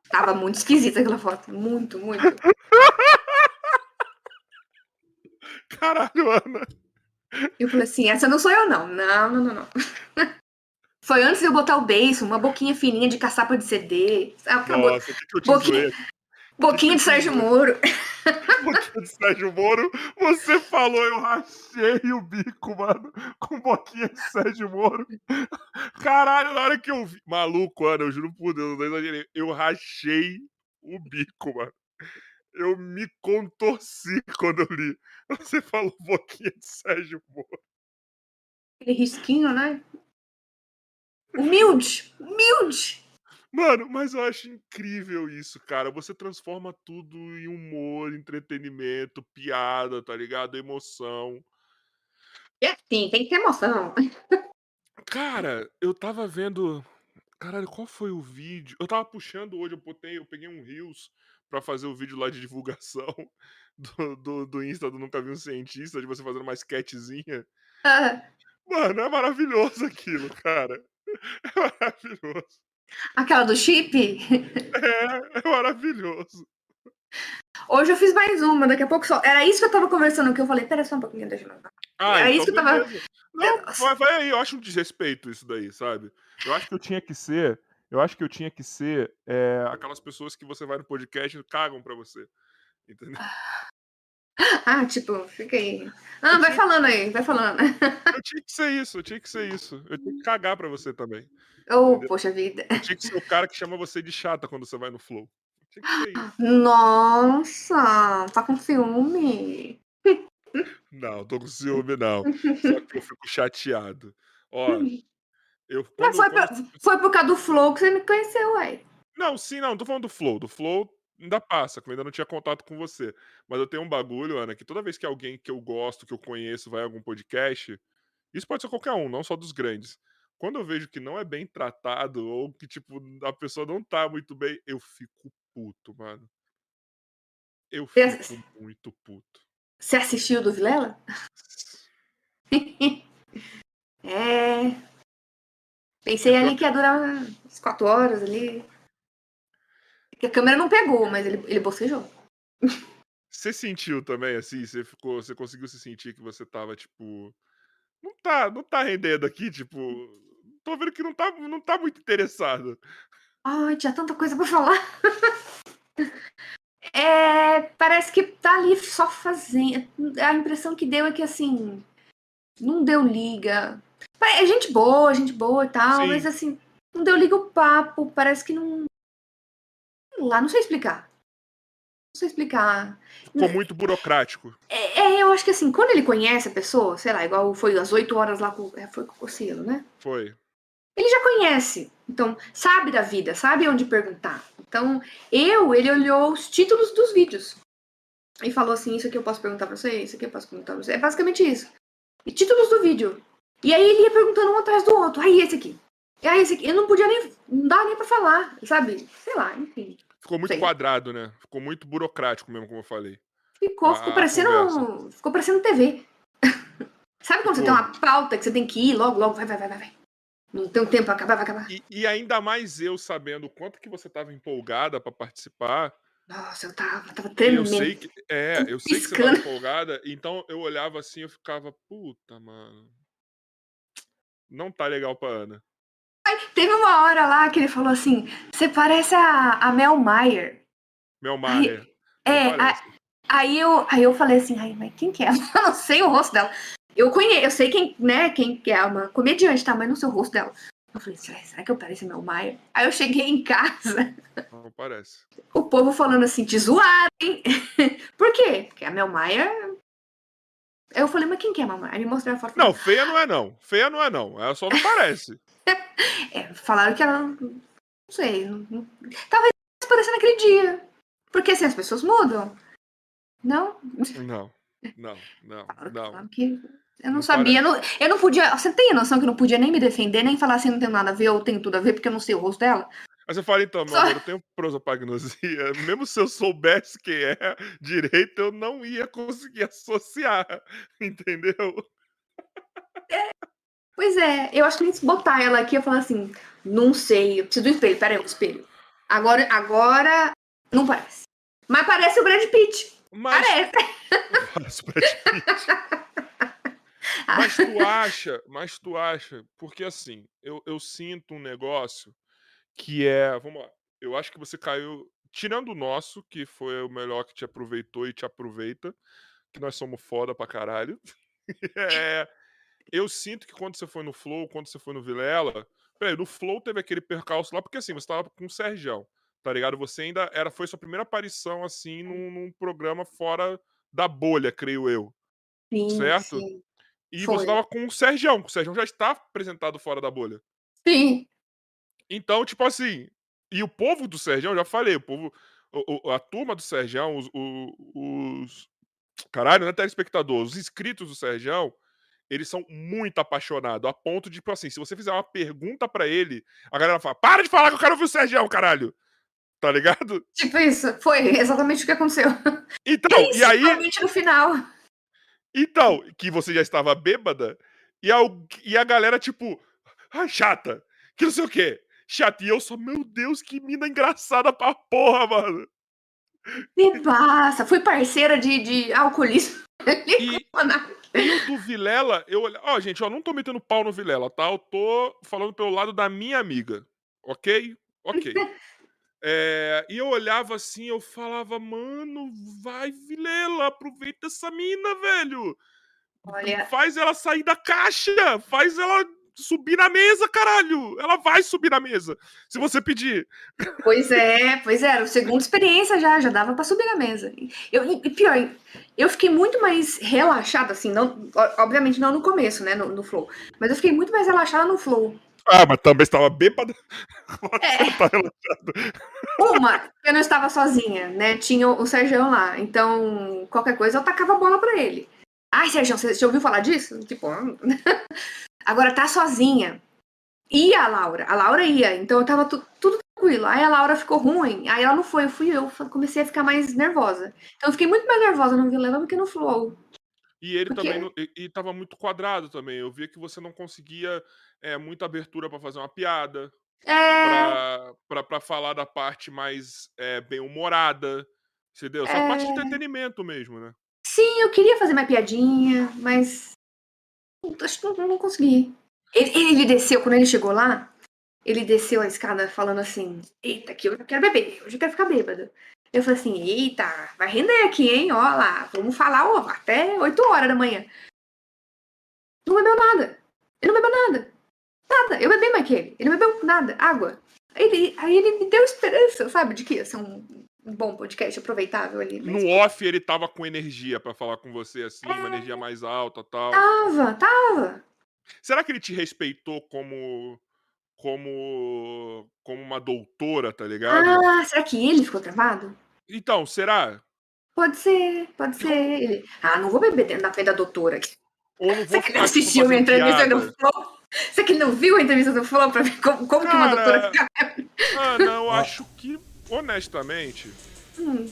Tava muito esquisita aquela foto. Muito, muito. Caralho, Ana. Eu falei assim, essa não sou eu, não. Não, não, não, não. Foi antes de eu botar o beiço, uma boquinha fininha de caçapa de CD. Nossa, o que, que eu te boquinha, boquinha de Sérgio Moro. Boquinha de Sérgio Moro, você falou, eu rachei o bico, mano, com boquinha de Sérgio Moro. Caralho, na hora que eu vi. Maluco, Ana, eu juro por Deus, não exagerei. Eu rachei o bico, mano. Eu me contorci quando eu li. Você falou boquinha de Sérgio Moro. Aquele risquinho, né? Humilde! Humilde! Mano, mas eu acho incrível isso, cara. Você transforma tudo em humor, entretenimento, piada, tá ligado? Emoção. É assim, tem que ter emoção. Cara, eu tava vendo. Caralho, qual foi o vídeo? Eu tava puxando hoje, eu botei, eu peguei um Reels pra fazer o vídeo lá de divulgação do, do, do Insta do Nunca Vi um Cientista, de você fazendo uma sketchzinha. Mano, é maravilhoso aquilo, cara. É maravilhoso. Aquela do chip? É, é maravilhoso. Hoje eu fiz mais uma, daqui a pouco só. Era isso que eu tava conversando, que eu falei, pera só um pouquinho, deixa eu ah, Era então isso que eu tava. Não, vai, vai aí, eu acho um desrespeito isso daí, sabe? Eu acho que eu tinha que ser. Eu acho que eu tinha que ser é, aquelas pessoas que você vai no podcast e cagam pra você. Entendeu? Ah, tipo, fica aí. Ah, vai falando aí, vai falando. Eu tinha que ser isso, eu tinha que ser isso. Eu tinha que cagar pra você também. Oh, poxa vida. Eu tinha que ser o cara que chama você de chata quando você vai no flow. Tinha. Nossa, tá com ciúme. Não, tô com ciúme, não. Só que eu fico chateado. Ó, eu. Mas foi, quando... foi por causa do flow que você me conheceu, ué. Não, sim, não, não tô falando do flow. Do flow ainda passa, que eu ainda não tinha contato com você. Mas eu tenho um bagulho, Ana, que toda vez que alguém que eu gosto, que eu conheço, vai a algum podcast, isso pode ser qualquer um, não só dos grandes. Quando eu vejo que não é bem tratado, ou que, tipo, a pessoa não tá muito bem, eu fico puto, mano. Eu fico muito puto. Você assistiu do Vilela? é. Pensei ali que ia durar umas quatro horas ali. A câmera não pegou, mas ele, ele bocejou. Você sentiu também, assim? Você ficou. Você conseguiu se sentir que você tava, tipo. Não tá, não tá rendendo aqui, tipo. Tô vendo que não tá, não tá muito interessado. Ai, tinha tanta coisa pra falar. é, parece que tá ali só fazendo. A impressão que deu é que assim. Não deu liga. É gente boa, gente boa e tal, Sim. mas assim, não deu liga o papo. Parece que não lá, não sei explicar. Não sei explicar. Ficou muito burocrático. É, é, eu acho que assim, quando ele conhece a pessoa, sei lá, igual foi às 8 horas lá com. É, foi com o Cocilo, né? Foi. Ele já conhece. Então, sabe da vida, sabe onde perguntar. Então, eu, ele olhou os títulos dos vídeos. E falou assim: Isso aqui eu posso perguntar pra você, isso aqui eu posso perguntar pra você. É basicamente isso. E títulos do vídeo. E aí ele ia perguntando um atrás do outro. Aí esse aqui. E aí esse aqui. Eu não podia nem. Não dá nem pra falar, sabe? Sei lá, enfim. Ficou muito Sim. quadrado, né? Ficou muito burocrático mesmo, como eu falei. Ficou, ficou parecendo. Conversa. Ficou parecendo TV. Sabe quando ficou. você tem uma pauta que você tem que ir logo, logo, vai, vai, vai, vai. Não tem um tempo pra acabar, vai acabar. E, e ainda mais eu sabendo o quanto que você tava empolgada para participar. Nossa, eu tava, tava tremendo. Eu sei que, é, eu sei que você tava empolgada, então eu olhava assim, eu ficava, puta, mano. Não tá legal pra Ana. Teve uma hora lá que ele falou assim: você parece a, a Mel Mayer. Mel Mayer. é, a, aí, eu, aí eu falei assim, ai, mas quem que é? Eu não sei o rosto dela. Eu conheço, eu sei quem, né, quem que é uma comediante, tá? Mas não sei o rosto dela. Eu falei, será que eu pareço meu Maia? Aí eu cheguei em casa. Não parece. O povo falando assim, te zoaram, hein? Por quê? Porque a Mel Maia. Eu falei, mas quem que é a Mel Maia? Aí me mostraram a foto. Não, feia não é não. Feia não é não. Ela só não parece. É, falaram que ela. Não sei. Não... Talvez pareça naquele dia. Porque assim, as pessoas mudam. Não? Não, não, não, não. Que eu não, não sabia, não, eu não podia. Você tem a noção que eu não podia nem me defender, nem falar assim, não tem nada a ver, ou tem tudo a ver, porque eu não sei o rosto dela? Aí você fala, então, meu Só... amor, eu tenho prosopagnosia. Mesmo se eu soubesse quem é direito, eu não ia conseguir associar. Entendeu? É, pois é, eu acho que se botar ela aqui, eu falar assim, não sei, eu preciso do espelho, peraí, o espelho. Agora, agora, não parece. Mas parece o Brad Pitt. Mas... Parece. Parece o Brad Pitt. Mas tu acha, mas tu acha, porque assim, eu, eu sinto um negócio que é, vamos lá, eu acho que você caiu, tirando o nosso, que foi o melhor que te aproveitou e te aproveita, que nós somos foda pra caralho. é, eu sinto que quando você foi no Flow, quando você foi no Vilela, peraí, no Flow teve aquele percalço lá, porque assim, você tava com o Sergião, tá ligado? Você ainda era, foi sua primeira aparição, assim, num, num programa fora da bolha, creio eu. Sim, certo? Sim. E Foi. você tava com o Sergião, o Sergião já está apresentado fora da bolha. Sim. Então, tipo assim, e o povo do Sergião, já falei, o povo, o, o, a turma do Sergião, os, os, caralho, não é telespectador, os inscritos do Sergião, eles são muito apaixonados, a ponto de, tipo assim, se você fizer uma pergunta para ele, a galera fala, para de falar que eu quero ouvir o Sergião, caralho. Tá ligado? Tipo isso, foi exatamente o que aconteceu. Então, e aí... no final. Então, que você já estava bêbada, e a, e a galera, tipo, ai, chata, que não sei o quê. Chata, e eu só, meu Deus, que mina engraçada pra porra, mano. Me passa, fui parceira de, de alcoolismo. E, e o do Vilela, eu olhei. Ó, oh, gente, ó, não tô metendo pau no Vilela, tá? Eu tô falando pelo lado da minha amiga. Ok? Ok. É, e eu olhava assim, eu falava, mano, vai, Vilela, aproveita essa mina, velho. Olha... Faz ela sair da caixa, faz ela subir na mesa, caralho. Ela vai subir na mesa, se você pedir. Pois é, pois é, era segunda experiência já, já dava para subir na mesa. Eu, e pior, eu fiquei muito mais relaxada, assim, não, obviamente não no começo, né, no, no flow, mas eu fiquei muito mais relaxada no flow. Ah, mas também estava bêbada. É. Tá Uma, eu não estava sozinha, né? Tinha o Sérgio lá. Então, qualquer coisa eu tacava a bola para ele. Ai, Sérgio, você já ouviu falar disso? Tipo, agora tá sozinha. Ia a Laura, a Laura ia, então eu tava tu, tudo tranquilo. Aí a Laura ficou ruim, aí ela não foi, eu fui eu, comecei a ficar mais nervosa. Então eu fiquei muito mais nervosa no Vilema do que no Flow. E ele Porque... também, e, e tava muito quadrado também. Eu via que você não conseguia é, muita abertura para fazer uma piada, é... para falar da parte mais é, bem-humorada, entendeu? Só é... a parte de é. entretenimento mesmo, né? Sim, eu queria fazer uma piadinha, mas acho que não, não consegui. Ele, ele desceu, quando ele chegou lá, ele desceu a escada falando assim: Eita, que eu quero beber, hoje eu quero ficar bêbada. Eu falei assim: Eita, vai render aqui, hein? Ó lá, vamos falar ó, até 8 horas da manhã. Não bebeu nada. Ele não bebeu nada. Nada, eu bebi mais que ele. Ele não bebeu nada, água. Ele, aí ele me deu esperança, sabe, de que ia ser um, um bom podcast aproveitável ali. Mas... No off ele tava com energia para falar com você, assim, é... uma energia mais alta tal. Tava, tava. Será que ele te respeitou como. como. como uma doutora, tá ligado? Ah, será que ele ficou travado? Então, será? Pode ser, pode ser. Ele. Ah, não vou beber dentro da pé da doutora aqui. Ou não vou Você que assistiu minha entrevista no Flow? Você que não viu a entrevista do Flow pra ver como, como Cara, que uma doutora fica. Ah, não, eu acho que, honestamente. Hum.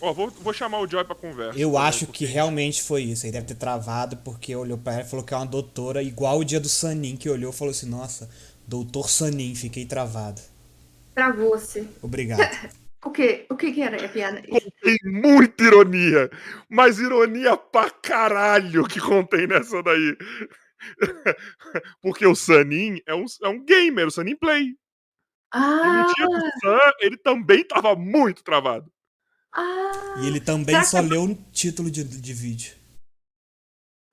Ó, vou, vou chamar o Joy pra conversa. Eu acho que realmente foi isso. Ele deve ter travado porque olhou pra ela e falou que é uma doutora, igual o dia do Sanin, que olhou e falou assim: Nossa, doutor Sanin, fiquei travado. Pra você. Obrigado. o que? O que, que era a piada? Tem muita ironia, mas ironia pra caralho que contém nessa daí. Porque o Sanin é um, é um gamer, o Sanin Play. Ah. Ele, Sun, ele também tava muito travado. Ah. E ele também só que... leu o título de, de vídeo.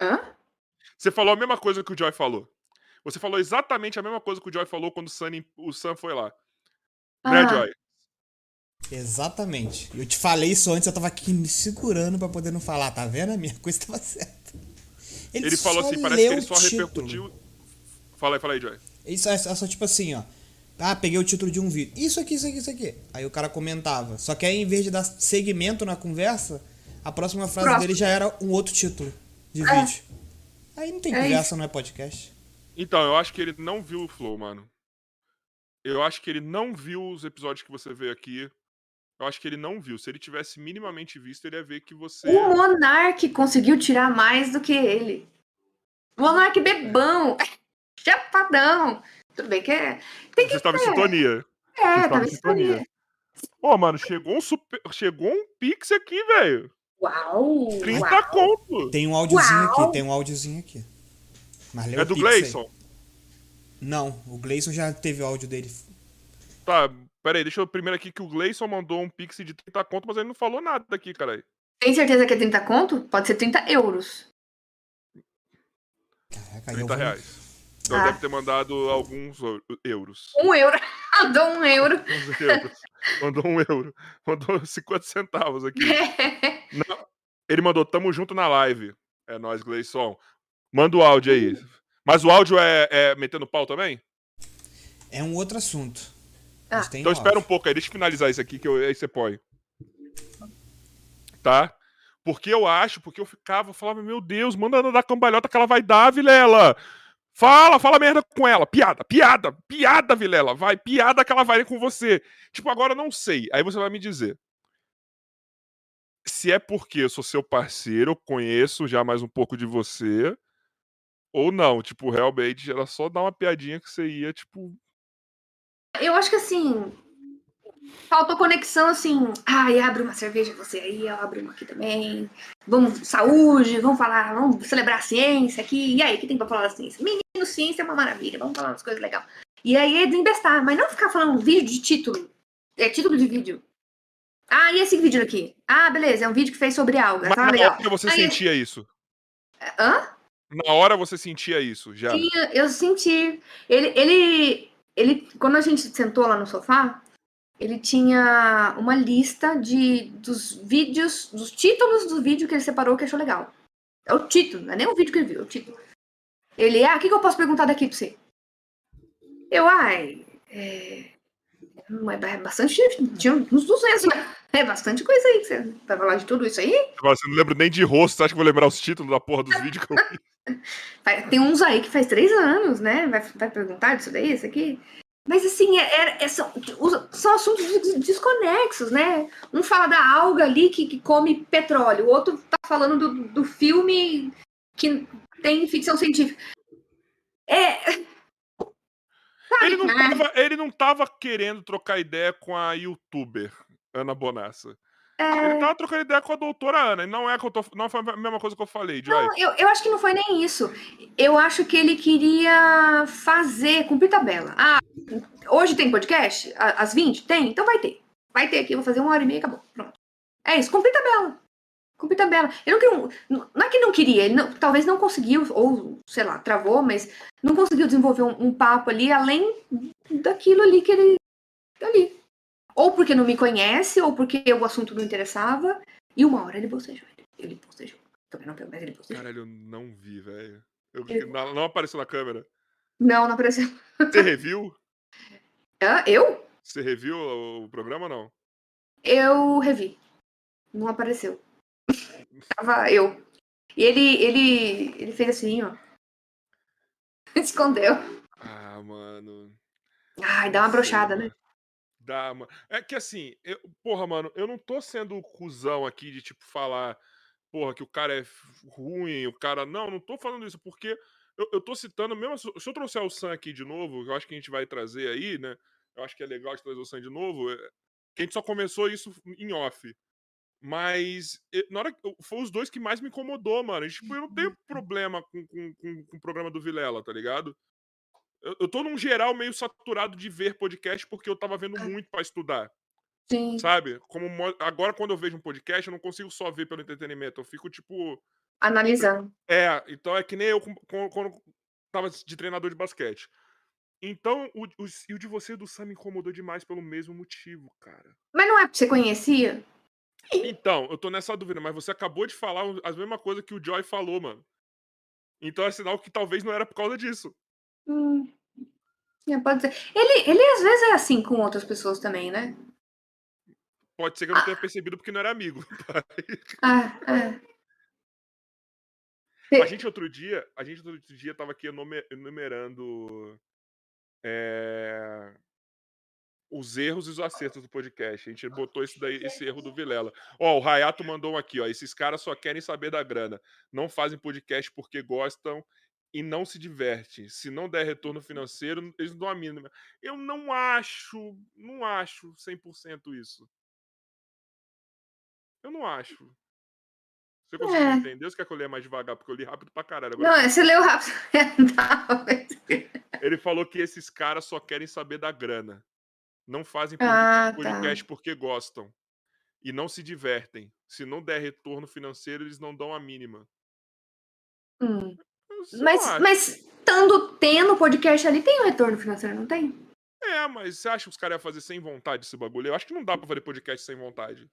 Hã? Você falou a mesma coisa que o Joy falou. Você falou exatamente a mesma coisa que o Joy falou quando o, Sunny, o Sam foi lá. Né, ah. Né, Joy? Exatamente. Eu te falei isso antes, eu tava aqui me segurando para poder não falar, tá vendo? A minha coisa tava certa. Ele, ele falou assim, parece que ele só título. repercutiu. Fala aí, fala aí, Joy. Isso é, é só tipo assim, ó. Ah, peguei o título de um vídeo. Isso aqui, isso aqui, isso aqui. Aí o cara comentava. Só que aí, em vez de dar segmento na conversa, a próxima frase Próximo. dele já era um outro título de é. vídeo. Aí não tem é conversa, isso. não é podcast. Então, eu acho que ele não viu o Flow, mano. Eu acho que ele não viu os episódios que você veio aqui. Eu acho que ele não viu. Se ele tivesse minimamente visto, ele ia ver que você. O Monark conseguiu tirar mais do que ele. O Monark bebão. Chapadão. Tudo bem que é. Tem que Você estava em sintonia. É, estava em sintonia. Pô, mano, chegou um, super... chegou um Pix aqui, velho. Uau! 30 uau. conto. Tem um áudiozinho aqui, tem um áudiozinho aqui. Mas é do Gleison? Não, o Gleison já teve o áudio dele. Tá, pera aí, deixa eu primeiro aqui que o Gleison mandou um Pix de 30 conto, mas ele não falou nada aqui, cara. Tem certeza que é 30 conto? Pode ser 30 euros. Caraca, 30 reais. Então ah. deve ter mandado alguns euros. Um euro. Mandou um euro. Mandou um euro. Mandou 50 centavos aqui. Não, ele mandou, tamo junto na live. É nóis, Gleison. Manda o áudio aí. Mas o áudio é, é metendo pau também? É um outro assunto. Ah. Então espera um pouco aí, deixa eu finalizar isso aqui, que eu, aí você põe. Tá? Porque eu acho, porque eu ficava, eu falava, meu Deus, manda dar cambalhota que ela vai dar, Vilela. Fala, fala merda com ela. Piada, piada, piada, Vilela. Vai, piada que ela vai com você. Tipo, agora não sei. Aí você vai me dizer. Se é porque eu sou seu parceiro, eu conheço já mais um pouco de você. Ou não, tipo, realmente era só dar uma piadinha que você ia, tipo. Eu acho que assim, faltou conexão assim. Ai, abre uma cerveja você aí, eu abro uma aqui também. Vamos, saúde, vamos falar, vamos celebrar a ciência aqui. E aí, o que tem pra falar da ciência? Menino, ciência é uma maravilha, vamos falar umas coisas legais. E aí é desembestar, mas não ficar falando vídeo de título. É título de vídeo. Ah, e esse vídeo aqui? Ah, beleza, é um vídeo que fez sobre algas. Mas legal. na hora você sentia isso? Hã? Na hora você sentia isso, já? Sim, eu senti. Ele, ele, ele, quando a gente sentou lá no sofá, ele tinha uma lista de dos vídeos, dos títulos do vídeo que ele separou que achou legal. É o título, não é nem o vídeo que ele viu, é o título. Ele, ah, o que, que eu posso perguntar daqui pra você? Eu, ai, é, é bastante, tinha uns 200, né? É bastante coisa aí. Você vai falar de tudo isso aí? Agora, você não lembra nem de rosto, você acha que eu vou lembrar os títulos da porra dos vídeos que eu Tem uns aí que faz três anos, né? Vai, vai perguntar disso daí, isso aqui? Mas assim, é, é, é, são, são assuntos desconexos, né? Um fala da alga ali que, que come petróleo, o outro tá falando do, do filme que tem ficção científica. É. Ele não, tava, ele não tava querendo trocar ideia com a youtuber Ana Bonassa. É... Ele tava trocando ideia com a doutora Ana. Não é que eu tô. Não foi a mesma coisa que eu falei, Joy. Não, eu, eu acho que não foi nem isso. Eu acho que ele queria fazer, cumprir tabela. Ah, hoje tem podcast? Às 20? Tem? Então vai ter. Vai ter aqui, vou fazer uma hora e meia e acabou. Pronto. É isso, cumprir tabela. Cumprir tabela. Ele não, não, não é que não queria, ele não, talvez não conseguiu, ou sei lá, travou, mas não conseguiu desenvolver um, um papo ali além daquilo ali que ele. ali. Ou porque não me conhece, ou porque o assunto não interessava. E uma hora ele bocejou. Ele bocejou. Também não mas ele bocejou. Caralho, eu não vi, velho. Eu... Não, não apareceu na câmera. Não, não apareceu. Você reviu? Ah, eu? Você reviu o programa ou não? Eu revi. Não apareceu. Tava eu. E ele, ele, ele fez assim, ó. Escondeu. Ah, mano. Ai, dá uma brochada, né? Dá, mano. É que assim, eu, porra, mano, eu não tô sendo cuzão aqui de, tipo, falar, porra, que o cara é ruim, o cara. Não, não tô falando isso, porque eu, eu tô citando, mesmo. Se eu trouxer o Sam aqui de novo, eu acho que a gente vai trazer aí, né? Eu acho que é legal de trazer o Sam de novo. É, que a gente só começou isso em off. Mas na hora foi os dois que mais me incomodou, mano. Tipo, eu não tenho uhum. problema com, com, com, com o programa do Vilela, tá ligado? Eu, eu tô num geral meio saturado de ver podcast porque eu tava vendo muito para estudar. Sim. Sabe? Como agora quando eu vejo um podcast, eu não consigo só ver pelo entretenimento, eu fico tipo analisando. É, então é que nem eu quando tava de treinador de basquete. Então, o, o, e o de você do Sam me incomodou demais pelo mesmo motivo, cara. Mas não é porque você conhecia? Então, eu tô nessa dúvida, mas você acabou de falar a mesma coisa que o Joy falou, mano. Então é sinal que talvez não era por causa disso. Hum. É, pode ser. Ele, ele às vezes é assim com outras pessoas também, né? Pode ser que eu não tenha percebido porque não era amigo. Ah, é. A gente outro dia, a gente outro dia tava aqui enumerando é, os erros e os acertos do podcast. A gente botou esse, daí, esse erro do Vilela. Ó, o Rayato mandou um aqui, ó. Esses caras só querem saber da grana. Não fazem podcast porque gostam e não se divertem. Se não der retorno financeiro, eles não dão a mínima. Eu não acho, não acho 100% isso. Eu não acho. Você conseguiu é. entender? Você quer que eu leia mais devagar? Porque eu li rápido pra caralho. Agora, não, você leu rápido. Ele falou que esses caras só querem saber da grana. Não fazem ah, podcast tá. porque gostam. E não se divertem. Se não der retorno financeiro, eles não dão a mínima. Hum. Mas, mas estando tendo podcast ali, tem um retorno financeiro, não tem? É, mas você acha que os caras iam fazer sem vontade esse bagulho? Eu acho que não dá pra fazer podcast sem vontade.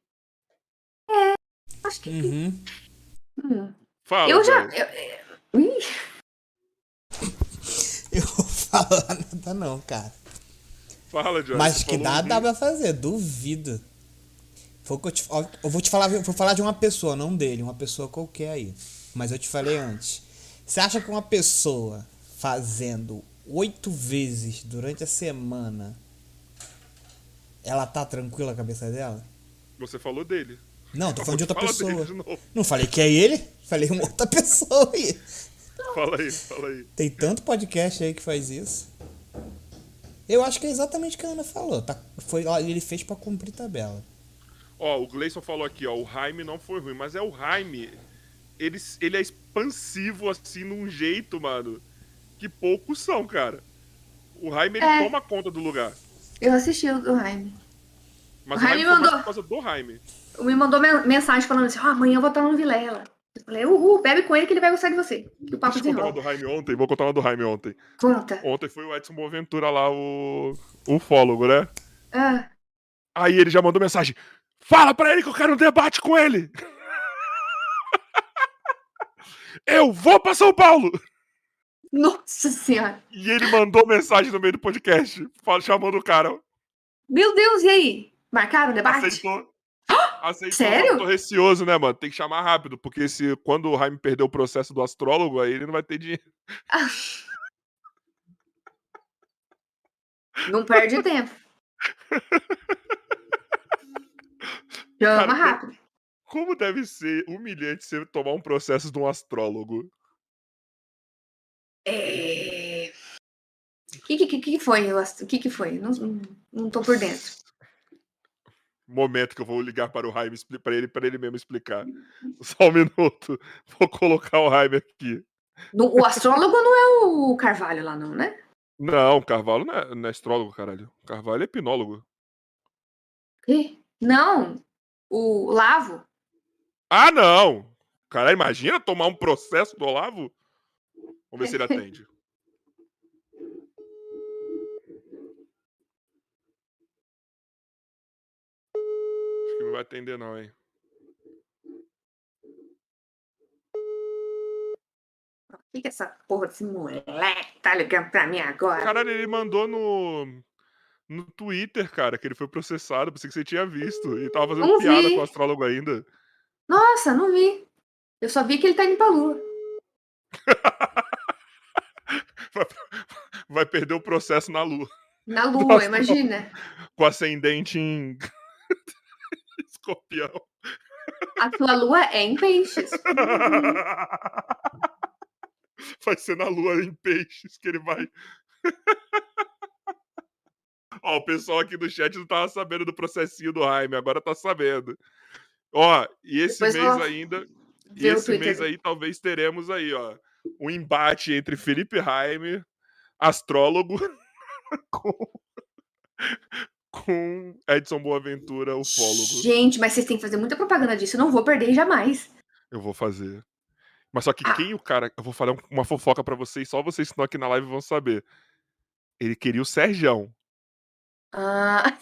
É, acho que. Uhum. Hum. Fala. Eu já. Eu, eu... eu vou falar nada, não, cara. Fala, Jorge. Mas que dá, dá pra fazer, duvido. Foi que eu, te, eu vou te falar, vou falar de uma pessoa, não dele, uma pessoa qualquer aí. Mas eu te falei antes. Você acha que uma pessoa fazendo oito vezes durante a semana ela tá tranquila a cabeça dela? Você falou dele. Não, tô falando de outra pessoa. De não falei que é ele, falei uma outra pessoa aí. Fala aí, fala aí. Tem tanto podcast aí que faz isso. Eu acho que é exatamente o que a Ana falou. Tá, foi, ele fez para cumprir tabela. Ó, o Gleison falou aqui, ó, o Jaime não foi ruim, mas é o Jaime. Ele, ele é expansivo, assim, num jeito, mano, que poucos são, cara. O Jaime, ele é. toma conta do lugar. Eu assisti o do Jaime. Mas o Jaime, mandou... por causa do Jaime me mandou mensagem falando assim: oh, amanhã eu vou estar no Vilela. Eu falei, uhul, bebe com ele que ele vai gostar de você. Que o papo Deixa eu contar uma do Jaime ontem, vou contar uma do Jaime ontem. Conta. Ontem foi o Edson Boaventura lá, o ufólogo, né? Ah. Aí ele já mandou mensagem: fala pra ele que eu quero um debate com ele. eu vou pra São Paulo. Nossa senhora. E ele mandou mensagem no meio do podcast, chamando o cara. Meu Deus, e aí? Marcaram o debate? Aceitou. Aceitou, Sério? Tô receoso, né, mano? Tem que chamar rápido, porque se quando o Jaime perder o processo do astrólogo, aí ele não vai ter dinheiro. Não perde tempo. Chama Cara, rápido. Como deve ser humilhante você tomar um processo de um astrólogo? É. O que, que, que foi? O que, que foi? Não, não tô por dentro momento que eu vou ligar para o Jaime para ele, para ele mesmo explicar. Só um minuto. Vou colocar o Jaime aqui. o astrólogo não é o Carvalho lá, não, né? Não, Carvalho não é, não é astrólogo, caralho. Carvalho é hipnólogo. Que? Não. O Lavo. Ah, não! Cara, imagina tomar um processo do Olavo? Vamos ver se ele atende. Que não vai atender, não, hein? O que, que essa porra desse moleque tá ligando pra mim agora? Caralho, ele mandou no. No Twitter, cara, que ele foi processado. Pensei que você tinha visto. E tava fazendo não piada vi. com o astrólogo ainda. Nossa, não vi. Eu só vi que ele tá indo pra lua. vai perder o processo na lua. Na lua, imagina. Com ascendente em escorpião. A tua lua é em peixes. Vai ser na lua em peixes que ele vai. Ó, o pessoal aqui do chat não tava sabendo do processinho do Jaime, agora tá sabendo. Ó, e esse Depois mês ainda. E esse mês aí talvez teremos aí, ó, um embate entre Felipe Jaime, astrólogo, com, com Edson Boaventura, ufólogo. Gente, mas vocês têm que fazer muita propaganda disso. Eu não vou perder jamais. Eu vou fazer. Mas só que ah. quem o cara. Eu vou falar uma fofoca para vocês, só vocês que estão aqui na live vão saber. Ele queria o Serjão. Ah.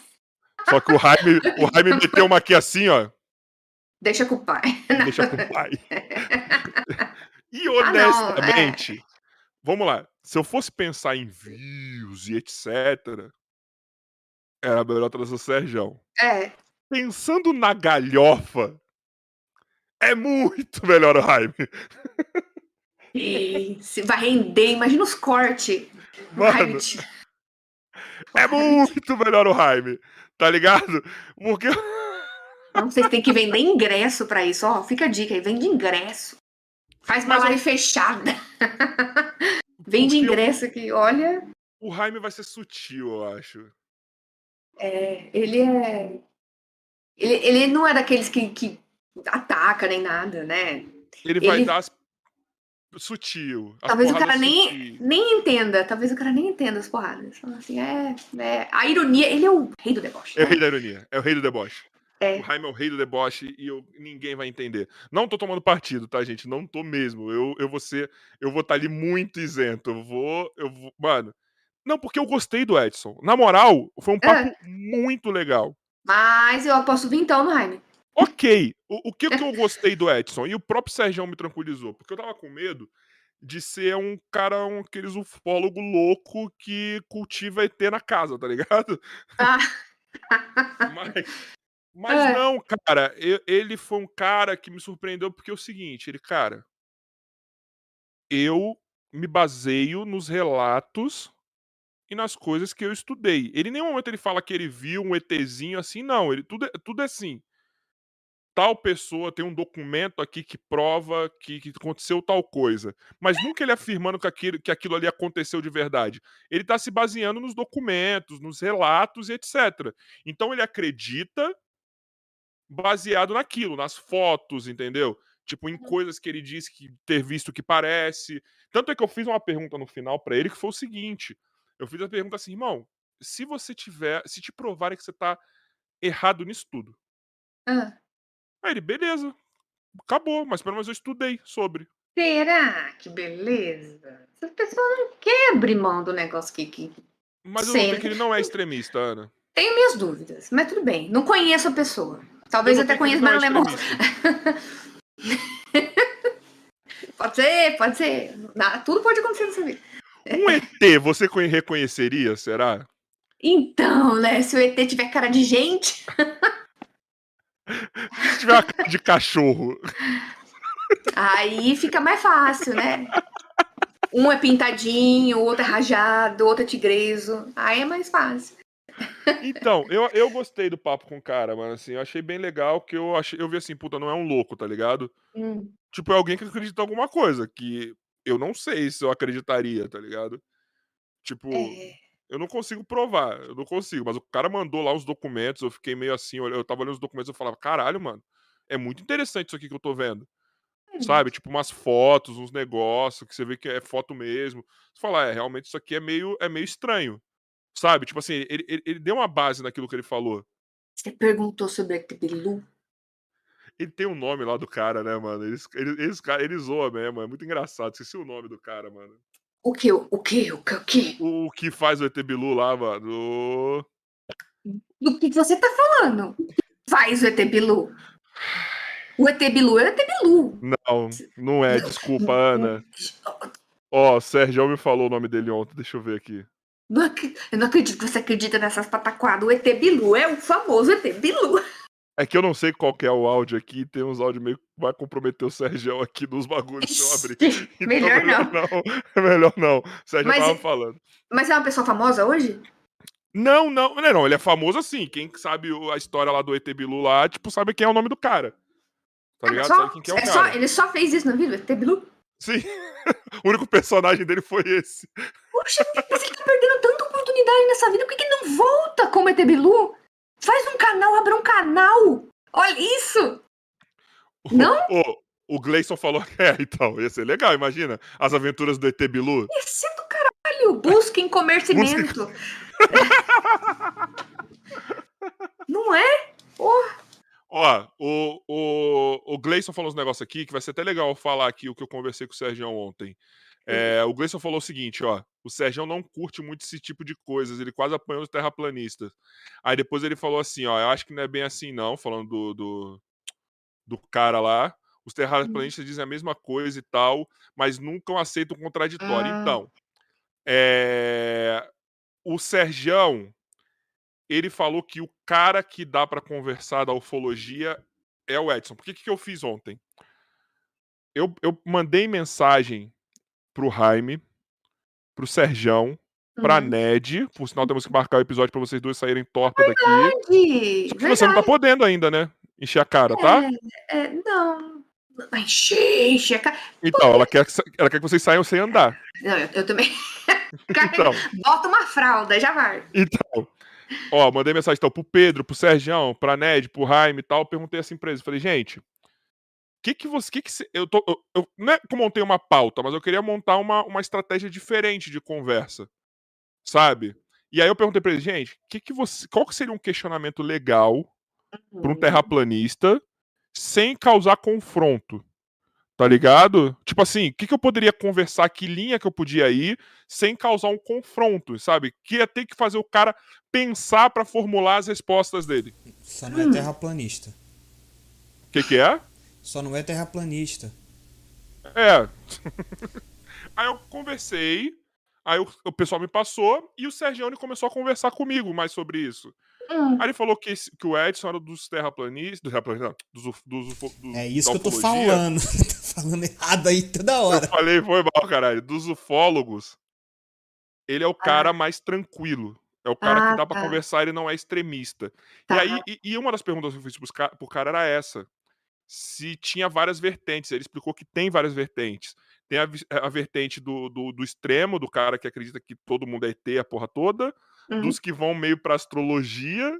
Só que o Jaime, o Jaime meteu uma aqui assim, ó. Deixa com o pai. Deixa com o pai. e honestamente, ah, não, é. vamos lá. Se eu fosse pensar em views e etc., era melhor trazer o Serjão. É. Pensando na galhofa, é muito melhor o Jaime. Se vai render, imagina os cortes. Mano, é muito melhor o Jaime, tá ligado? Porque. Não, vocês têm que vender ingresso pra isso, ó. Fica a dica aí, vende ingresso. Faz uma live fechada. vende ingresso aqui, olha. O Jaime vai ser sutil, eu acho. É, ele é. Ele, ele não é daqueles que, que ataca nem nada, né? Ele vai ele... dar as... sutil. Talvez o cara nem, nem entenda. Talvez o cara nem entenda as porradas. Assim, é, é, A ironia, ele é o rei do deboche. É o rei da ironia. É o rei do deboche. É. O Jaime é o rei do deboche e eu, ninguém vai entender. Não tô tomando partido, tá, gente? Não tô mesmo. Eu, eu vou ser. Eu vou estar tá ali muito isento. Eu vou. Eu vou. Mano. Não, porque eu gostei do Edson. Na moral, foi um papo é. muito legal. Mas eu posso vir então no Jaime. Ok. O, o que, que eu gostei do Edson? E o próprio Sérgio me tranquilizou, porque eu tava com medo de ser um cara, um, aqueles ufólogo louco que cultiva ET na casa, tá ligado? Ah. mas mas é. não, cara, eu, ele foi um cara que me surpreendeu porque é o seguinte, ele, cara, eu me baseio nos relatos e nas coisas que eu estudei. Ele em nenhum momento ele fala que ele viu um ETzinho assim, não, ele tudo, é, tudo é assim tal pessoa tem um documento aqui que prova que, que aconteceu tal coisa. Mas nunca ele afirmando que aquilo, que aquilo ali aconteceu de verdade. Ele está se baseando nos documentos, nos relatos e etc. Então ele acredita baseado naquilo, nas fotos, entendeu? Tipo, em uhum. coisas que ele disse que ter visto que parece. Tanto é que eu fiz uma pergunta no final para ele que foi o seguinte: eu fiz a pergunta assim, irmão, se você tiver, se te provarem que você tá errado nisso tudo, ah. Aí ele, beleza. Acabou, mas pelo menos eu estudei sobre. Será que beleza? Essa pessoa não quebre mão do negócio que. que... Mas eu sei que ele não é extremista, Ana. Tenho minhas dúvidas, mas tudo bem. Não conheço a pessoa. Talvez até conheça, mas não é lembro. pode ser, pode ser. Tudo pode acontecer nessa vida. Um ET, você reconheceria, será? Então, né? Se o ET tiver cara de gente. Se tiver uma cara de cachorro. Aí fica mais fácil, né? Um é pintadinho, o outro é rajado, o outro é tigreso. Aí é mais fácil. Então, eu, eu gostei do papo com o cara, mano. Assim, eu achei bem legal que eu achei, eu vi assim, puta, não é um louco, tá ligado? Hum. Tipo, é alguém que acredita em alguma coisa, que eu não sei se eu acreditaria, tá ligado? Tipo, é. Eu não consigo provar, eu não consigo, mas o cara mandou lá os documentos, eu fiquei meio assim, eu tava olhando os documentos, eu falava, caralho, mano, é muito interessante isso aqui que eu tô vendo. É Sabe? Tipo, umas fotos, uns negócios, que você vê que é foto mesmo. Você fala, é, realmente isso aqui é meio, é meio estranho. Sabe? Tipo assim, ele, ele, ele deu uma base naquilo que ele falou. Você perguntou sobre a Bilu? Ele tem um nome lá do cara, né, mano? Eles, eles, eles, eles zoam mesmo, é muito engraçado. Esqueci o nome do cara, mano. O que? O que? O que? O que? O que faz o ET Bilu lá, mano? Do que, que você tá falando? Faz o ET Bilu. O ET Bilu é o ET Bilu. Não, não é. Desculpa, Ana. Ó, oh, Sérgio me falou o nome dele ontem. Deixa eu ver aqui. Não, eu não acredito que você acredita nessas pataquadas. O ET Bilu é o famoso ET Bilu. É que eu não sei qual que é o áudio aqui, tem uns áudios meio que vai comprometer o Sérgio aqui nos bagulhos se eu abrir. Então, melhor, melhor não. não. Melhor não. O Sérgio mas, tava falando. Mas é uma pessoa famosa hoje? Não, não, não, não, ele é famoso assim. Quem sabe a história lá do ET Bilu lá, tipo, sabe quem é o nome do cara. Tá ah, ligado? Só, sabe quem é o é cara. Só, ele só fez isso na vida, ET Bilu? Sim. o único personagem dele foi esse. Poxa, mas ele tá perdendo tanta oportunidade nessa vida, por que, que ele não volta como ET Bilu? Faz um canal, abra um canal. Olha isso. Não? O, o Gleison falou que é, então, ia ser legal, imagina. As aventuras do ET Bilu. Ia ser do caralho. Busquem comercimento. Busque... Não é? Oh. Ó, o, o, o Gleison falou uns negócios aqui que vai ser até legal falar aqui o que eu conversei com o Sérgio ontem. É, o Gleison falou o seguinte, ó. O Sérgio não curte muito esse tipo de coisas, ele quase apanhou os terraplanistas. Aí depois ele falou assim, ó, eu acho que não é bem assim não, falando do, do, do cara lá. Os terraplanistas dizem a mesma coisa e tal, mas nunca aceitam o contraditório. Ah. Então, é, o Sergião, ele falou que o cara que dá para conversar da ufologia é o Edson. Por que, que eu fiz ontem? Eu, eu mandei mensagem pro Jaime, pro Serjão, pra Uhum. Ned. Por sinal, temos que marcar o episódio pra vocês dois saírem torta daqui. Verdade, Só que você não tá podendo ainda, né? Encher a cara, tá? É, não. Enche, enche a cara. Então, ela quer, que, ela quer que vocês saiam sem andar. Não, eu, eu também. Então, Bota uma fralda, já vai. então. Ó, mandei mensagem então pro Pedro, pro Sergião, pra Ned, pro Jaime e tal. Perguntei assim pra eles. Falei, gente, que que você. Que que cê- eu tô, eu, eu- não é que eu montei uma pauta, mas eu queria montar uma, uma estratégia diferente de conversa. Sabe? E aí eu perguntei pra eles, gente, que que você, qual que seria um questionamento legal pra um terraplanista sem causar confronto. Tá ligado? Tipo assim, o que, que eu poderia conversar, que linha que eu podia ir sem causar um confronto, sabe? Que ia ter que fazer o cara pensar pra formular as respostas dele. Só não é terraplanista. O que, que é? Só não é terraplanista. É. aí eu conversei, aí o, o pessoal me passou e o Sergione começou a conversar comigo mais sobre isso. Hum. Aí ele falou que, que o Edson era dos terraplanistas, dos terraplanistas, dos, dos, dos É isso que eu tô falando. tô falando errado aí toda hora. Eu falei, foi mal, caralho. Dos ufólogos, ele é o cara mais tranquilo. É o cara Ah, que dá pra tá. conversar, ele não é extremista. Tá. E aí, e, e uma das perguntas que eu fiz pros pro cara era essa. Se tinha várias vertentes. Ele explicou que tem várias vertentes. Tem a, a vertente do, do, do extremo, do cara que acredita que todo mundo é ET, a porra toda. Uhum. Dos que vão meio pra astrologia,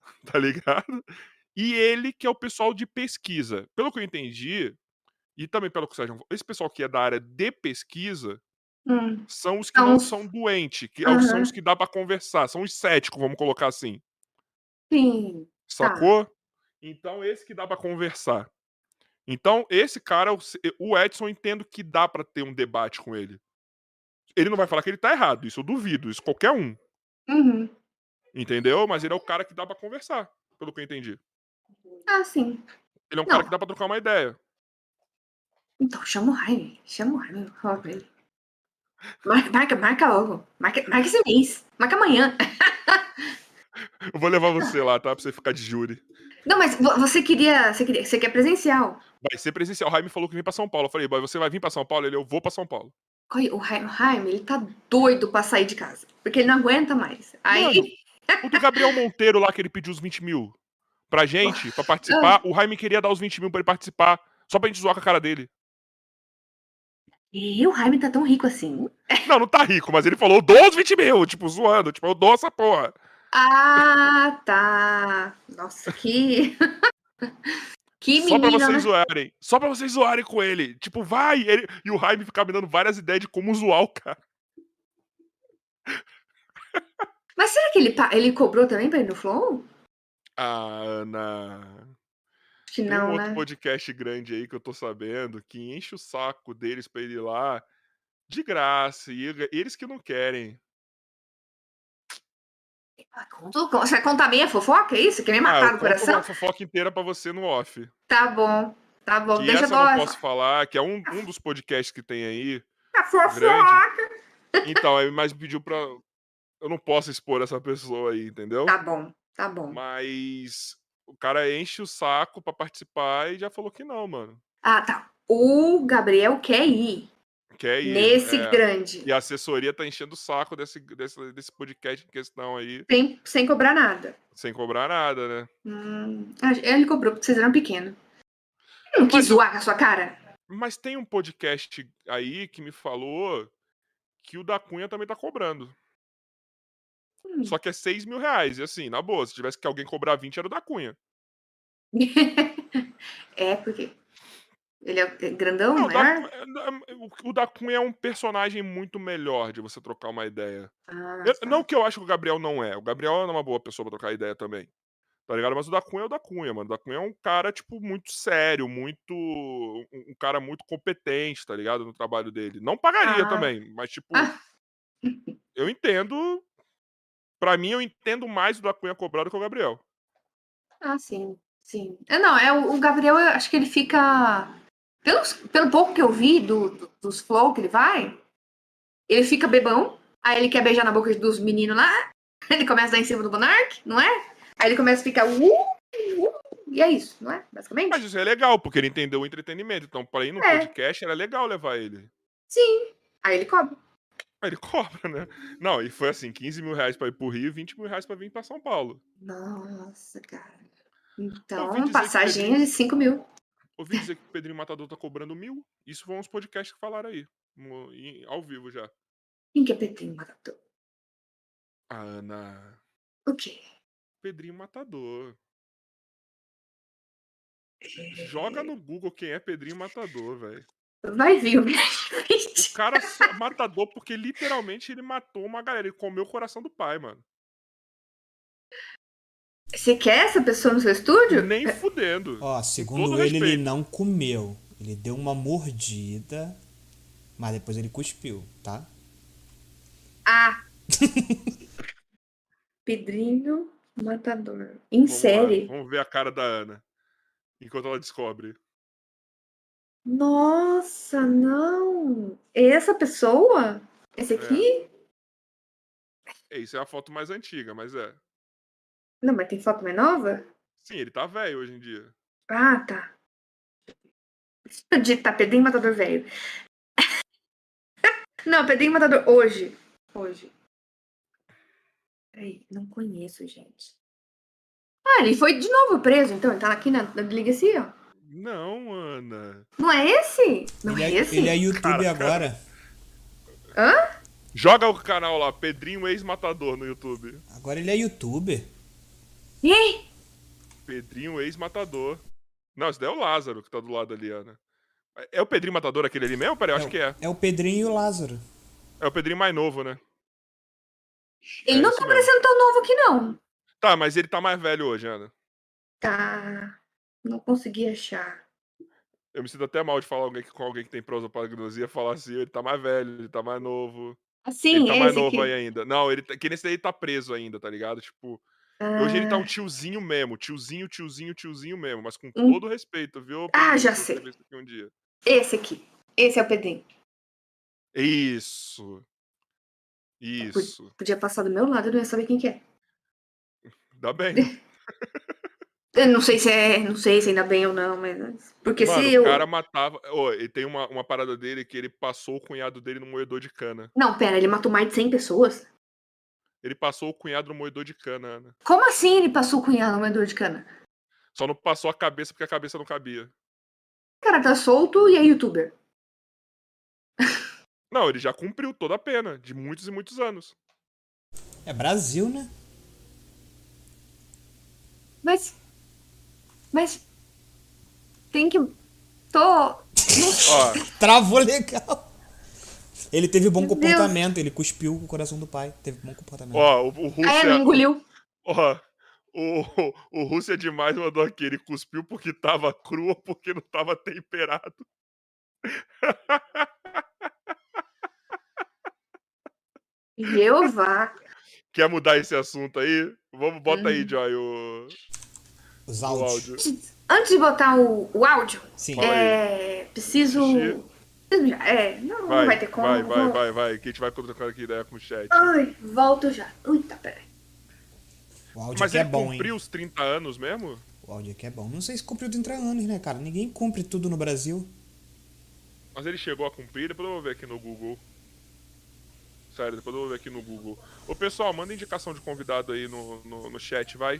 tá ligado? E ele que é o pessoal de pesquisa. Pelo que eu entendi, e também pelo que o Sérgio esse pessoal que é da área de pesquisa Hum. são os que São não são doentes, que são Aham. os que dá pra conversar, são os céticos, vamos colocar assim. Sim. Sacou? Então, esse que dá pra conversar. Então, esse cara, o Edson, eu entendo que dá pra ter um debate com ele. Ele não vai falar que ele tá errado, isso eu duvido, isso qualquer um. Uhum. Entendeu? Mas ele é o cara que dá pra conversar, pelo que eu entendi. Ah, sim. Ele é um cara Não. que dá pra trocar uma ideia. Então, chama o Jaime. Chama o Jaime. Fala pra ele. Marca, marca, marca logo. Marca, marca esse mês. Marca amanhã. Eu vou levar você lá, tá? Pra você ficar de júri. Não, mas vo- você queria. Você queria. Você quer presencial. Vai ser presencial. O Jaime falou que vem pra São Paulo. Eu falei, "Boy, você vai vir pra São Paulo? Ele, eu vou pra São Paulo. O Jaime, o Jaime, ele tá doido pra sair de casa. Porque ele não aguenta mais. Aí. Mano, O do Gabriel Monteiro lá, que ele pediu os 20 mil pra gente, pra participar, o Jaime queria dar os 20 mil pra ele participar, só pra gente zoar com a cara dele. E o Jaime tá tão rico assim. Não, não tá rico, mas ele falou, eu dou os 20 mil, tipo, zoando, tipo, eu dou essa porra. Ah, tá. Nossa, que. que Só pra menino, vocês né? zoarem. Só pra vocês zoarem com ele. Tipo, vai! Ele... E o Jaime ficar me dando várias ideias de como zoar o cara. Mas será que ele, ele cobrou também pra ir no Flow? Ah, Ana. Tem não, um outro né? podcast grande aí que eu tô sabendo que enche o saco deles pra ele ir lá de graça. E ele- eles que não querem. Ah, conta- Você vai contar bem a fofoca? É isso? Quer me Ah, matar eu no conto coração? uma fofoca inteira pra você no off. Tá bom, tá bom. Que Deixa essa eu eu não posso falar, que é um, um dos podcasts que tem aí. a fofoca. grande. Então, aí mais pediu pra. Eu não posso expor essa pessoa aí, entendeu? Tá bom, tá bom. Mas o cara enche o saco pra participar e já falou que não, mano. Ah, tá. O Gabriel quer ir Quer ir. nesse é. grande, E a assessoria tá enchendo o saco desse, desse, desse podcast em questão aí, sem, sem cobrar nada. sem cobrar nada, né? Hum, ah, ele cobrou porque vocês eram pequenos. Não quis Mas eu- zoar com a sua cara? Mas tem um podcast aí que me falou que o da Cunha também tá cobrando. Hum. Só que é 6 mil reais. E assim, na boa, se tivesse que alguém cobrar 20, era o da Cunha. é, porque ele é grandão, Não, maior? o- o da Cunha é um personagem muito melhor de você trocar uma ideia. Ah, Eu- tá. não que eu acho que o Gabriel não é. O Gabriel é uma boa pessoa pra trocar ideia também. Tá ligado? Mas o da Cunha é o da Cunha, mano. O da Cunha é um cara, tipo, muito sério, muito. Um cara muito competente, tá ligado? No trabalho dele. Não pagaria ah. também, mas, tipo. Ah. Eu entendo. Pra mim, eu entendo mais o da Cunha cobrar do que o Gabriel. Ah, sim. Sim. É, não, é, o Gabriel, eu acho que ele fica. Pelo, pelo pouco que eu vi do, do, dos flow que ele vai, ele fica bebão, aí ele quer beijar na boca dos meninos lá, ele começa a dar em cima do Monark, não é? Aí ele começa a ficar. Uh, uh, e é isso, não é? Basicamente. Mas isso é legal, porque ele entendeu o entretenimento. Então, para ir no é. podcast, era legal levar ele. Sim. Aí ele cobra. Aí ele cobra, né? Não, e foi assim: 15 mil reais pra ir pro Rio e 20 mil reais pra vir pra São Paulo. Nossa, cara. Então, passagem Pedrinho... de 5 mil. Ouvi dizer que o Pedrinho Matador tá cobrando mil. Isso foi uns podcasts que falaram aí. Ao vivo já. Quem que é Pedrinho Matador? A Ana. O quê? Pedrinho Matador. Joga no Google quem é Pedrinho Matador, velho. Vai vir o O cara é matador porque literalmente ele matou uma galera. Ele comeu o coração do pai, mano. Você quer essa pessoa no seu estúdio? Nem fudendo. Ó, segundo ele, respeito. ele não comeu. Ele deu uma mordida, mas depois ele cuspiu, tá? Ah! Pedrinho Matador. Em vamos série? Lá, vamos ver a cara da Ana. Enquanto ela descobre. Nossa, não! Essa pessoa? Esse aqui? É. Isso é a foto mais antiga, mas é. Não, mas tem foto mais nova? Sim, ele tá velho hoje em dia. Ah, tá. Tá Pedrinho Matador velho. não, Pedrinho Matador hoje. Hoje. Peraí, não conheço, gente. Ah, ele foi de novo preso, então. Ele tá aqui na, na delegacia, ó. Não, Ana. Não é esse? Não ele é, é esse? Ele é YouTube cara, agora. Hã? Joga o canal lá, Pedrinho Ex-Matador no YouTube. Agora ele é youtuber. E aí? Pedrinho Ex-Matador. Não, esse daí é o Lázaro que tá do lado ali, Ana. É o Pedrinho Matador aquele ali mesmo? Peraí, eu é acho que é. É o Pedrinho e o Lázaro. É o Pedrinho mais novo, né? Ele é não tá parecendo tão novo aqui, não. Tá, mas ele tá mais velho hoje, Ana. Tá. Não consegui achar. Eu me sinto até mal de falar alguém, com alguém que tem prosa prosopagnosia, falar assim, ele tá mais velho, ele tá mais novo. Assim, ele tá mais novo aí ainda. Não, ele tá, que nesse daí tá preso ainda, tá ligado? Tipo, ah. hoje ele tá um ah. tiozinho mesmo, tiozinho, tiozinho, tiozinho mesmo, mas com hum. todo respeito, viu? Ah, já sei. Um Esse aqui. Esse é o Pedrinho. Isso. Isso. Podia passar do meu lado, eu não ia saber quem que é. Dá bem. Eu não sei se é, não sei se ainda bem ou não, mas porque Mano, se eu o cara matava, oh, ele tem uma, uma parada dele que ele passou o cunhado dele no moedor de cana. Não, pera, ele matou mais de 100 pessoas? Ele passou o cunhado no moedor de cana, Ana. Como assim ele passou o cunhado no moedor de cana? Só não passou a cabeça porque a cabeça não cabia. O cara tá solto e é youtuber. Não, ele já cumpriu toda a pena, de muitos e muitos anos. É Brasil, né? Mas. Mas. Tem que. Tô. Ó. Travou legal. Ele teve bom Meu comportamento, Deus. ele cuspiu o coração do pai. Teve bom comportamento. Ó, o, o Rússia. É, ele engoliu. Ó, o, o Rússia demais mandou aqui. Ele cuspiu porque tava cru ou porque não tava temperado. Jeová. Quer mudar esse assunto aí? Vamos, bota aí, uhum. Joy, o. Os áudios. O áudio. Antes de botar o, o áudio, Sim. É, preciso. É, não vai, não vai ter como. Vai, vai, vou... vai, vai, que a gente vai trocando aqui ideia com o chat. Ai, volto já. Eita, peraí. O áudio Mas aqui ele é bom, cumpriu hein? os 30 anos mesmo? O áudio aqui é bom. Não sei se cumpriu 30 anos, né, cara? Ninguém cumpre tudo no Brasil. Mas ele chegou a cumprir, depois eu vou ver aqui no Google. Sério, depois eu vou ver aqui no Google. Ô pessoal, manda indicação de convidado aí no, no, no chat, vai.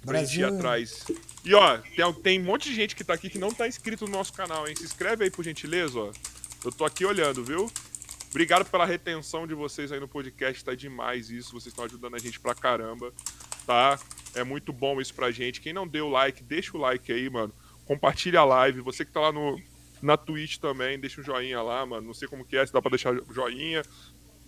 Pra Brasil... gente ir atrás. E ó, tem, tem um monte de gente que tá aqui que não tá inscrito no nosso canal, hein? Se inscreve aí por gentileza, ó. Eu tô aqui olhando, viu? Obrigado pela retenção de vocês aí no podcast, tá demais isso. Vocês estão ajudando a gente pra caramba, tá? É muito bom isso pra gente. Quem não deu like, deixa o like aí, mano. Compartilha a live. Você que tá lá no, na Twitch também, deixa um joinha lá, mano. Não sei como que é, se dá pra deixar joinha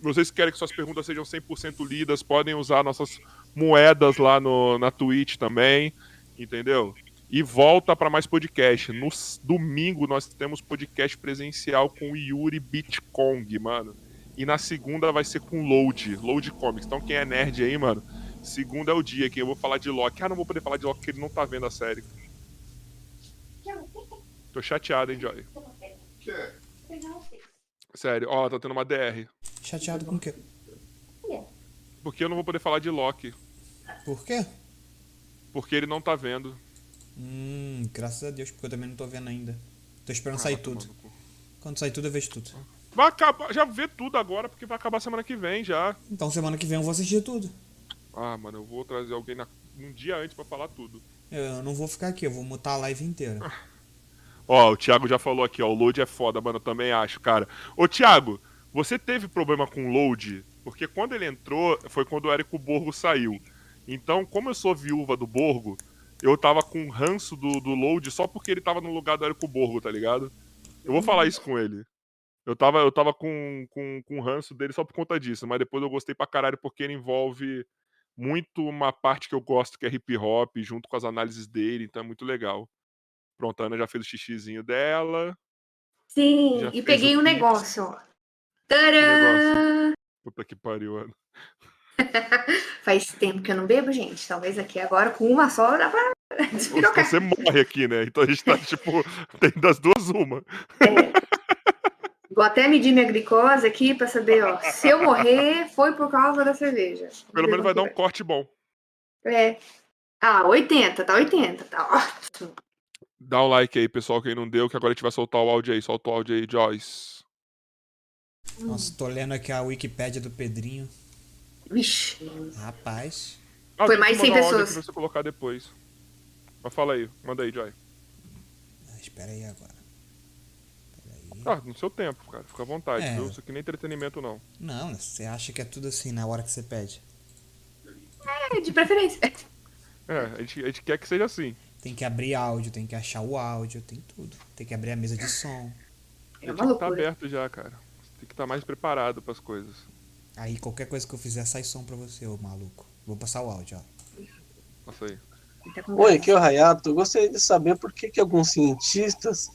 vocês querem que suas perguntas sejam 100% lidas, podem usar nossas moedas lá no, na Twitch também, entendeu? E volta para mais podcast. No domingo nós temos podcast presencial com o Yuri Bitcong, mano. E na segunda vai ser com Load, Load Comics. Então quem é nerd aí, mano, segunda é o dia que eu vou falar de Loki. Ah, não vou poder falar de Loki porque ele não tá vendo a série. Tô chateado, hein, Joy? Sério, ó, tá tendo uma DR. Chateado com o quê? Porque eu não vou poder falar de Loki. Por quê? Porque ele não tá vendo. Hum, graças a Deus, porque eu também não tô vendo ainda. Tô esperando ah, sair tudo. Quando sair tudo, eu vejo tudo. Vai acabar, já vê tudo agora, porque vai acabar semana que vem já. Então semana que vem eu vou assistir tudo. Ah, mano, eu vou trazer alguém na, um dia antes para falar tudo. Eu não vou ficar aqui, eu vou mutar a live inteira. ó, o Thiago já falou aqui, ó, o load é foda, mano, eu também acho, cara. Ô, Thiago, você teve problema com o load? Porque quando ele entrou, foi quando o Érico Borgo saiu. Então, como eu sou viúva do Borgo, eu tava com ranço do, do load só porque ele tava no lugar do Érico Borgo, tá ligado? Eu vou falar isso com ele. Eu tava, eu tava com, com, com ranço dele só por conta disso, mas depois eu gostei pra caralho porque ele envolve muito uma parte que eu gosto, que é hip hop, junto com as análises dele, então é muito legal. Pronto, a Ana já fez o xixizinho dela. Sim, e peguei um negócio, ó. Tadã! Puta que pariu, Ana. Faz tempo que eu não bebo, gente. Talvez aqui agora com uma só dá pra Você morre aqui, né? Então a gente tá, tipo, tem das duas uma. É. Vou até medir minha glicose aqui pra saber, ó. Se eu morrer, foi por causa da cerveja. Pelo menos vai dar um corte bom. É. Ah, 80, tá 80, tá ótimo. Dá um like aí, pessoal, quem não deu, que agora a gente vai soltar o áudio aí. Solta o áudio aí, Joyce. Nossa, tô lendo aqui a Wikipédia do Pedrinho. Vixe. Rapaz. Ah, Foi mais 100 pessoas. Pra você colocar depois. Mas fala aí, manda aí, Joy. Ah, espera aí agora. Ah, no seu tempo, cara. Fica à vontade, é. viu? Isso aqui nem entretenimento, não. Não, você acha que é tudo assim na hora que você pede. É, de preferência. É, a gente, a gente quer que seja assim. Tem que abrir áudio, tem que achar o áudio, tem tudo. Tem que abrir a mesa de som. É uma tá aberto já, cara. Tem que estar tá mais preparado para as coisas. Aí qualquer coisa que eu fizer sai som pra você, ô maluco. Vou passar o áudio, ó. Passa aí. Oi, aqui é o Rayato. Eu gostaria de saber por que, que alguns cientistas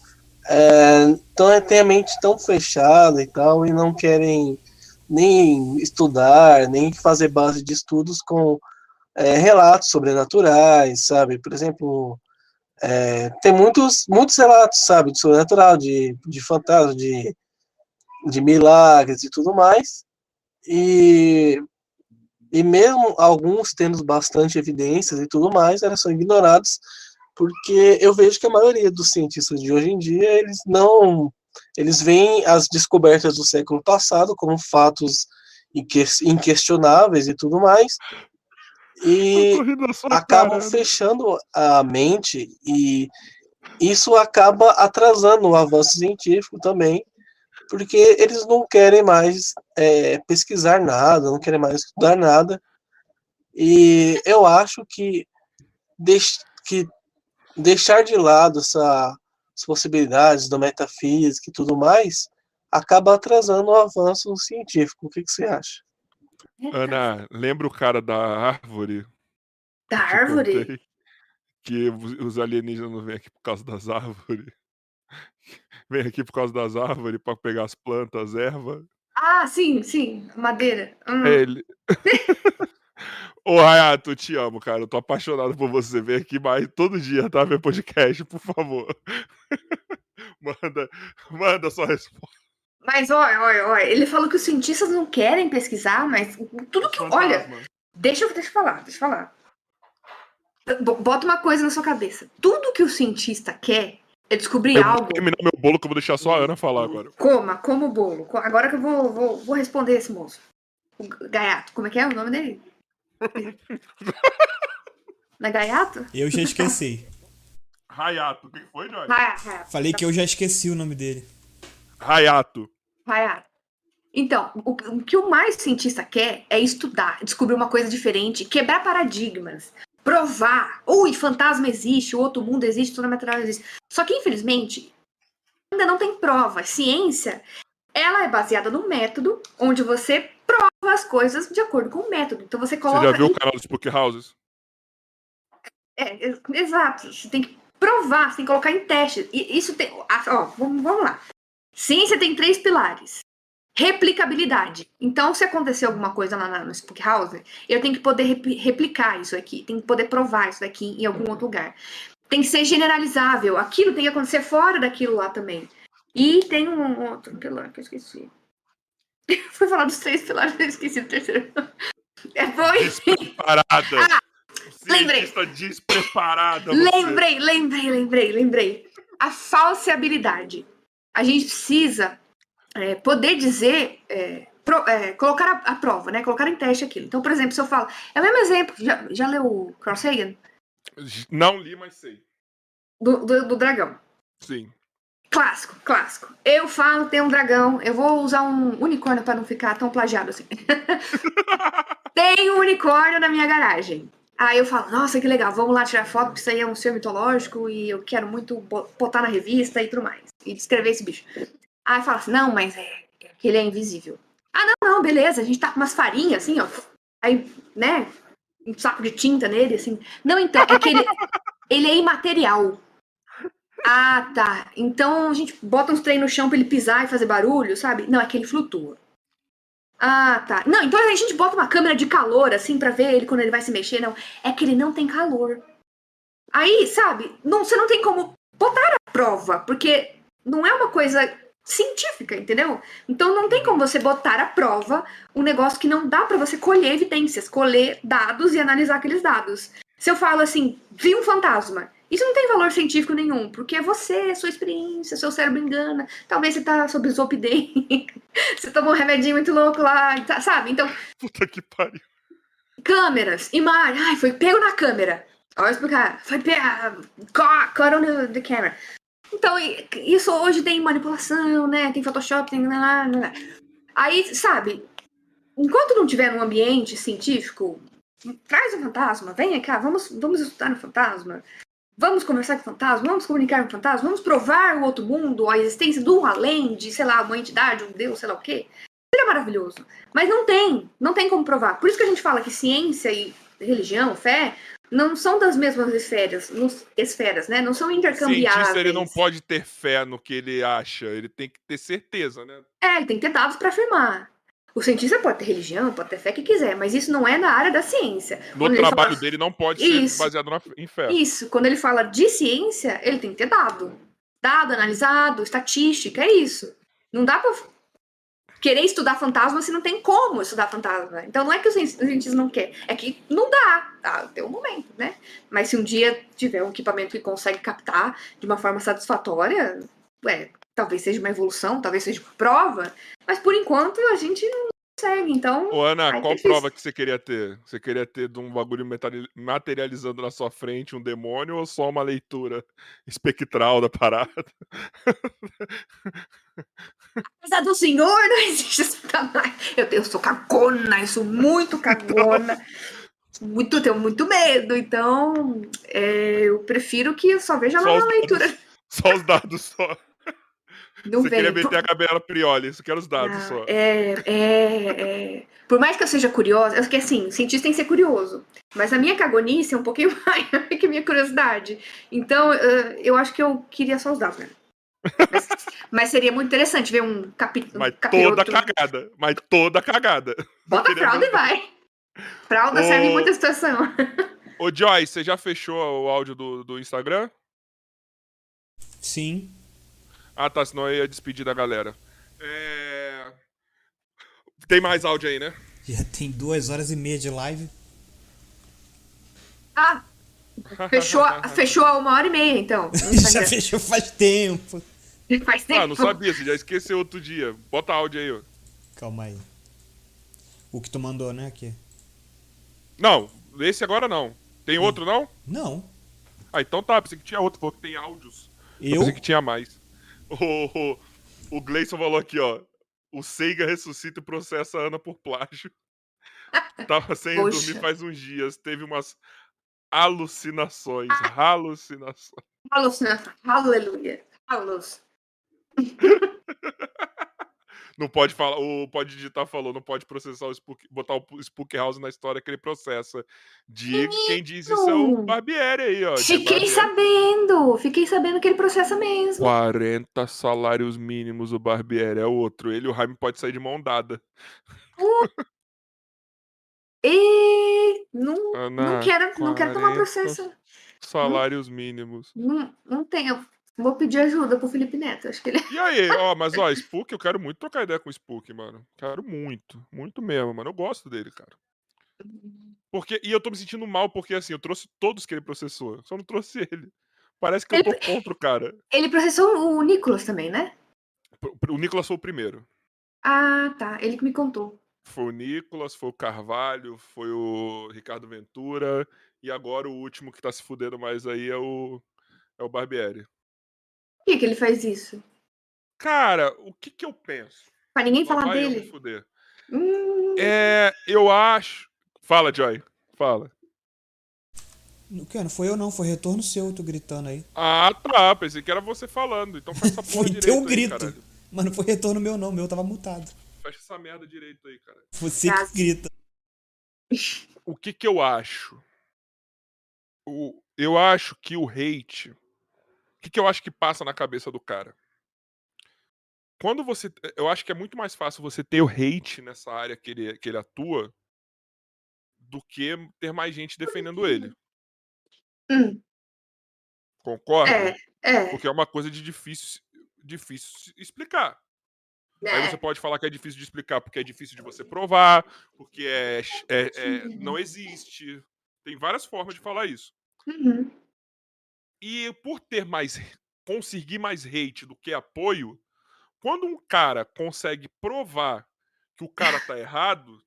é, tão, têm a mente tão fechada e tal, e não querem nem estudar, nem fazer base de estudos com é, relatos sobrenaturais, sabe? Por exemplo, é, tem muitos, muitos relatos, sabe, de sobrenatural, de, de fantasma, de, de milagres e tudo mais. E, e mesmo alguns tendo bastante evidências e tudo mais, elas são ignorados porque eu vejo que a maioria dos cientistas de hoje em dia, eles não eles veem as descobertas do século passado como fatos inquestionáveis e tudo mais, e acabam cara. fechando a mente e isso acaba atrasando o avanço científico também, porque eles não querem mais é, pesquisar nada, não querem mais estudar nada. E eu acho que, deix que deixar de lado essa, as possibilidades da metafísica e tudo mais acaba atrasando o avanço científico. O que, que você acha? Ana, lembra o cara da árvore? Da árvore? Que os alienígenas não vêm aqui por causa das árvores. Vem aqui por causa das árvores para pegar as plantas, as ervas. Ah, sim, sim, madeira. Hum. É ele. Ô, Hayato, te amo, cara. Eu tô apaixonado por você. Vem aqui mais todo dia, tá? Ver podcast, por favor. manda, manda sua resposta. Mas olha, olha, olha, ele falou que os cientistas não querem pesquisar, mas tudo que. Olha, deixa eu, deixa eu falar, deixa eu falar. Bota uma coisa na sua cabeça. Tudo que o cientista quer é descobrir eu algo. Vou terminar meu bolo que eu vou deixar só a Ana falar agora. Coma, como o bolo. Agora que eu vou, vou, vou responder esse moço. O Gaiato, como é que é o nome dele? Na Gaiato? Eu já esqueci. Rayato. O que foi, Jorge? Hayato. Falei que eu já esqueci o nome dele. Rayato. Hayato. Então, o, o, que o mais cientista quer é estudar, descobrir uma coisa diferente, quebrar paradigmas, provar. Ui, fantasma existe, o outro mundo existe, toda natural existe. Só que, infelizmente, ainda não tem prova. Ciência, ela é baseada no método onde você as coisas de acordo com o método. Então você coloca. Você já viu o canal dos Spook Houses? É, exato. Você tem que provar, você tem que colocar em teste. E isso tem. Ó, vamos, vamos lá. Ciência tem três pilares. Replicabilidade. Então, se acontecer alguma coisa lá no Spook House, eu tenho que poder replicar isso aqui, tenho que poder provar isso daqui em algum outro lugar. Tem que ser generalizável. Aquilo tem que acontecer fora daquilo lá também. E tem um outro pilar que eu esqueci. Fui falar dos três pilares, eu esqueci o terceiro. É, foi. Despreparada. Ah, lembrei. despreparada. Lembrei, lembrei, lembrei, lembrei. A falseabilidade. A gente precisa é, poder dizer, é, pro, é, colocar a, a, prova, né? Colocar em teste aquilo. Então, por exemplo, se eu falo. É o mesmo exemplo. Já, já leu o Carl Sagan? Não li, mas sei. Do, do, do dragão. Sim. Clássico, clássico. Eu falo, tem um dragão. Eu vou usar um unicórnio para não ficar tão plagiado assim. tem um unicórnio na minha garagem. Aí eu falo, nossa, que legal, vamos lá tirar foto, porque isso aí é um ser mitológico e eu quero muito botar na revista e tudo mais. E descrever esse bicho. Aí fala assim, não, mas é, é que ele é invisível. Ah, não, não, beleza, a gente tá com umas farinhas assim, ó. Aí, né, um saco de tinta nele, assim. Não, então, é que ele, ele é imaterial. Ah, tá. Então a gente bota uns trem no chão pra ele pisar e fazer barulho, sabe? Não, é que ele flutua. Ah, tá. Não, então a gente bota uma câmera de calor, assim, para ver ele quando ele vai se mexer. Não, é que ele não tem calor. Aí, sabe, não, você não tem como botar a prova, porque não é uma coisa científica, entendeu? Então não tem como você botar à prova um negócio que não dá para você colher evidências, colher dados e analisar aqueles dados. Se eu falo assim, vi um fantasma, isso não tem valor científico nenhum, porque é você, sua experiência, seu cérebro engana. Talvez você tá sob zopidem, você tomou um remedinho muito louco lá, tá, sabe? Então. Puta que pariu. Câmeras, imagem, ai, foi pego na câmera. Olha explicar, foi pego, caught, caught on the, the camera. Então, isso hoje tem manipulação, né? Tem Photoshop, tem. Aí, sabe, enquanto não tiver num ambiente científico, traz o fantasma, vem cá, vamos, vamos estudar no fantasma. Vamos conversar com o fantasma, vamos comunicar com o fantasma, vamos provar o outro mundo, a existência do além, de, sei lá, uma entidade, um deus, sei lá o quê. Seria maravilhoso. Mas não tem, não tem como provar. Por isso que a gente fala que ciência e religião, fé, não são das mesmas esferas, esferas, né? Não são intercambiáveis. O cientista ele não pode ter fé no que ele acha, ele tem que ter certeza, né? É, ele tem que ter dados para afirmar. O cientista pode ter religião, pode ter fé que quiser, mas isso não é na área da ciência. No Quando trabalho fala... dele não pode isso, ser baseado na, em fé. Isso, quando ele fala de ciência, ele tem que ter dado. Dado, analisado, estatística, é isso. Não dá pra querer estudar fantasma se não tem como estudar fantasma. Então não é que os cientistas não querem, é que não dá, tá? Tem um momento, né? Mas se um dia tiver um equipamento que consegue captar de uma forma satisfatória, ué, talvez seja uma evolução, talvez seja uma prova, mas por enquanto a gente não consegue, então... Ô Ana, qual prova que você queria ter? Você queria ter de um bagulho materializando na sua frente um demônio ou só uma leitura espectral da parada? Apesar do senhor, não existe satanás. Eu, eu sou cagona, eu sou muito cagona. muito, tenho muito medo, então é, eu prefiro que eu só veja lá na leitura. Dados, só os dados só. Não Você vem. queria meter a Gabriela Prioli, isso quero os dados só. É, é, é. Por mais que eu seja curiosa, porque assim, cientista tem que ser curioso. Mas a minha cagonice é um pouquinho maior que a minha curiosidade. Então, eu acho que eu queria só os dados, né? Mas, mas, seria muito interessante ver um capítulo. Mas toda cagada. Mas toda cagada. Bota a fralda e vai. Fralda Ô... serve em muita situação. Ô, Joy, você já fechou o áudio do, do Instagram? Sim. Ah, tá. Senão eu ia despedir da galera. É... Tem mais áudio aí, né? Já tem duas horas e meia de live. Ah! Fechou, fechou a uma hora e meia, então. já fechou faz tempo. Faz tempo. Ah, não sabia, você já esqueceu outro dia. Bota áudio aí, ó. Calma aí. O que tu mandou, né, aqui? Não, esse agora não. Tem outro, não? Não. Ah, então tá, pensei que tinha outro, falou que tem áudios. Eu? eu pensei que tinha mais. O, o, o Gleison falou aqui, ó. O Seiga ressuscita e processa a Ana por plágio. Tava sem Poxa. dormir faz uns dias. Teve umas alucinações. Ah. Alucinações. Alucinações. Aleluia. Alus. Não pode falar, o Pode Digitar falou, não pode processar o Spook, botar o Spook House na história que ele processa. De quem diz isso é o Barbieri aí, ó. Fiquei sabendo, fiquei sabendo que ele processa mesmo. 40 salários mínimos o Barbieri, é outro. Ele e o Jaime pode sair de mão dada. Uh. E não, Ana, não, quero, não quero tomar processo. Salários mínimos. Não, não tenho. Vou pedir ajuda pro Felipe Neto. Acho que ele... E aí, ó, mas ó, Spook, eu quero muito trocar ideia com o Spook, mano. Quero muito. Muito mesmo, mano. Eu gosto dele, cara. Porque, e eu tô me sentindo mal porque, assim, eu trouxe todos que ele processou. Só não trouxe ele. Parece que ele, eu tô contra o cara. Ele processou o Nicolas também, né? O Nicolas foi o primeiro. Ah, tá. Ele que me contou. Foi o Nicolas, foi o Carvalho, foi o Ricardo Ventura. E agora o último que tá se fudendo mais aí é o, é o Barbieri que, que ele faz isso? Cara, o que, que eu penso? Pra ninguém falar dele. Hum... É, eu acho. Fala, Joy. Fala. Não, não foi eu não, foi retorno seu, tu gritando aí. Ah, tá. Pensei que era você falando. Então faz essa porra foi teu grito. Aí, Mas não foi retorno meu não, meu tava mutado. Fecha essa merda direito aí, cara. Você que grita. O que que eu acho? O, eu acho que o hate que, que eu acho que passa na cabeça do cara? Quando você. Eu acho que é muito mais fácil você ter o hate nessa área que ele, que ele atua do que ter mais gente defendendo ele. Hum. Concorda? É, é. Porque é uma coisa de difícil, difícil explicar. É. Aí você pode falar que é difícil de explicar porque é difícil de você provar, porque é, é, é não existe. Tem várias formas de falar isso. Uhum. E por ter mais. conseguir mais hate do que apoio, quando um cara consegue provar que o cara tá errado,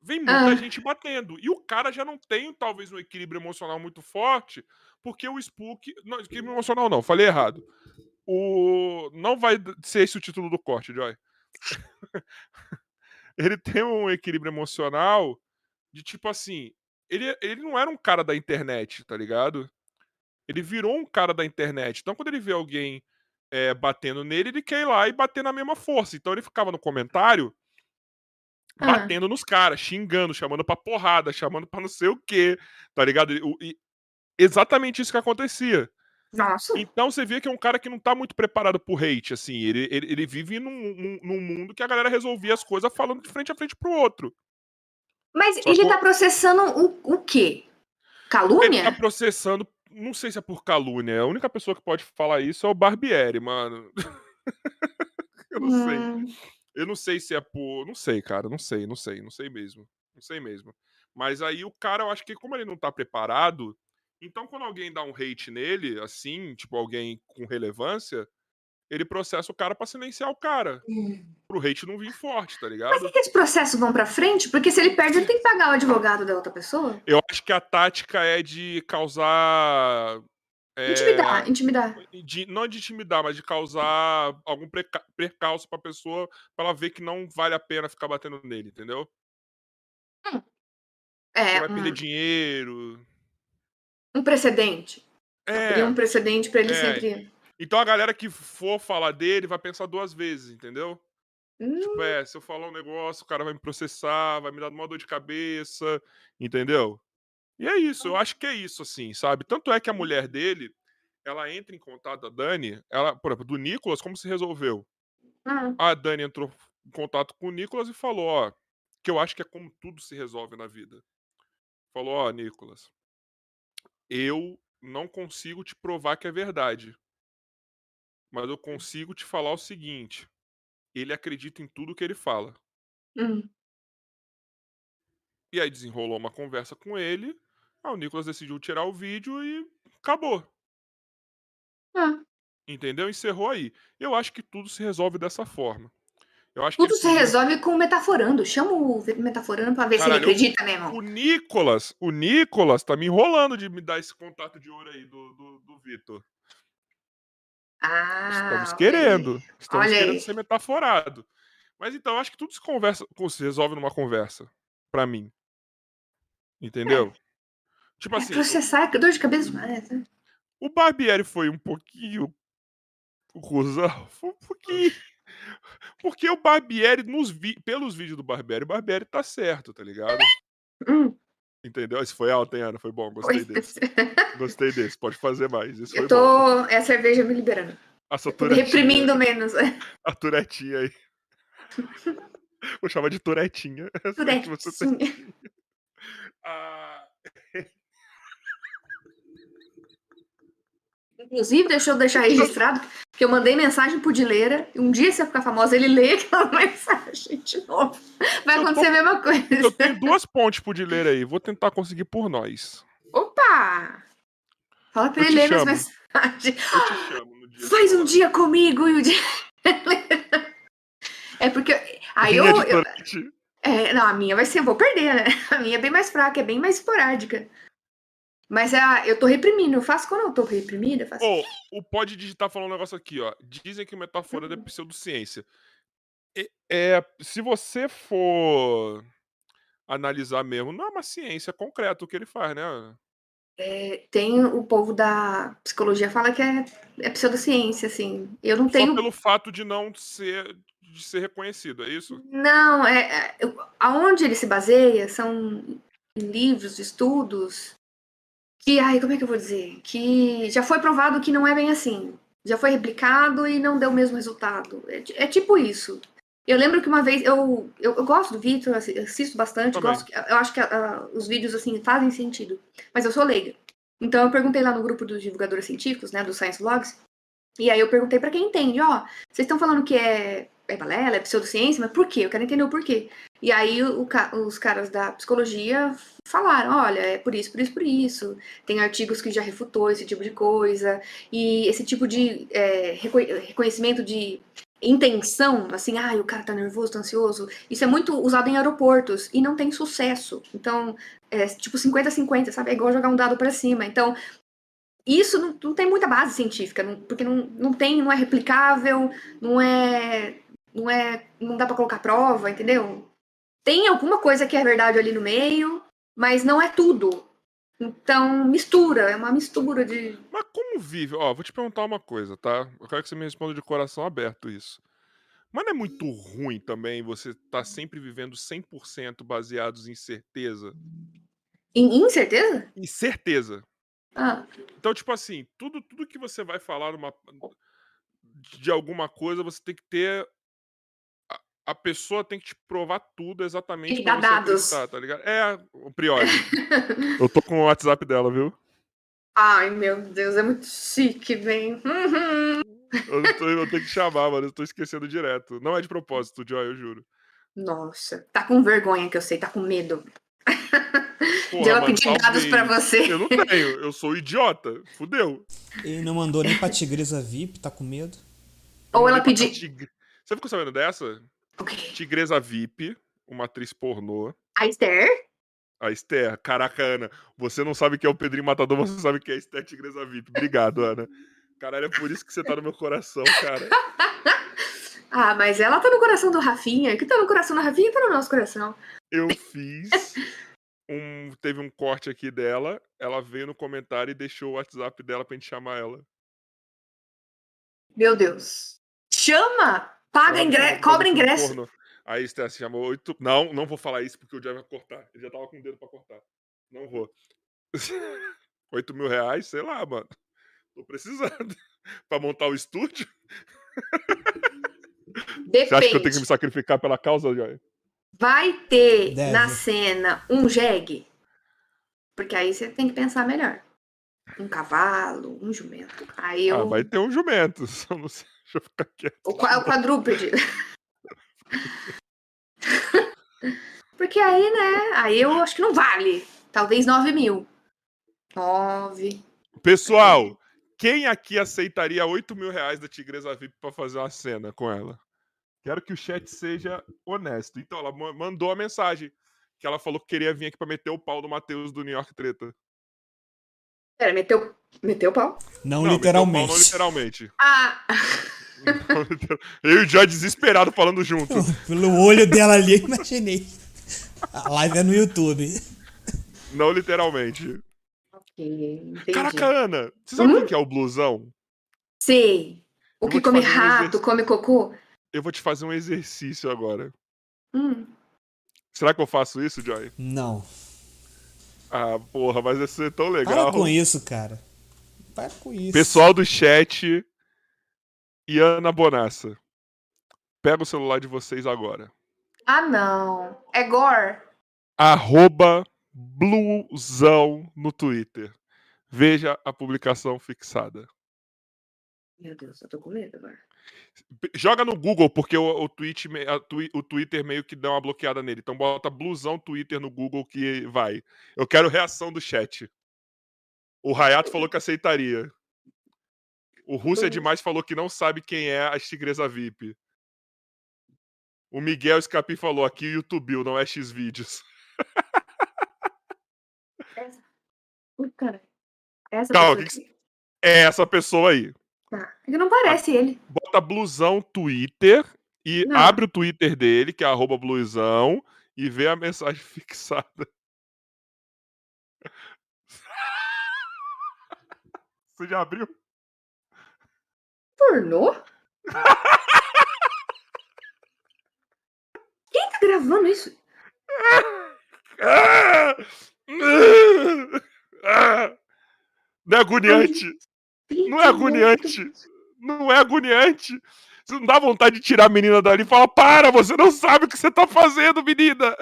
vem muita ah. gente batendo. E o cara já não tem, talvez, um equilíbrio emocional muito forte, porque o Spook. Não, equilíbrio emocional não, falei errado. O. Não vai ser esse o título do corte, Joy. ele tem um equilíbrio emocional de tipo assim. Ele, ele não era um cara da internet, tá ligado? Ele virou um cara da internet. Então, quando ele vê alguém é, batendo nele, ele quer ir lá e bater na mesma força. Então, ele ficava no comentário ah. batendo nos caras, xingando, chamando pra porrada, chamando pra não sei o quê, tá ligado? E, e, exatamente isso que acontecia. Nossa. Então você vê que é um cara que não tá muito preparado pro hate, assim. Ele, ele, ele vive num, num, num, mundo que a galera resolvia as coisas falando de frente a frente pro outro. Mas Só ele tá processando o, o quê? Calúnia? Ele tá processando não sei se é por calúnia. A única pessoa que pode falar isso é o Barbieri, mano. eu não sei. Hum. Eu não sei se é por. Não sei, cara. Não sei, não sei, não sei mesmo. Não sei mesmo. Mas aí o cara, eu acho que como ele não tá preparado, então quando alguém dá um hate nele, assim, tipo alguém com relevância, ele processa o cara para silenciar o cara. Hum. Pro hate não vir forte, tá ligado? Mas que esses processos vão pra frente? Porque se ele perde, ele tem que pagar o advogado da outra pessoa? Eu acho que a tática é de causar. É, intimidar, intimidar. De, não de intimidar, mas de causar algum percalço pra pessoa, pra ela ver que não vale a pena ficar batendo nele, entendeu? Hum. É, vai perder dinheiro. Um precedente. É. um precedente pra ele é. sempre então a galera que for falar dele vai pensar duas vezes, entendeu? Tipo, hum. Tipo, é, se eu falar um negócio, o cara vai me processar, vai me dar uma dor de cabeça, entendeu? E é isso, eu acho que é isso, assim, sabe? Tanto é que a mulher dele, ela entra em contato da Dani, ela, por exemplo, do Nicolas, como se resolveu? Hum. A Dani entrou em contato com o Nicolas e falou, ó, que eu acho que é como tudo se resolve na vida. Falou, ó, Nicolas, eu não consigo te provar que é verdade mas eu consigo te falar o seguinte: ele acredita em tudo que ele fala. Hum. E aí desenrolou uma conversa com ele. Aí o Nicolas decidiu tirar o vídeo e acabou. Ah. Entendeu? Encerrou aí. Eu acho que tudo se resolve dessa forma. Eu acho tudo se resolve com o metaforando. Chama o metaforando pra ver Caralho, se ele acredita mesmo. O Nicolas, o Nicolas tá me enrolando de me dar esse contato de ouro aí do, do, do Vitor. Ah, Estamos querendo. Estamos Olha querendo aí. ser metaforado. Mas então, acho que tudo se conversa, se resolve numa conversa. para mim. Entendeu? É. Tipo é assim. Processar é dor de cabeça mais, né? O Barbieri foi um pouquinho. O Rosal foi um pouquinho. Porque o Barbieri, nos vi... pelos vídeos do Barbieri, o Barbieri tá certo, tá ligado? Hum. Entendeu? Esse foi alto, hein, Ana? Foi bom, gostei desse. Gostei desse, pode fazer mais. Esse eu tô. Bom. É a cerveja me liberando. Essa Reprimindo menos. A turetinha aí. Vou chamar de turetinha. Turetinha. Ah... Inclusive, deixa eu deixar registrado que eu mandei mensagem pro Dileira. Um dia você ficar famosa, ele lê aquela mensagem de novo. Vai eu acontecer tô... a mesma coisa. Eu tenho duas pontes pro Dileira aí. Vou tentar conseguir por nós. Opa! Fala pra eu ele ler minhas mensagens. Eu te chamo no dia. Faz um dia comigo e o dia. é porque. Aí eu. eu... É, não, a minha vai ser. Eu vou perder, né? A minha é bem mais fraca, é bem mais esporádica. Mas é, eu tô reprimindo, eu faço quando eu tô reprimida. Faço... Oh, o Pode Digitar falou um negócio aqui, ó. Dizem que metáfora uhum. é pseudociência. É, é, se você for analisar mesmo, não é uma ciência concreta o que ele faz, né? É, tem o povo da psicologia fala que é, é pseudociência, assim. Eu não tenho. Só pelo fato de não ser de ser reconhecido, é isso? Não, é, é aonde ele se baseia são livros, estudos que, ai, como é que eu vou dizer? Que já foi provado que não é bem assim. Já foi replicado e não deu o mesmo resultado. É, é tipo isso. Eu lembro que uma vez, eu, eu, eu gosto do Vitor, assisto bastante, gosto, eu acho que uh, os vídeos, assim, fazem sentido. Mas eu sou leiga. Então eu perguntei lá no grupo dos divulgadores científicos, né, do Science Logs, e aí eu perguntei para quem entende, ó, vocês estão falando que é, é balela, é pseudociência, mas por quê? Eu quero entender o porquê. E aí o, os caras da psicologia falaram, olha, é por isso, por isso, por isso. Tem artigos que já refutou esse tipo de coisa. E esse tipo de é, reconhecimento de intenção, assim, ah, o cara tá nervoso, tá ansioso, isso é muito usado em aeroportos e não tem sucesso. Então, é tipo 50-50, sabe? É igual jogar um dado para cima. Então, isso não, não, tem muita base científica, não, porque não, não tem, não é replicável, não é, não é, não dá para colocar prova, entendeu? tem alguma coisa que é verdade ali no meio, mas não é tudo. Então, mistura, é uma mistura de. Mas como vive? Ó, vou te perguntar uma coisa, tá? Eu quero que você me responda de coração aberto isso. Mas não é muito ruim também você estar tá sempre vivendo 100% baseados em certeza? Em incerteza? Em certeza. Ah. Então, tipo assim, tudo, tudo que você vai falar numa, de alguma coisa, você tem que ter a pessoa tem que te provar tudo exatamente tem pra dados. tá ligado? É, o Priori. eu tô com o WhatsApp dela, viu? Ai, meu Deus, é muito chique, bem. Uhum. Eu, tô, eu tenho que chamar, mano. Eu tô esquecendo direto. Não é de propósito, Joy, eu juro. Nossa, tá com vergonha que eu sei, tá com medo. Porra, de ela pedir dados pra você. Eu não tenho, eu sou idiota. Fudeu. Ele não mandou nem pra Tigresa VIP, tá com medo? Ou ela pediu. Você ficou sabendo dessa? Tigresa VIP, uma atriz pornô. A Esther? A Esther, caraca, Ana, você não sabe que é o Pedrinho Matador, você sabe que é a Esther Tigresa VIP. Obrigado, Ana. Caralho, é por isso que você tá no meu coração, cara. ah, mas ela tá no coração do Rafinha. Que tá no coração do Rafinha tá no nosso coração. Eu fiz. Um, teve um corte aqui dela. Ela veio no comentário e deixou o WhatsApp dela pra gente chamar ela. Meu Deus. Chama! Paga ingresso, cobra ingresso. Porno. Aí Esther se chamou oito. Não, não vou falar isso porque o Jeff vai cortar. Ele já tava com o dedo pra cortar. Não vou. Oito mil reais, sei lá, mano. Tô precisando. pra montar o estúdio. Depende. Você acha que eu tenho que me sacrificar pela causa, Joy? Vai ter Deve. na cena um jegue? Porque aí você tem que pensar melhor. Um cavalo, um jumento. Aí eu... Ah, vai ter um jumento. Só não sei. Deixa eu ficar quieto. O, o quadrúpede. Porque aí, né? Aí eu acho que não vale. Talvez 9 mil. 9. Pessoal, quem aqui aceitaria 8 mil reais da Tigresa VIP pra fazer uma cena com ela? Quero que o chat seja honesto. Então, ela mandou a mensagem que ela falou que queria vir aqui pra meter o pau do Matheus do New York Treta. Pera, meteu, meteu o pau? Não, não literalmente. Pau, não literalmente. Ah! Eu já desesperado falando junto. Pelo olho dela ali, eu imaginei. A live é no YouTube. Não literalmente. Ok, entendi. Caraca, Ana, você sabe hum? quem que é o blusão? Sei. O que come rato, come cocô. eu vou te fazer um exercício agora. Hum. Será que eu faço isso, Joy? Não. Ah, porra, mas vai ser tão legal. Para com isso, cara. Para com isso. Pessoal do chat e Ana Bonassa. Pega o celular de vocês agora. Ah, não. É gore. Arroba blusão no Twitter. Veja a publicação fixada. Meu Deus, eu tô com medo agora. Joga no Google, porque o, o, twi, o Twitter meio que dá uma bloqueada nele. Então bota blusão Twitter no Google que vai. Eu quero reação do chat. O Rayato falou que aceitaria. O Rússia Demais falou que não sabe quem é a Tigresa VIP. O Miguel Escapi falou aqui YouTube, não é. Essa. Ui, cara. Essa Calma, que... é essa pessoa aí. Tá. É não parece ele. Bota blusão Twitter e não. abre o Twitter dele, que é arroba blusão, e vê a mensagem fixada. Você já abriu? Pornô? Quem tá gravando isso? Não é agoniante. Não é agoniante. Não é agoniante. Você não dá vontade de tirar a menina dali e falar: Para, você não sabe o que você tá fazendo, menina.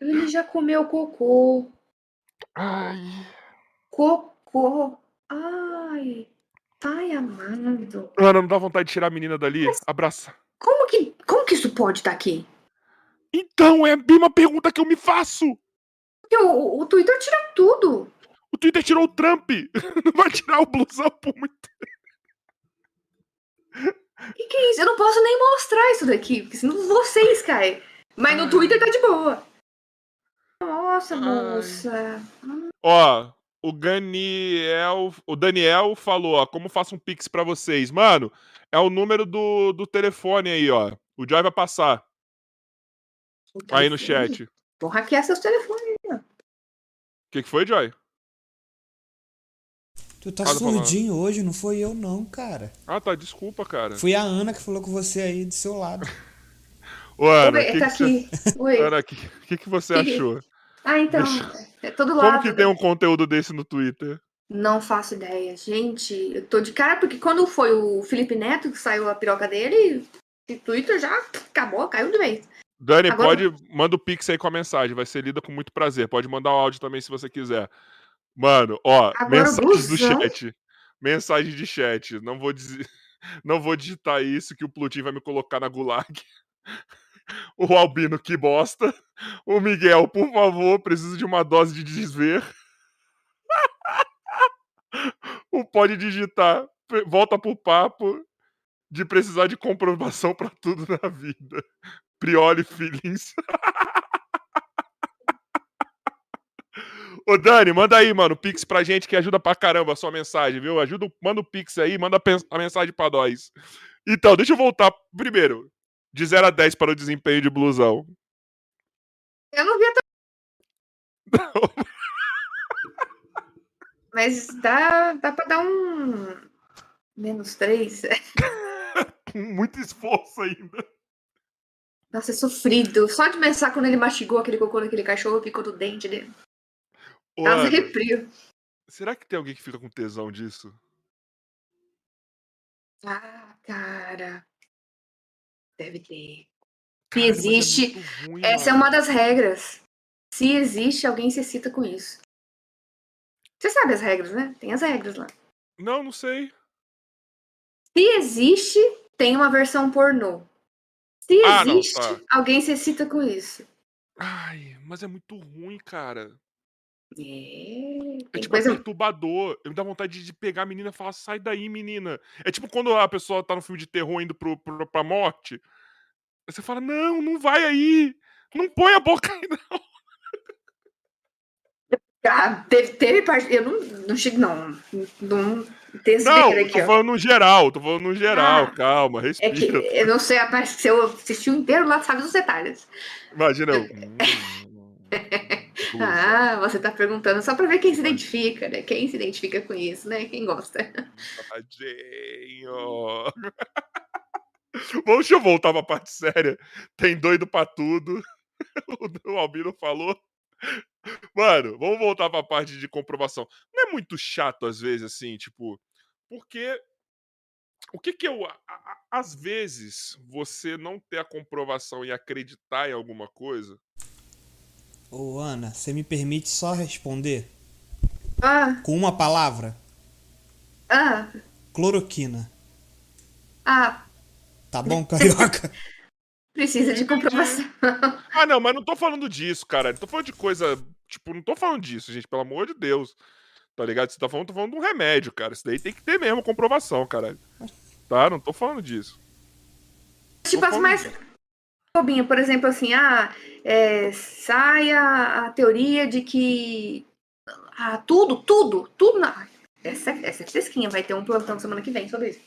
Ele já comeu cocô. Ai. Cocô. Ai. Pai amado. Ana, não dá vontade de tirar a menina dali? Mas Abraça. Como que, como que isso pode estar tá aqui? Então, é a mesma pergunta que eu me faço. Porque o, o Twitter tira tudo. O Twitter tirou o Trump. Não vai tirar o blusão por muito que, que é isso? Eu não posso nem mostrar isso daqui, porque senão vocês caem. Mas no Twitter tá de boa. Nossa, moça. Ó, o Daniel, o Daniel falou, ó, como faço um pix para vocês. Mano, é o número do, do telefone aí, ó. O Joy vai passar. Aí no chat. Vou hackear seus telefones aí, ó. O que, que foi, Joy? Tu tá Fala surdinho hoje, não foi eu não, cara. Ah, tá, desculpa, cara. Foi a Ana que falou com você aí do seu lado. Ô, Ana, Oi, que tá que aqui. Você... Oi. Ana, o que, que, que você que... achou? Ah, então, Deixa... é todo lado. Como que tem um conteúdo desse no Twitter? Não faço ideia. Gente, eu tô de cara porque quando foi o Felipe Neto que saiu a piroca dele, o Twitter já acabou, caiu de vez. Dani, Agora... pode, manda o pix aí com a mensagem, vai ser lida com muito prazer. Pode mandar o um áudio também se você quiser. Mano, ó, Agora mensagens do chat. Mensagem de chat. Não vou dizer. Não vou digitar isso que o Plutin vai me colocar na gulag. O Albino, que bosta. O Miguel, por favor, preciso de uma dose de desver. o pode digitar. Volta pro papo de precisar de comprovação para tudo na vida. Prioli Feelings. Ô, Dani, manda aí, mano, pix pra gente que ajuda pra caramba a sua mensagem, viu? Ajuda, manda o pix aí, manda a mensagem pra nós. Então, deixa eu voltar primeiro. De 0 a 10 para o desempenho de blusão. Eu não vi até. Mas dá, dá pra dar um. Menos 3. Com muito esforço ainda. Nossa, é sofrido. Só de pensar quando ele mastigou aquele cocô daquele cachorro, ficou do dente dele. Tava reprio. Será que tem alguém que fica com tesão disso? Ah, cara. Deve ter. Se é existe. É ruim, essa mano. é uma das regras. Se existe, alguém se excita com isso. Você sabe as regras, né? Tem as regras lá. Não, não sei. Se existe, tem uma versão pornô. Se ah, existe, não, tá. alguém se excita com isso. Ai, mas é muito ruim, cara. É, é tipo coisa... perturbador. Eu me dá vontade de pegar a menina e falar, sai daí, menina. É tipo quando a pessoa tá no filme de terror indo pro, pro, pra morte. Você fala, não, não vai aí. Não põe a boca aí, não. Ah, teve, teve parte. Eu não, não chego, não. Não, tem não aqui, tô ó. falando no geral, tô falando no geral, ah, calma, respira. É que eu não sei, se eu assisti o inteiro lá, sabe os detalhes. Imagina eu. Ah, você tá perguntando só pra ver quem se identifica, né? Quem se identifica com isso, né? Quem gosta. Tadinho. Vamos, deixa eu voltar pra parte séria. Tem doido pra tudo. O Albino falou. Mano, vamos voltar pra parte de comprovação. Não é muito chato, às vezes, assim, tipo. Porque. O que que eu. Às vezes, você não ter a comprovação e acreditar em alguma coisa. Ô, Ana, você me permite só responder? Ah. Com uma palavra? Ah. Cloroquina. Ah. Tá bom, carioca? Precisa de comprovação. Ah, não, mas não tô falando disso, cara. Não tô falando de coisa. Tipo, não tô falando disso, gente, pelo amor de Deus. Tá ligado? Você tá falando, tô falando de um remédio, cara. Isso daí tem que ter mesmo comprovação, cara. Tá? Não tô falando disso. Tipo, as mais. Bobinha, por exemplo, assim, ah, é, sai a, a, teoria de que. Ah, tudo, tudo, tudo. Na... Essa, essa é fresquinha, vai ter um plantão semana que vem sobre isso.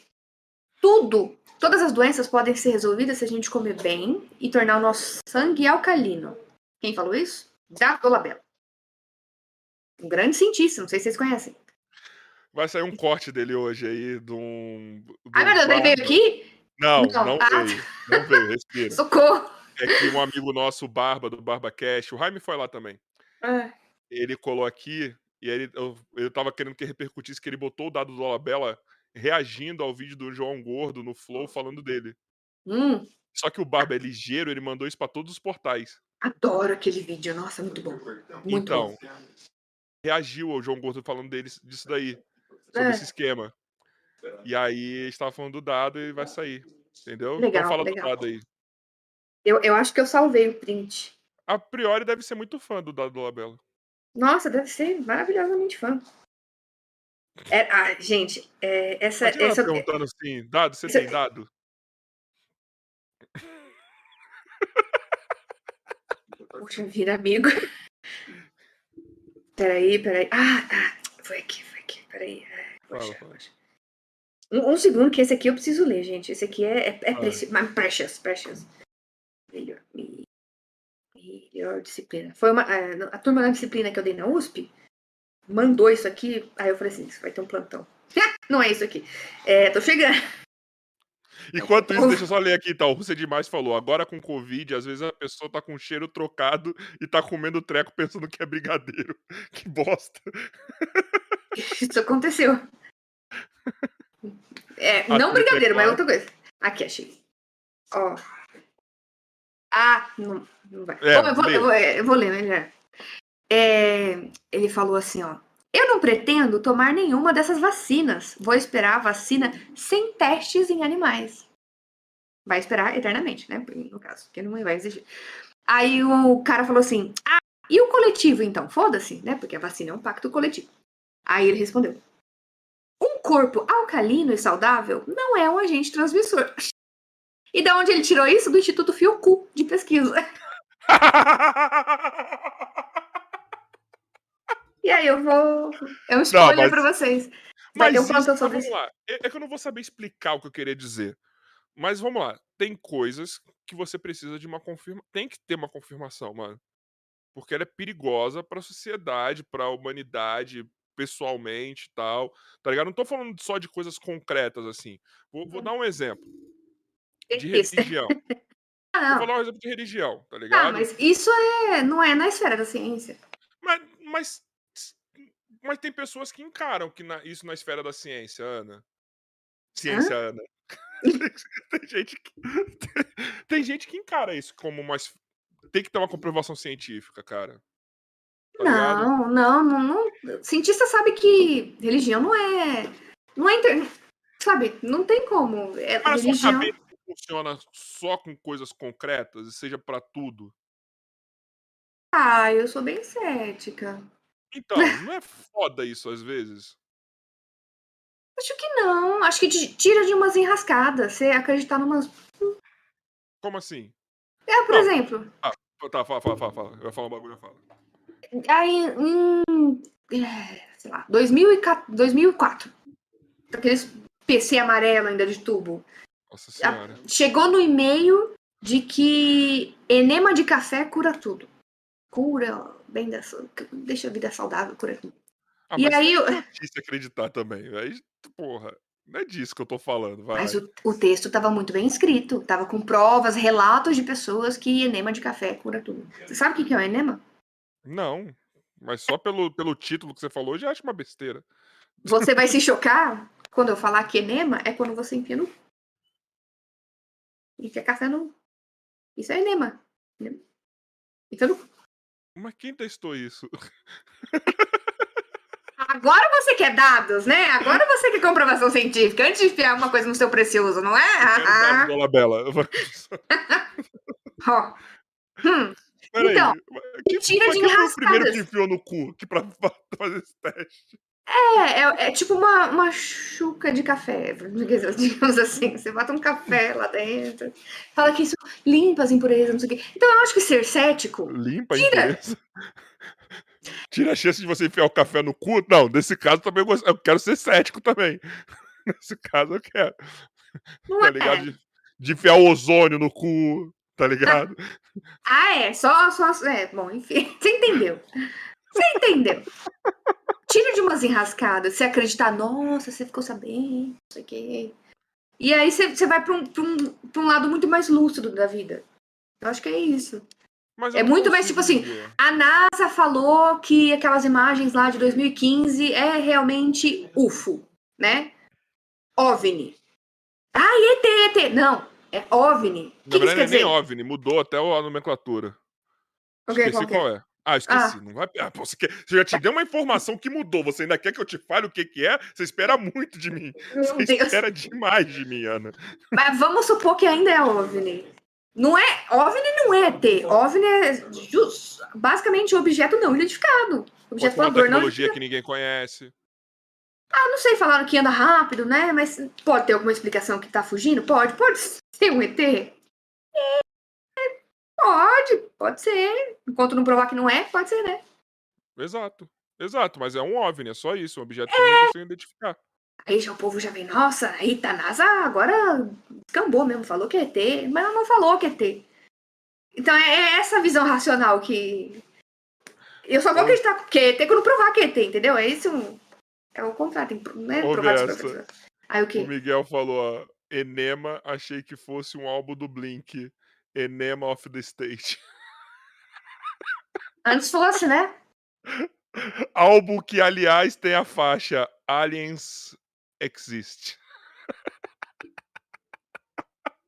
Tudo Todas as doenças podem ser resolvidas se a gente comer bem e tornar o nosso sangue alcalino. Quem falou isso? Jacques Dolabella. Um grande cientista, não sei se vocês conhecem. Vai sair um corte dele hoje aí de um. Ai, meu Deus, ele veio aqui? Não, não, não ah. veio. Não veio, respira. Socorro! É que um amigo nosso, Barba, do Barba Cash, o Jaime foi lá também. É. Ele colou aqui e ele, eu, ele tava querendo que repercutisse que ele botou o dado do Dolabella reagindo ao vídeo do João Gordo no Flow falando dele. Hum. Só que o Barba é ligeiro, ele mandou isso pra todos os portais. Adoro aquele vídeo, nossa, muito bom. Muito então, bom. reagiu ao João Gordo falando dele, disso daí, sobre é. esse esquema. E aí estava falando do dado e vai sair. Entendeu? Legal, então fala legal. do dado aí. Eu, eu acho que eu salvei o print. A priori deve ser muito fã do dado do Labela. Nossa, deve ser maravilhosamente fã. É, ah, gente, é, essa. essa perguntando assim, dado, você essa, tem dado? Puxa vida, amigo. Peraí, peraí. Ah, tá. Foi aqui, foi aqui. Peraí. Poxa, fala, fala. Um, um, segundo, que esse aqui eu preciso ler, gente. Esse aqui é, é, é preci precious, precious. Melhor, melhor disciplina. Foi uma, a, a turma da disciplina que eu dei na USP mandou isso aqui. Aí eu falei assim: vai ter um plantão. Não é isso aqui. É, tô chegando. Enquanto isso, deixa eu só ler aqui, tá? O Rússia Demais falou: agora com Covid, às vezes a pessoa tá com cheiro trocado e tá comendo treco pensando que é brigadeiro. Que bosta. Isso aconteceu. É, não brigadeiro, mas outra coisa. Aqui, achei. Ó. Ah, não, não vai. É, Bom, eu, vou, eu, vou, eu vou ler. Né, é, ele falou assim, ó. Eu não pretendo tomar nenhuma dessas vacinas. Vou esperar a vacina sem testes em animais. Vai esperar eternamente, né? No caso, porque não vai existir. Aí o cara falou assim: Ah, e o coletivo então? Foda-se, né? Porque a vacina é um pacto coletivo. Aí ele respondeu: corpo alcalino e saudável não é um agente transmissor. E da onde ele tirou isso? Do Instituto Fiocru de pesquisa. E aí eu vou. Eu escolho mas... pra vocês. Vai mas um isso, vamos lá. É, é que eu não vou saber explicar o que eu queria dizer. Mas vamos lá. Tem coisas que você precisa de uma confirmação. Tem que ter uma confirmação, mano. Porque ela é perigosa pra sociedade, pra humanidade, pessoalmente e tal. Tá ligado? Não tô falando só de coisas concretas, assim. Vou, vou dar um exemplo. De religião. ah, vou dar um exemplo de religião, tá ligado? Ah, mas isso é, não é na esfera da ciência. Mas, mas mas tem pessoas que encaram que na, isso na esfera da ciência, Ana. Ciência, Hã? Ana. tem, gente que, tem gente que encara isso como uma. Tem que ter uma comprovação científica, cara. Tá não, não, não, não. Cientista sabe que religião não é. Não é. Inter... Sabe, não tem como. É, Mas religião... sua cabeça funciona só com coisas concretas, e seja para tudo. Ah, eu sou bem cética. Então, não é foda isso às vezes? Acho que não. Acho que tira de umas enrascadas. Você acreditar numas. Como assim? É, por não. exemplo. Ah, tá, fala, fala, fala, fala. Eu ia falar um bagulho, eu falo. Aí, hum, sei lá, 2004, 2004. Aqueles PC amarelo ainda de tubo. Nossa senhora. Chegou no e-mail de que enema de café cura tudo. Cura bem da, deixa a vida saudável por aqui. Ah, e aí eu... se acreditar também. Aí, porra. Não é disso que eu tô falando, vai. Mas o, o texto estava muito bem escrito. Tava com provas, relatos de pessoas que enema de café cura tudo. Você sabe o que é o enema? Não. Mas só pelo, pelo título que você falou, eu já acho uma besteira. Você vai se chocar quando eu falar que enema é quando você enfia no. Enfia café no. Isso é enema. enema. Enfia no. Mas quem testou isso? Agora você quer dados, né? Agora você quer comprovação científica antes de enfiar uma coisa no seu precioso, não é? Ah, ah. Bela. oh. hum. Peraí, então, tira de enrascadas. foi o primeiro que enfiou no cu aqui pra fazer esse teste? É, é, é, tipo uma, uma chuca de café, digamos assim. Você bota um café lá dentro, fala que isso limpa as impurezas, não sei o quê. Então eu acho que ser cético. Limpa a impureza? Tira a chance de você enfiar o café no cu? Não, nesse caso também eu, eu quero ser cético também. Nesse caso eu quero. Não tá é. ligado? De, de enfiar o ozônio no cu, tá ligado? Ah, é. Só, só. É, bom, enfim. Você entendeu. Você entendeu. Tira de umas enrascadas. Você acreditar, nossa, você ficou sabendo, não sei o quê. E aí você, você vai pra um, pra, um, pra um lado muito mais lúcido da vida. Eu acho que é isso é muito mais tipo assim, a NASA falou que aquelas imagens lá de 2015 é realmente UFO, né? OVNI. Ah, ET, ET. Não, é OVNI. Na verdade, não é nem OVNI, mudou até a nomenclatura. Okay, esqueci qual, qual é? Ah, esqueci. Ah. Não vai... ah, você, quer... você já te deu uma informação que mudou. Você ainda quer que eu te fale o que, que é? Você espera muito de mim. Meu você Deus. espera demais de mim, Ana. Mas vamos supor que ainda é OVNI. Não é. OVNI não é ET. OVNI é just, basicamente objeto não identificado. Objeto voador não tecnologia que ninguém conhece. Ah, não sei, falaram que anda rápido, né? Mas pode ter alguma explicação que tá fugindo? Pode. Pode ser um ET? É, pode, pode ser. Enquanto não provar que não é, pode ser, né? Exato. Exato, mas é um OVNI, é só isso, um objeto que ninguém consegue identificar. Aí já o povo já vem, nossa, eita, a NASA agora escambou mesmo, falou que é ET, mas ela não falou que é ET. Então é, é essa visão racional que. Eu só vou acreditar que é ET quando provar que é ET, entendeu? É isso. É o contrário, tem né. Aí o quê? O Miguel falou, ó, Enema, achei que fosse um álbum do Blink. Enema of the State. Antes fosse, né? Álbum que, aliás, tem a faixa Aliens existe.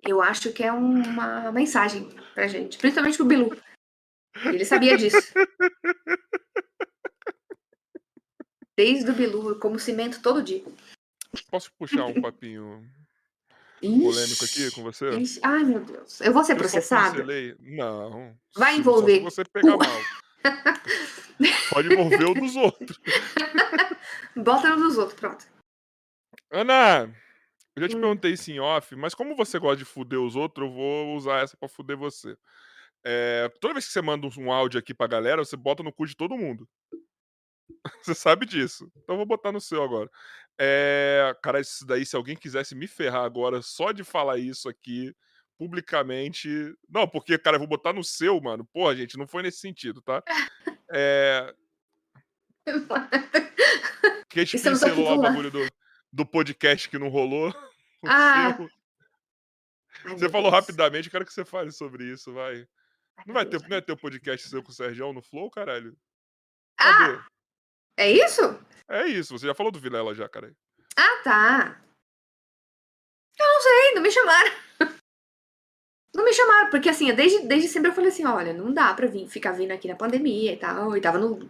Eu acho que é uma mensagem pra gente, principalmente pro Bilu. Ele sabia disso. Desde o Bilu, como cimento todo dia. Posso puxar um papinho Ixi, polêmico aqui com você? Ixi, ai, meu Deus. Eu vou ser processado? Não. Vai envolver. Você pegar mal. Pode envolver o dos outros. Bota no dos outros, pronto. Ana, eu já te hum. perguntei isso em off, mas como você gosta de fuder os outros, eu vou usar essa pra fuder você. É, toda vez que você manda um áudio aqui pra galera, você bota no cu de todo mundo. Você sabe disso. Então eu vou botar no seu agora. É, cara, isso daí, se alguém quisesse me ferrar agora só de falar isso aqui publicamente. Não, porque, cara, eu vou botar no seu, mano. Porra, gente, não foi nesse sentido, tá? É. Que a gente pincelou lá o bagulho do do podcast que não rolou. Ah. Ai, você falou Deus. rapidamente, quero que você fale sobre isso, vai. Ai, não vai ter, não vai ter o podcast seu com o Sérgio no Flow, caralho? Cadê? Ah! É isso? É isso, você já falou do Vilela já, cara. Ah, tá. Eu não sei, não me chamaram. Não me chamaram, porque assim, desde, desde sempre eu falei assim, olha, não dá pra vir, ficar vindo aqui na pandemia e tal, e tava no,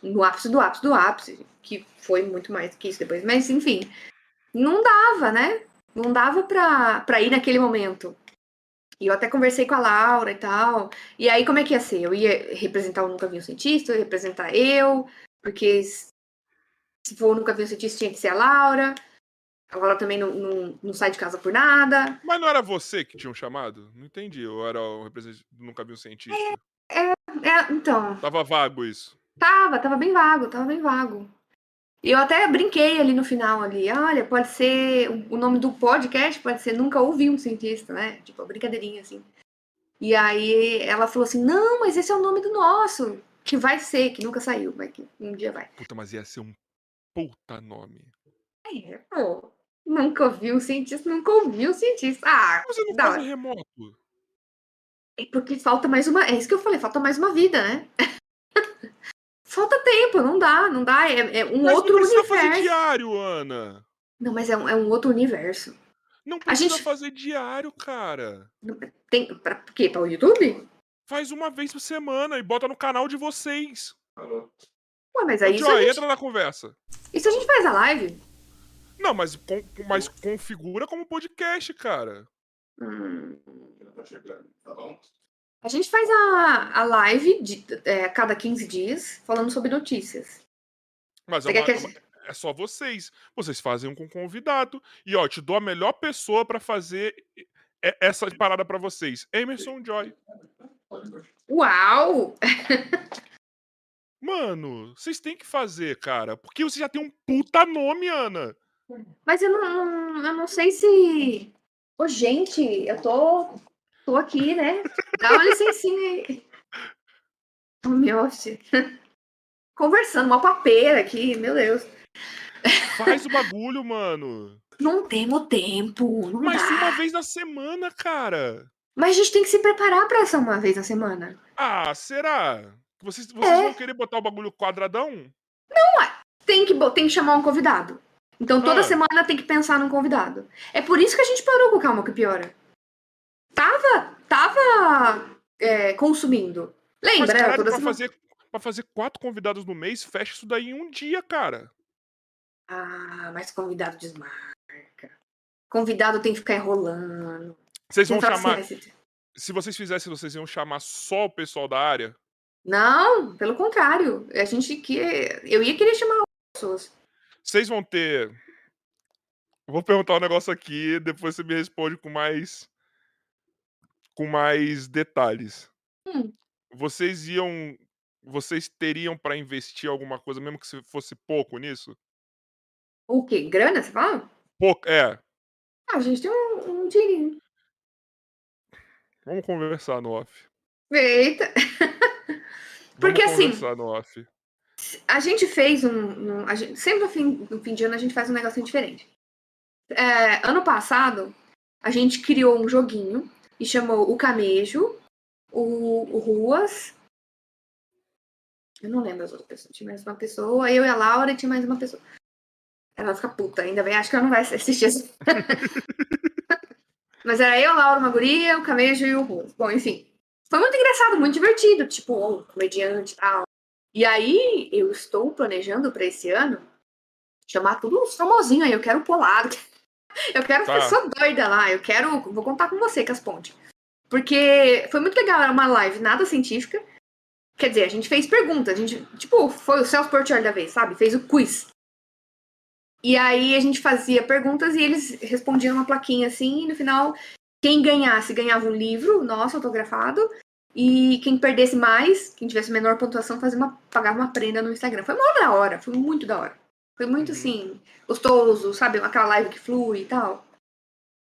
no ápice do ápice do ápice, que foi muito mais que isso depois, mas enfim, não dava, né? Não dava pra, pra ir naquele momento. E eu até conversei com a Laura e tal. E aí, como é que ia ser? Eu ia representar o Nunca Vi um Cientista, eu ia representar eu, porque se for Nunca Vi um Cientista tinha que ser a Laura. A Laura também não, não, não sai de casa por nada. Mas não era você que tinha um chamado? Não entendi. Eu era o representante do Nunca Vi um Cientista. É, é, é, então. Tava vago isso. Tava, tava bem vago, tava bem vago. E eu até brinquei ali no final ali, olha, pode ser o nome do podcast pode ser Nunca Ouvi um Cientista, né? Tipo, brincadeirinha assim. E aí ela falou assim: "Não, mas esse é o nome do nosso, que vai ser, que nunca saiu, mas que um dia vai". Puta, mas ia ser um puta nome. É, pô. Nunca ouvi um cientista, nunca ouvi um cientista. Ah, Você não faz remoto? É porque falta mais uma. É isso que eu falei, falta mais uma vida, né? falta tempo, não dá, não dá. É, é um Mas outro não precisa universo. fazer diário, Ana. Não, mas é um, é um outro universo. Não precisa gente- fazer diário, cara. Tem. Pra quê? Para o YouTube? Faz uma vez por semana e bota no canal de vocês. Ué, mas aí isso Joy, a, gente, entra na conversa. isso a gente faz a live? Não, mas, com- mas configura como podcast, cara. Hum. A gente faz a, a live de, é, a cada 15 dias falando sobre notícias. Mas é, uma- que é uma- é só vocês. Vocês fazem um com convidado. E, ó, te dou a melhor pessoa pra fazer essa parada pra vocês. Emerson Joy. Uau! Mano, vocês têm que fazer, cara. Porque você já tem um puta nome, Ana. Mas eu não, eu não sei se. Ô, gente, eu tô, tô aqui, né? Dá uma licencinha aí. O meu. Conversando, uma papeira aqui, meu Deus. Faz o bagulho, mano. Não temos tempo, não Mas dá. uma vez na semana, cara. Mas a gente tem que se preparar pra essa uma vez na semana. Ah, será? Vocês, vocês É. vão querer botar o bagulho quadradão? Tem que, bo- tem que chamar um convidado. Então toda Ah. semana tem que pensar num convidado. É por isso que a gente parou com o Calma que Piora. Tava, tava é, consumindo. Mas, Lembra? caralho, toda pra semana. fazer, pra fazer quatro convidados no mês, fecha isso daí em um dia, cara. Ah, mas convidado desmarca. Convidado tem que ficar enrolando. Vocês vão chamar. paciência. Se vocês fizessem, vocês iam chamar só o pessoal da área? Não, pelo contrário. A gente que eu ia querer chamar pessoas. Vocês vão ter. Vou perguntar um negócio aqui, depois você me responde com mais. Com mais detalhes. Hum. Vocês iam. Vocês teriam pra investir alguma coisa, mesmo que se fosse pouco nisso? O quê? Grana, você fala? Pouco, é. Ah, a gente tem um, um dinheirinho. Vamos conversar no off. Eita. Porque Vamos assim, conversar no off. a gente fez um. um- a gente- sempre no fim, no fim de ano a gente faz um negocinho diferente. É, ano passado, a gente criou um joguinho e chamou o Camejo, o, o Ruas. Eu não lembro as outras pessoas. Tinha mais uma pessoa, eu e a Laura e tinha mais uma pessoa. Ela vai ficar puta, ainda bem, acho que ela não vai assistir isso. Mas era eu, Laura, uma guria, o Camejo e o Ruas. Bom, enfim. Foi muito engraçado, muito divertido, tipo, oh, comediante e tal. E aí, eu estou planejando para esse ano chamar tudo os famosinhos aí. Eu quero Polado. Eu quero Tá. pessoa doida lá. Eu quero. Vou contar com você, Casponte. Porque foi muito legal. Era uma live nada científica. Quer dizer, a gente fez perguntas. A gente, tipo, foi o Celso Portioli da vez, sabe? Fez o quiz. E aí a gente fazia perguntas e eles respondiam uma plaquinha assim. E no final, quem ganhasse ganhava um livro nosso autografado. E quem perdesse mais, quem tivesse menor pontuação, fazia uma, pagava uma prenda no Instagram. Foi muito da hora, foi muito da hora. Foi muito Uhum. assim, gostoso, sabe? Aquela live que flui e tal.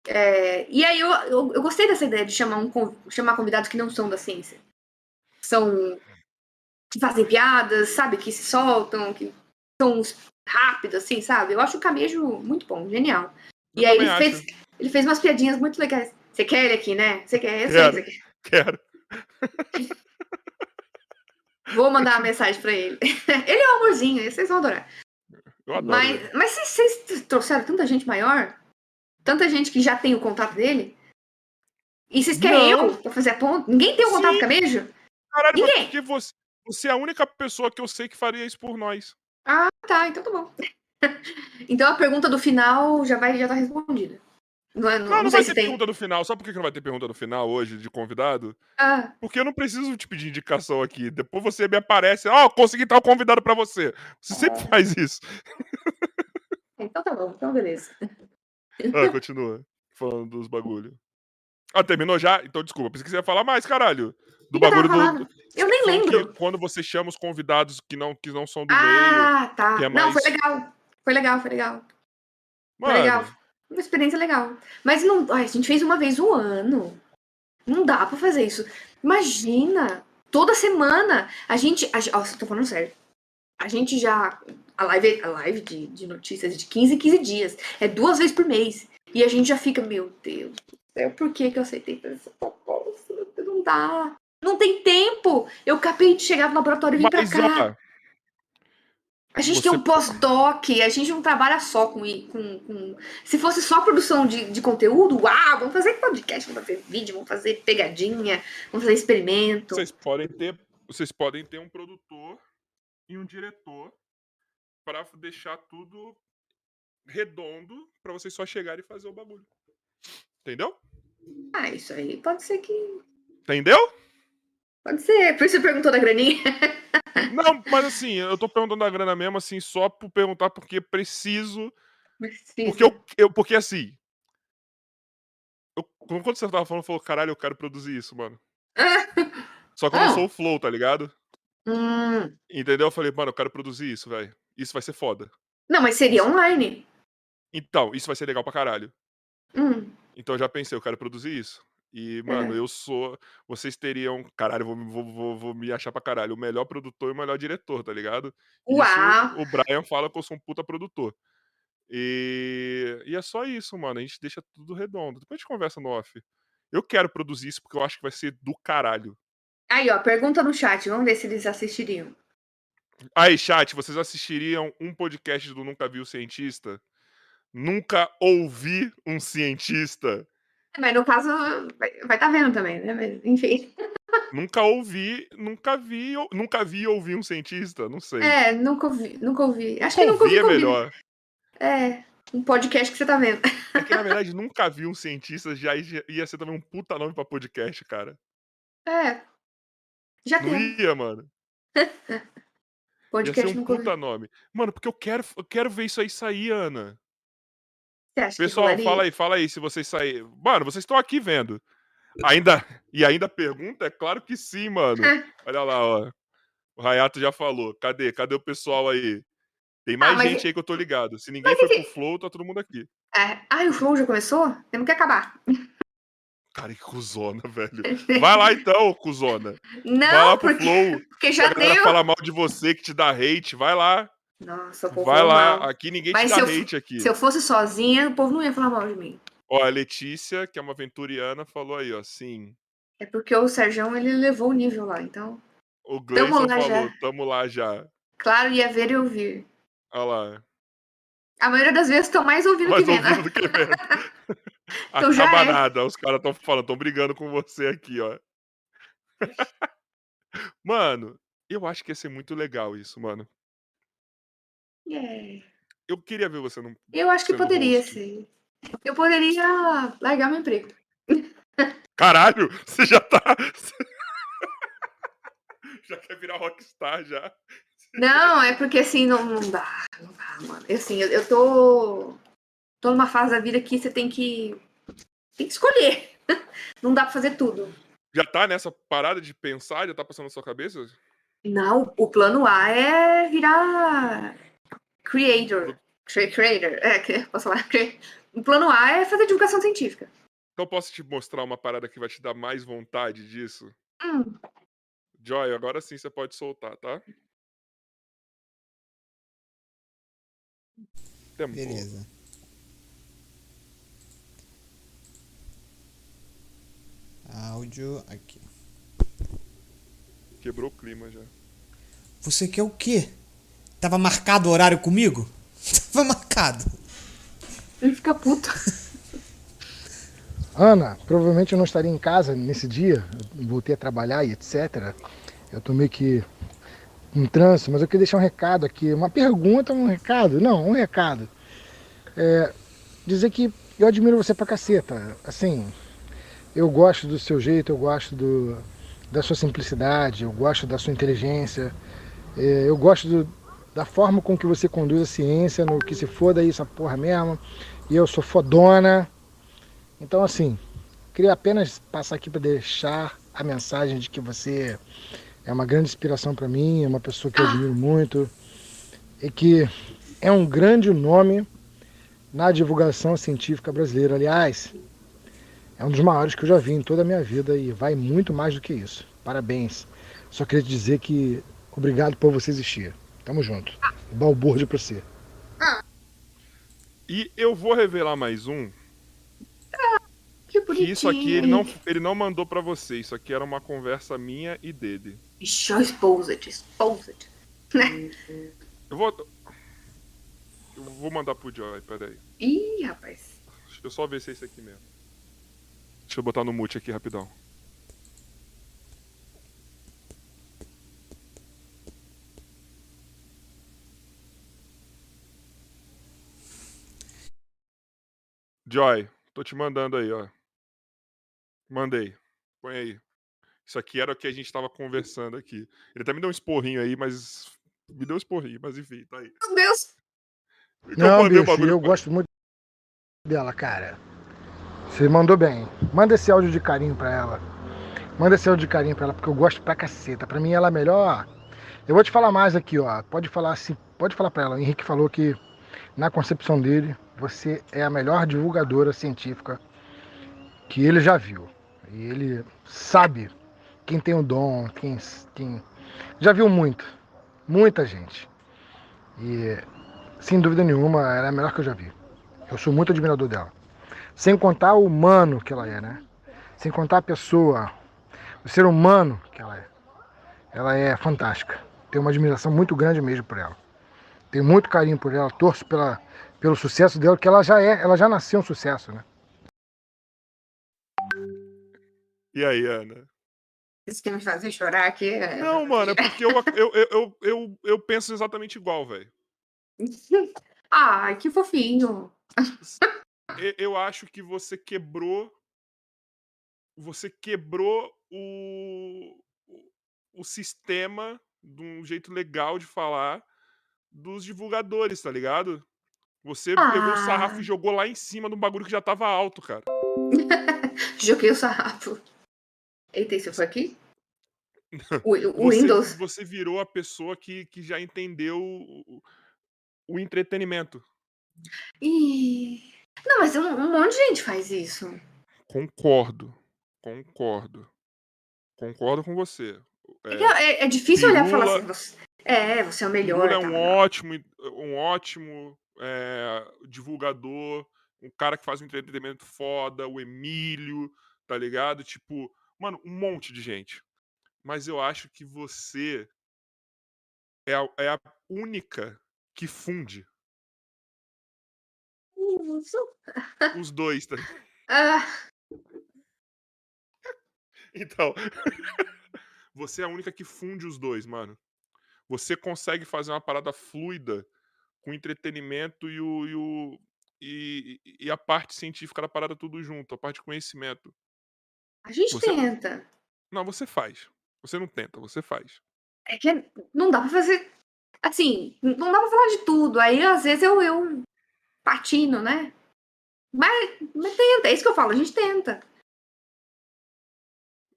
É, e aí eu, eu, eu gostei dessa ideia de chamar, um, chamar convidados que não são da ciência. São. que fazem piadas, sabe? Que se soltam, que são rápidos, assim, sabe? Eu acho o Camejo muito bom, genial. Eu E aí ele acho. fez, ele fez umas piadinhas muito legais. Você quer ele aqui, né? Você quer? Eu sei, Quero. quer. Quero. Vou mandar uma mensagem pra ele. ele é um amorzinho, vocês vão adorar. Eu adoro. ele. Mas, mas se vocês trouxeram tanta gente maior, tanta gente que já tem o contato dele, e vocês querem Não. eu pra fazer a ponta? Ninguém tem o contato Sim. com a Camejo? Caralho, mas Ninguém. porque você, você é a única pessoa que eu sei que faria isso por nós. Ah, tá, então tá bom. então a pergunta do final já vai já tá respondida. Não, é- não, Não, não, vai ter tem. pergunta no final. Sabe por que não vai ter pergunta no final hoje de convidado? Ah, Porque eu não preciso te pedir indicação aqui. Depois você me aparece, ó, consegui tal convidado pra você. Você sempre faz isso. então tá bom, então beleza. Ah, continua. Falando dos bagulho. Ah, terminou já? Então desculpa, pensei que você ia falar mais, caralho. Do que bagulho do. Eu nem lembro. quando você chama os convidados que não, que não são do meio. Ah, tá. é Não, foi mais- legal. Foi legal, foi legal. Foi Mano, legal. Uma experiência legal. Mas não. ai, a gente fez uma vez o ano. Não dá pra fazer isso. Imagina! Toda semana a gente. A, ó, tô falando sério. A gente já. A live, a live de, de notícias de 15 em 15 dias. É duas vezes por mês. E a gente já fica, meu Deus do céu, por que, que eu aceitei fazer essa proposta? Não dá. Não tem tempo. Eu acabei de chegar no laboratório e vim pra cá. Ó, a gente Você... tem um pós-doc, a gente não trabalha só com, com, com, Se fosse só produção de, de conteúdo, uau, vamos fazer podcast, vamos fazer vídeo, vamos fazer pegadinha, vamos fazer experimento. Vocês podem ter, vocês podem ter um produtor e um diretor para deixar tudo redondo para vocês só chegarem e fazer o bagulho. Entendeu? Ah, isso aí pode ser que. Entendeu? Pode ser. Por isso você perguntou da graninha. Não, mas assim, eu tô perguntando da grana mesmo, assim, só por perguntar porque preciso. Preciso. Porque eu, eu porque assim. Eu, quando você tava falando, falou, caralho, eu quero produzir isso, mano. Só que eu não ah. sou o Flow, tá ligado? Hum. Entendeu? Eu falei, mano, eu quero produzir isso, velho. Isso vai ser foda. Não, mas seria online. Então, isso vai ser legal pra caralho. Hum. Então eu já pensei, eu quero produzir isso. E, mano, é. eu sou. Vocês teriam. Caralho, vou, vou, vou, vou, me achar pra caralho. O melhor produtor e o melhor diretor, tá ligado? Uau! Isso, o Brian fala que eu sou um puta produtor. E, e é só isso, mano. A gente deixa tudo redondo. Depois a gente conversa no off. Eu quero produzir isso porque eu acho que vai ser do caralho. Aí, ó, pergunta no chat. Vamos ver se eles assistiriam. Aí, chat, vocês assistiriam um podcast do Nunca Viu Cientista? Nunca ouvi um cientista? Mas no caso, vai estar tá vendo também, né? Mas, enfim. Nunca ouvi, nunca vi, nunca vi ouvir um cientista, não sei. É, nunca ouvi, nunca ouvi. Acho que nunca ouvi. é melhor. É, um podcast que você tá vendo. É que na verdade nunca vi um cientista, já ia ser também um puta nome pra podcast, cara. É. Já não tem. ia, mano. podcast ia ser um puta ouvi. nome. Mano, porque eu quero, eu quero ver isso aí sair, Ana. Você acha Pessoal, fala aí, fala aí se vocês saírem. Mano, vocês estão aqui vendo. Ainda e ainda pergunta? É claro que sim, mano. Olha lá, ó. O Rayato já falou. Cadê? Cadê o pessoal aí? Tem mais ah, gente aí que eu tô ligado. Se ninguém foi pro Flow, tá todo mundo aqui. É. Ah, o Flow já começou? Temos que acabar. Cara, que cuzona, velho. Vai lá então, cuzona. Não, vai lá pro porque, Flow. Porque já deu. falar mal de você, que te dá hate. Vai lá. Nossa, o povo Vai lá, mal. aqui ninguém Mas te dá eu, aqui. Se eu fosse sozinha, o povo não ia falar mal de mim. Ó, a Letícia, que é uma venturiana, falou aí, ó, sim. É porque o Sérgio, ele levou o nível lá, então... O Gleison falou, já. tamo lá já. Claro, ia ver e ouvir. Olha lá. A maioria das vezes estão mais ouvindo mais que vendo. Ouvindo que vendo. então Acaba é. nada, os caras estão falando, estão brigando com você aqui, ó. mano, eu acho que ia ser muito legal isso, mano. É. Eu queria ver você não. Eu acho que poderia ser. Eu poderia largar meu emprego. Caralho, você já tá. já quer virar rockstar já. Não, é porque assim, não, não dá. Não dá, mano. Assim, eu, eu tô. tô numa fase da vida que você tem que. tem que escolher. Não dá pra fazer tudo. Já tá nessa parada de pensar? Já tá passando na sua cabeça? Não, o plano A é virar creator. Creator, é, posso falar? O plano A é fazer divulgação científica. Então posso te mostrar uma parada que vai te dar mais vontade disso? Hum. Joy, agora sim você pode soltar, tá? Tempo. Beleza. Áudio aqui. Quebrou o clima já. Você quer o quê? Tava marcado o horário comigo? Tava marcado. Ele fica puto. Ana, provavelmente eu não estaria em casa nesse dia. Eu voltei a trabalhar e etc. Eu tô meio que em trânsito, mas eu queria deixar um recado aqui. Uma pergunta, um recado? Não, um recado. É, dizer que eu admiro você pra caceta. Assim, eu gosto do seu jeito, eu gosto do, da sua simplicidade, eu gosto da sua inteligência, é, eu gosto do, da forma com que você conduz a ciência, no que se foda isso, a porra mesmo. E eu sou fodona. Então, assim, queria apenas passar aqui para deixar a mensagem de que você é uma grande inspiração para mim, é uma pessoa que eu admiro muito e que é um grande nome na divulgação científica brasileira. Aliás, é um dos maiores que eu já vi em toda a minha vida e vai muito mais do que isso. Parabéns. Só queria te dizer que obrigado por você existir. Tamo junto. Balbúrdia pra você. E eu vou revelar mais um. Que Que bonitinho. isso aqui ele não, ele não mandou pra você. Isso aqui era uma conversa minha e dele. Ixi, ó, exposed, exposed. Né? Eu vou. Eu vou mandar pro Joy, peraí. Ih, rapaz. Deixa eu só ver se é esse aqui mesmo. Deixa eu botar no mute aqui rapidão. Joy, tô te mandando aí, ó. Mandei. Põe aí. Isso aqui era o que a gente tava conversando aqui. Ele até me deu um esporrinho aí, mas. Me deu um esporrinho, mas enfim, tá aí. Meu Deus. Eu Não, bicho, bagulho eu gosto muito dela, cara. Você mandou bem. Manda esse áudio de carinho pra ela. Manda esse áudio de carinho pra ela, porque eu gosto pra caceta. Pra mim ela é melhor. Eu vou te falar mais aqui, ó. Pode falar assim, pode falar pra ela. O Henrique falou que, na concepção dele, você é a melhor divulgadora científica que ele já viu. E ele sabe quem tem o dom, quem, quem já viu muito. Muita gente. E sem dúvida nenhuma, ela é a melhor que eu já vi. Eu sou muito admirador dela. Sem contar o humano que ela é, né? Sem contar a pessoa, o ser humano que ela é. Ela é fantástica. Tenho uma admiração muito grande mesmo por ela. Tenho muito carinho por ela, torço pela, pelo sucesso dela, que ela já é, ela já nasceu um sucesso, né? E aí, Ana? Isso quer me fazer chorar aqui? é- Não, mano, é porque eu, eu, eu, eu, eu, penso exatamente igual, velho. Ai, que fofinho. Eu acho que você quebrou. Você quebrou o- o sistema de um jeito legal de falar dos divulgadores, tá ligado? Você pegou o sarrafo Ah. e jogou lá em cima de um bagulho que já tava alto, cara. Joguei o sarrafo. Eita, isso foi aqui? O, o Você, Windows. você virou a pessoa que, que já entendeu o, o entretenimento. Ih. Não, mas um, um monte de gente faz isso. Concordo. Concordo. Concordo com você. É, é- é difícil olhar e falar Pirula- assim, é, você é o melhor. Lula é um tal. ótimo, um ótimo é, divulgador, um cara que faz um entretenimento foda, o Emílio, tá ligado? Tipo, mano, um monte de gente. Mas eu acho que você é a, é a única que funde os dois, tá? Ah, Então, você é a única que funde os dois, mano. Você consegue fazer uma parada fluida com o entretenimento e o, e, o e, e- a parte científica da parada tudo junto, a parte de conhecimento. a gente Você- tenta. Não, você faz. Você não tenta, você faz. É que não dá pra fazer. Assim, não dá pra falar de tudo. Aí, às vezes, eu, eu patino, né? Mas, mas tenta, é isso que eu falo, a gente tenta.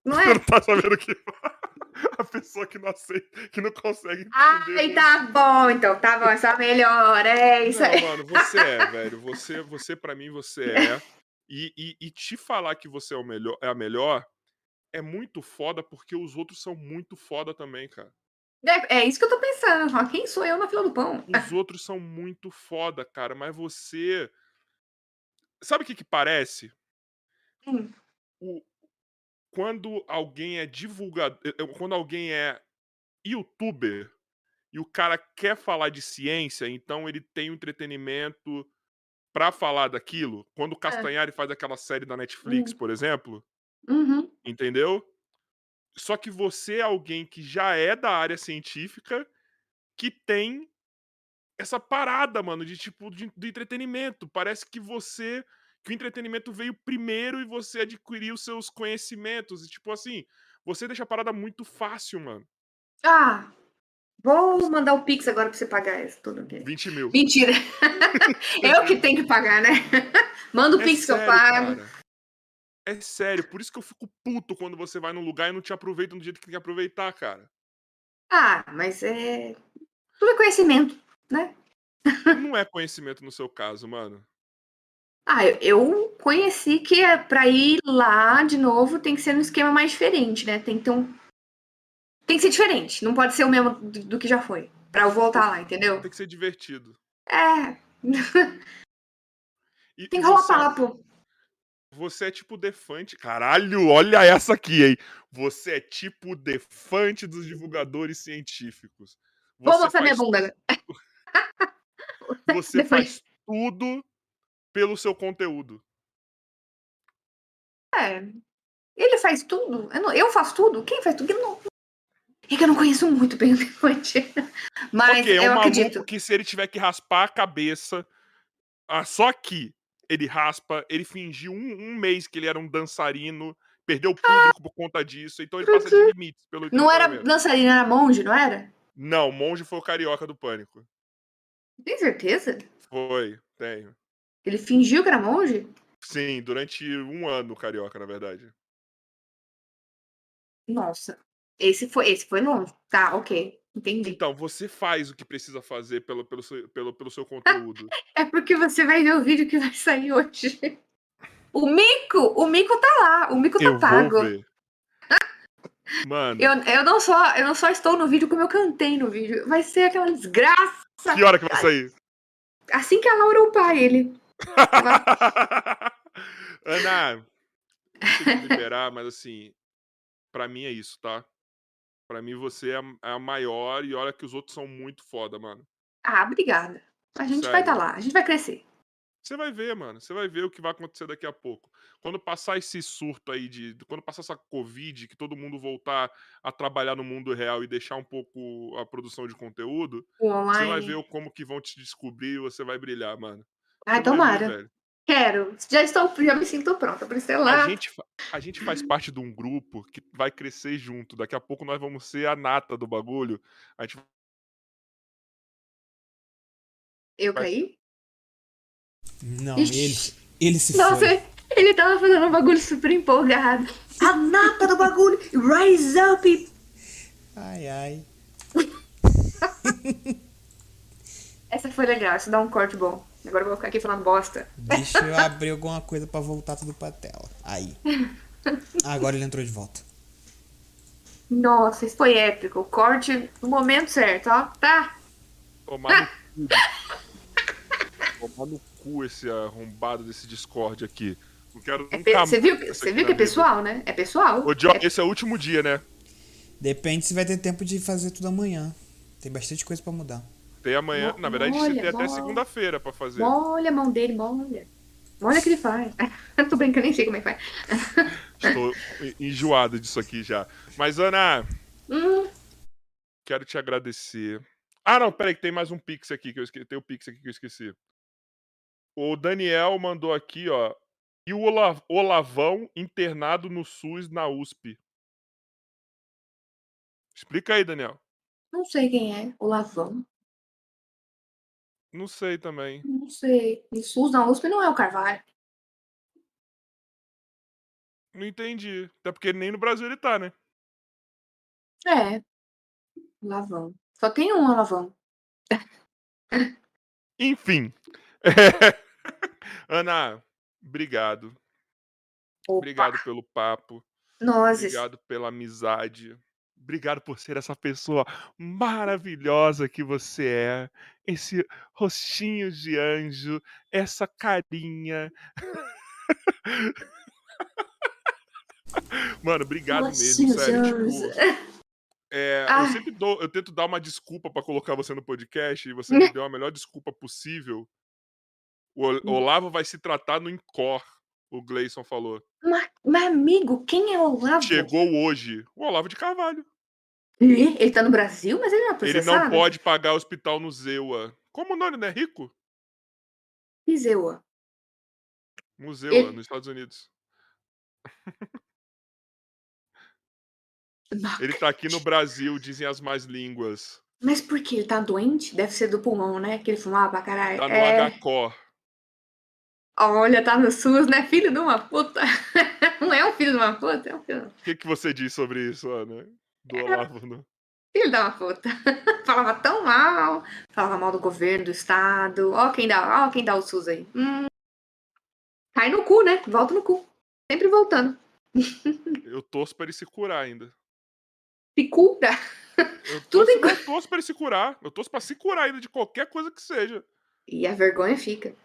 Não Você é? não tá sabendo que a pessoa que não aceita, que não consegue entender. Ai, tá bom, então, tá bom, essa melhor, é isso aí. Não, mano, você é, velho. Você, você para mim, você é. E, e, e te falar que você é, o melhor, é a melhor é muito foda porque os outros são muito foda também, cara. É, é isso que eu tô pensando. Ó, quem sou eu na fila do pão? Os outros são muito foda, cara, mas você. Sabe o que que parece? Hum. O... Quando alguém é divulgador. Quando alguém é youtuber e o cara quer falar de ciência, então ele tem o entretenimento pra falar daquilo. Quando o Castanhari faz aquela série da Netflix, Hum. por exemplo, Uhum. entendeu? Só que você é alguém que já é da área científica que tem essa parada, mano, de tipo de, de entretenimento. Parece que você que o entretenimento veio primeiro e você adquiriu seus conhecimentos. E tipo assim, você deixa a parada muito fácil, mano. Ah, vou mandar o Pix agora pra você pagar isso tudo aqui. 20 mil. Mentira. eu que tenho que pagar, né? Manda o É Pix que eu sério, pago. cara. É sério, por isso que eu fico puto quando você vai num lugar e não te aproveita do jeito que tem que aproveitar, cara. Ah, mas é. Tudo é conhecimento, né? Não é conhecimento no seu caso, mano. Ah, eu- conheci que é pra ir lá de novo tem que ser num esquema mais diferente, né? Tem que ter um. Tem que ser diferente, não pode ser o mesmo do, que já foi. Pra eu voltar lá, entendeu? Tem que ser divertido. É. E, Tem que rolar você, papo. você é tipo Defante. Caralho, olha essa aqui, hein? Você é tipo Defante dos divulgadores científicos. Vou Você mostrar minha faz- bunda agora. Você faz tudo pelo seu conteúdo. É. Ele faz tudo. Eu, não- eu faço tudo? Quem faz tudo? Eu não... É que eu não conheço muito bem o Defante. Mas ok, é um eu acredito. que se ele tiver que raspar a cabeça, ah, só que ele raspa, ele fingiu um, um mês que ele era um dançarino, perdeu o público por conta disso, então ele passa de limites pelo Não era dançarina, era monge, não era? Não, monge foi o carioca do pânico. Tem certeza? Foi, tenho. Ele fingiu que era monge? Sim, durante um ano carioca, na verdade. Nossa. Esse foi, esse foi longe. Tá, ok. Entendi. Então, você faz o que precisa fazer pelo, pelo, seu, pelo, pelo seu conteúdo. É porque você vai ver o vídeo que vai sair hoje. O Mico! O Mico tá lá. O Mico tá Eu pago. Mano, Eu, eu, não só, eu não só estou no vídeo, como eu cantei no vídeo. Vai ser aquela desgraça. que hora que vai sair? Assim que a Laura upar ele. Ana, liberar, mas assim, pra mim é isso, tá? Pra mim você é a, é a maior e olha que os outros são muito foda, mano. Ah, obrigada. A gente vai Sério. estar lá. A gente vai crescer. Você vai ver, mano. Você vai ver o que vai acontecer daqui a pouco. Quando passar esse surto aí de. Quando passar essa Covid, que todo mundo voltar a trabalhar no mundo real e deixar um pouco a produção de conteúdo, você vai ver como que vão te descobrir e você vai brilhar, mano. Ai, tomara. velho. Quero. Já estou, já me sinto pronta pra ser A gente, a gente faz parte de um grupo que vai crescer junto. Daqui a pouco nós vamos ser a nata do bagulho. A gente Eu vai- caí? Não, Ixi. ele, ele se Nossa, foi. ele tava fazendo um bagulho super empolgado. A nata do bagulho. Rise up. Ai, ai. Essa foi legal. Isso dá um corte bom. Agora eu vou ficar aqui falando bosta. Deixa eu abrir alguma coisa pra voltar tudo pra tela. Aí. Agora ele entrou de volta. Nossa, isso foi épico. Corte no momento certo, ó. Tá? tomar no cu. Tomar no cu esse arrombado desse Discord aqui. Não quero É nunca Você viu, você viu que é vida. pessoal, né? É pessoal. Ô, John, É- esse é o último dia, né? Depende se vai ter tempo de fazer tudo amanhã. Tem bastante coisa pra mudar. Tem amanhã. Mo- Na verdade, você molha, tem até segunda-feira pra fazer. Molha a mão dele, molha. Molha que ele faz. Tô brincando, nem sei como é que faz. Estou en- enjoado disso aqui já. Mas, Ana, Hum, quero te agradecer. Ah, não, peraí, que tem mais um Pix aqui que eu esqueci. Tem o Pix aqui que eu esqueci. O Daniel mandou aqui, ó. E o Ola- Olavão internado no SUS na USP. Explica aí, Daniel. não sei quem é. O Lavão. Não sei também. Não sei. E SUS na USP não é o Carvalho. Não entendi. Até porque nem no Brasil ele tá, né? É. Lavão. Só tem um Lavão. Enfim. Ana, obrigado. Opa. Obrigado pelo papo. Nós. Obrigado pela amizade. Obrigado por ser essa pessoa maravilhosa que você é. Esse rostinho de anjo, essa carinha. Mano, obrigado mesmo, sério. Tipo, é, eu Ai. sempre dou, eu tento dar uma desculpa pra colocar você no podcast e você me deu a melhor desculpa possível. O Hum. Olavo vai se tratar no Incor, o Gleison falou. Mas, mas, amigo, quem é o Olavo? Chegou hoje. O Olavo de Carvalho. Ele, ele tá no Brasil, mas ele não é Ele processado? não pode pagar hospital no Zewa. Como não? Ele não é rico? No Zewa, Ele- nos Estados Unidos. Ele tá aqui no Brasil, dizem as más línguas. Mas por que? Ele tá doente? Deve ser do pulmão, né? Que ele fumava pra caralho. Tá no é... HCOR. Olha, tá no SUS, né? Filho de uma puta. Não é um filho de uma puta, é um filho, O que, que você diz sobre isso, Ana? Do. Olavo, né? filho de uma puta. Falava tão mal. Falava mal do governo, do estado. Ó quem dá, ó quem dá o SUS aí. Hum. Cai no cu, né? Volta no cu. Sempre voltando. Eu torço pra ele se curar ainda. Se cura. Eu Tudo em... eu torço pra ele se curar. Eu torço pra se curar ainda de qualquer coisa que seja. E a vergonha fica.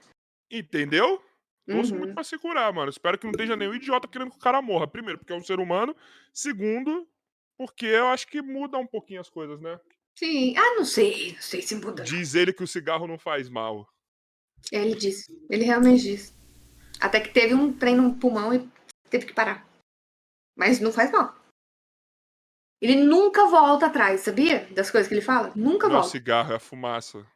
Entendeu? Torço uhum. muito pra se curar, mano. Espero que não esteja nenhum idiota querendo que o cara morra. Primeiro, porque é um ser humano. Segundo, porque eu acho que muda um pouquinho as coisas, né? Sim. Ah, não sei. Não sei se muda. Diz ele que o cigarro não faz mal. É, ele disse. Ele realmente disse. Até que teve um trem no pulmão e teve que parar. Mas não faz mal. Ele nunca volta atrás, sabia? Das coisas que ele fala? Nunca não volta. Não é cigarro, é a fumaça.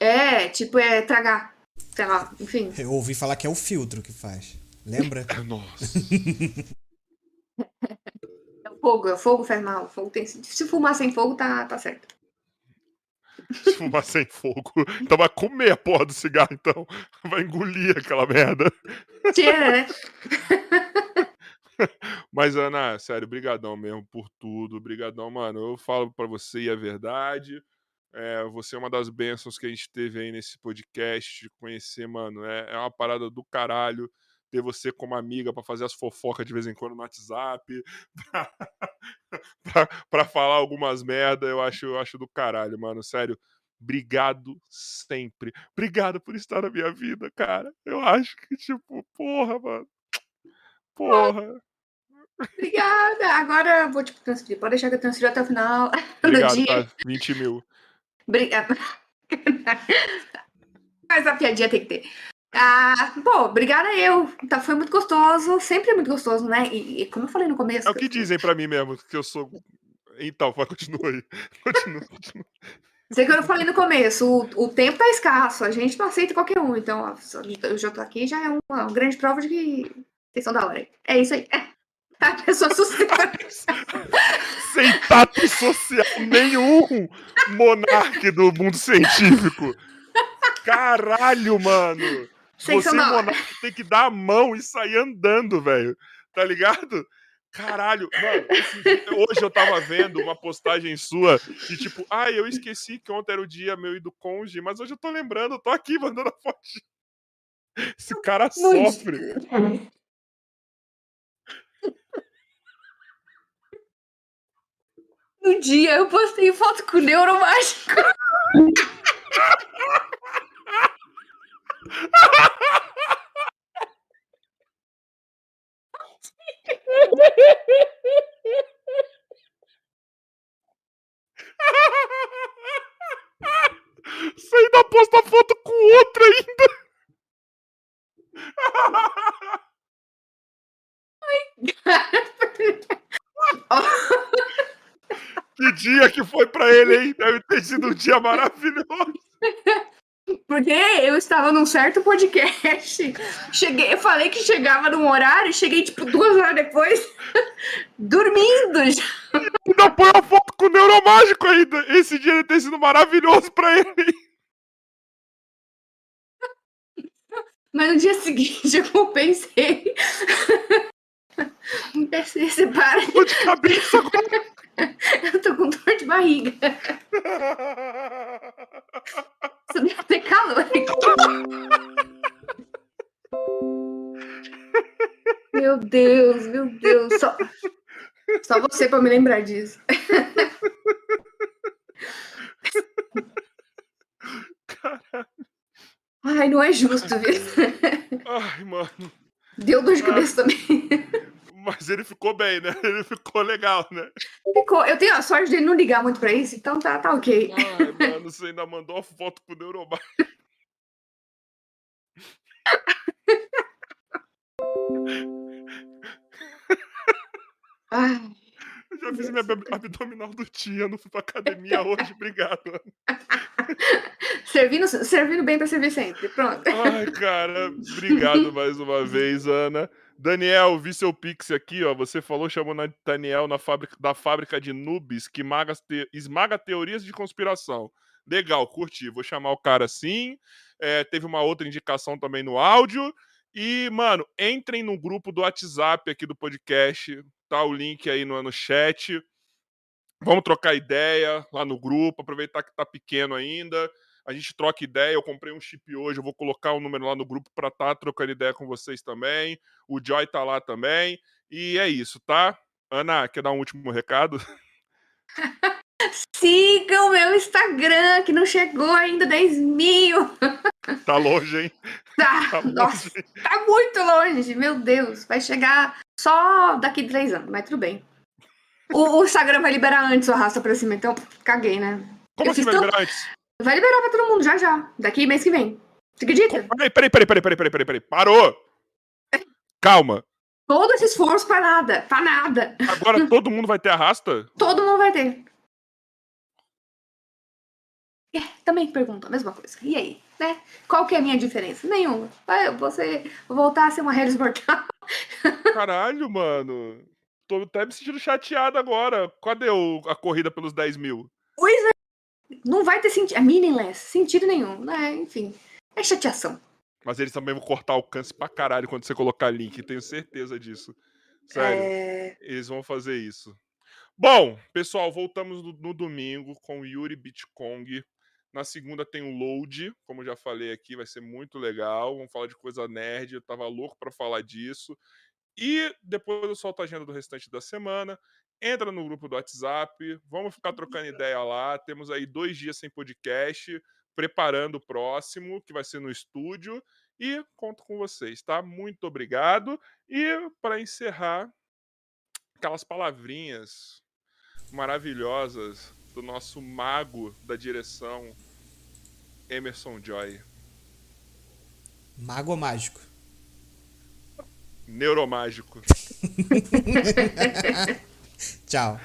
É, tipo, é tragar. Sei lá, enfim. Eu ouvi falar que é o filtro que faz. Lembra? Nossa. é fogo, é fogo faz mal. Fogo tem... Se fumar sem fogo, tá, tá certo. Se fumar sem fogo. Então vai comer a porra do cigarro, então. Vai engolir aquela merda. Tira, né? Mas, Ana, sério, brigadão mesmo por tudo. Brigadão, mano. Eu falo para você e a verdade. É, você é uma das bênçãos que a gente teve aí nesse podcast, de conhecer, mano. É, é uma parada do caralho ter você como amiga para fazer as fofocas de vez em quando no WhatsApp, para falar algumas merda, eu acho, eu acho do caralho, mano. Sério, obrigado sempre. Obrigado por estar na minha vida, cara. Eu acho que, tipo, porra, mano. Porra. Obrigada. Agora eu vou te transferir. Pode deixar que eu transfiro até o final Obrigado, do dia. Tá? 20 mil. Obrigada. Mas a piadinha tem que ter. Ah, pô, obrigada eu. Tá, foi muito gostoso. Sempre é muito gostoso, né? E, e como eu falei no começo. É o que dizem pra mim mesmo, que eu sou. Então, continua aí. Continua, continua. Sei que eu falei no começo, o, o tempo tá escasso, a gente não aceita qualquer um. Então, ó, eu já tô aqui, já é uma, uma grande prova de que vocês são da hora. É isso aí. A pessoa social. Sem tato social nenhum, monarque do mundo científico. Caralho, mano. Você, monarque, tem que dar a mão e sair andando, velho. Tá ligado? Caralho, mano, hoje eu tava vendo uma postagem sua de tipo, ah, eu esqueci que ontem era o dia meu e do conge, mas hoje eu tô lembrando, eu tô aqui mandando a foto. Esse cara sofre. Um dia eu postei foto com o neuromágico. Você ainda posta foto com outra ainda. Que dia que foi pra ele, hein? Deve ter sido um dia maravilhoso. Porque eu estava num certo podcast. Cheguei, eu falei que chegava num horário, cheguei tipo duas horas depois, dormindo já. Ainda põe a foto com o neuromágico ainda. Esse dia deve ter sido maravilhoso pra ele. Mas no dia seguinte eu pensei. Esse para. Tô de cabeça agora. Eu tô com dor de barriga. Você deve ter calor. Meu Deus, meu Deus. Só, só você pra me lembrar disso. Caralho. Ai, não é justo, viu? Ai, mano. Deu dor de cabeça também. Mas ele ficou bem, né? Ele ficou legal, né? Ficou. Eu tenho a sorte dele não ligar muito pra isso, então tá, tá ok. Ai, mano, você ainda mandou a foto pro Neurobar. Ai. Eu já fiz minha abdominal do dia, não fui pra academia hoje, obrigado. servindo, servindo bem pra servir sempre, pronto. Ai, cara, obrigado mais uma vez, Ana. Daniel, vi seu pix aqui, ó. Você falou, chamou Daniel na fábrica, da fábrica de noobs que te, esmaga teorias de conspiração. Legal, curti. Vou chamar o cara assim. É, teve uma outra indicação também no áudio. E, mano, entrem no grupo do WhatsApp aqui do podcast. Tá o link aí no, no chat. Vamos trocar ideia lá no grupo. Aproveitar que tá pequeno ainda a gente troca ideia. Eu comprei um chip hoje, eu vou colocar o um número lá no grupo para estar tá trocando ideia com vocês também. O Joy tá lá também. E é isso, tá? Ana, quer dar um último recado? Sigam meu Instagram, que não chegou ainda 10 mil. Tá longe, hein? Tá, tá nossa, longe. tá muito longe, meu Deus. Vai chegar só daqui três anos, mas tudo bem. O, o Instagram vai liberar antes o arrasta pra cima, então caguei, né? Como assim vai liberar antes? Vai liberar pra todo mundo já já. Daqui mês que vem. Você acredita? Peraí, peraí, peraí, peraí, peraí, peraí, peraí. Parou! Calma. Todo esse esforço pra nada, pra nada. Agora todo mundo vai ter arrasta? Todo mundo vai ter. É, também pergunto a mesma coisa. E aí, né? Qual que é a minha diferença? Nenhuma. Vai você voltar a ser uma Harris mortal. Caralho, mano. Tô até me sentindo chateado agora. Cadê o, a corrida pelos 10 mil? Pois é. Não vai ter sentido. É meaningless. Sentido nenhum. Né? Enfim. É chateação. Mas eles também vão cortar alcance pra caralho quando você colocar link. Tenho certeza disso. Sério. É... Eles vão fazer isso. Bom, pessoal, voltamos no, no domingo com o Yuri Bitcong na segunda tem o Load, como já falei aqui, vai ser muito legal. Vamos falar de coisa nerd, eu tava louco para falar disso. E depois eu solto a agenda do restante da semana. Entra no grupo do WhatsApp, vamos ficar trocando ideia lá. Temos aí dois dias sem podcast, preparando o próximo, que vai ser no estúdio. E conto com vocês, tá? Muito obrigado. E para encerrar, aquelas palavrinhas maravilhosas do nosso mago da direção, Emerson Joy. Mago ou mágico? Neuromágico. Tchau.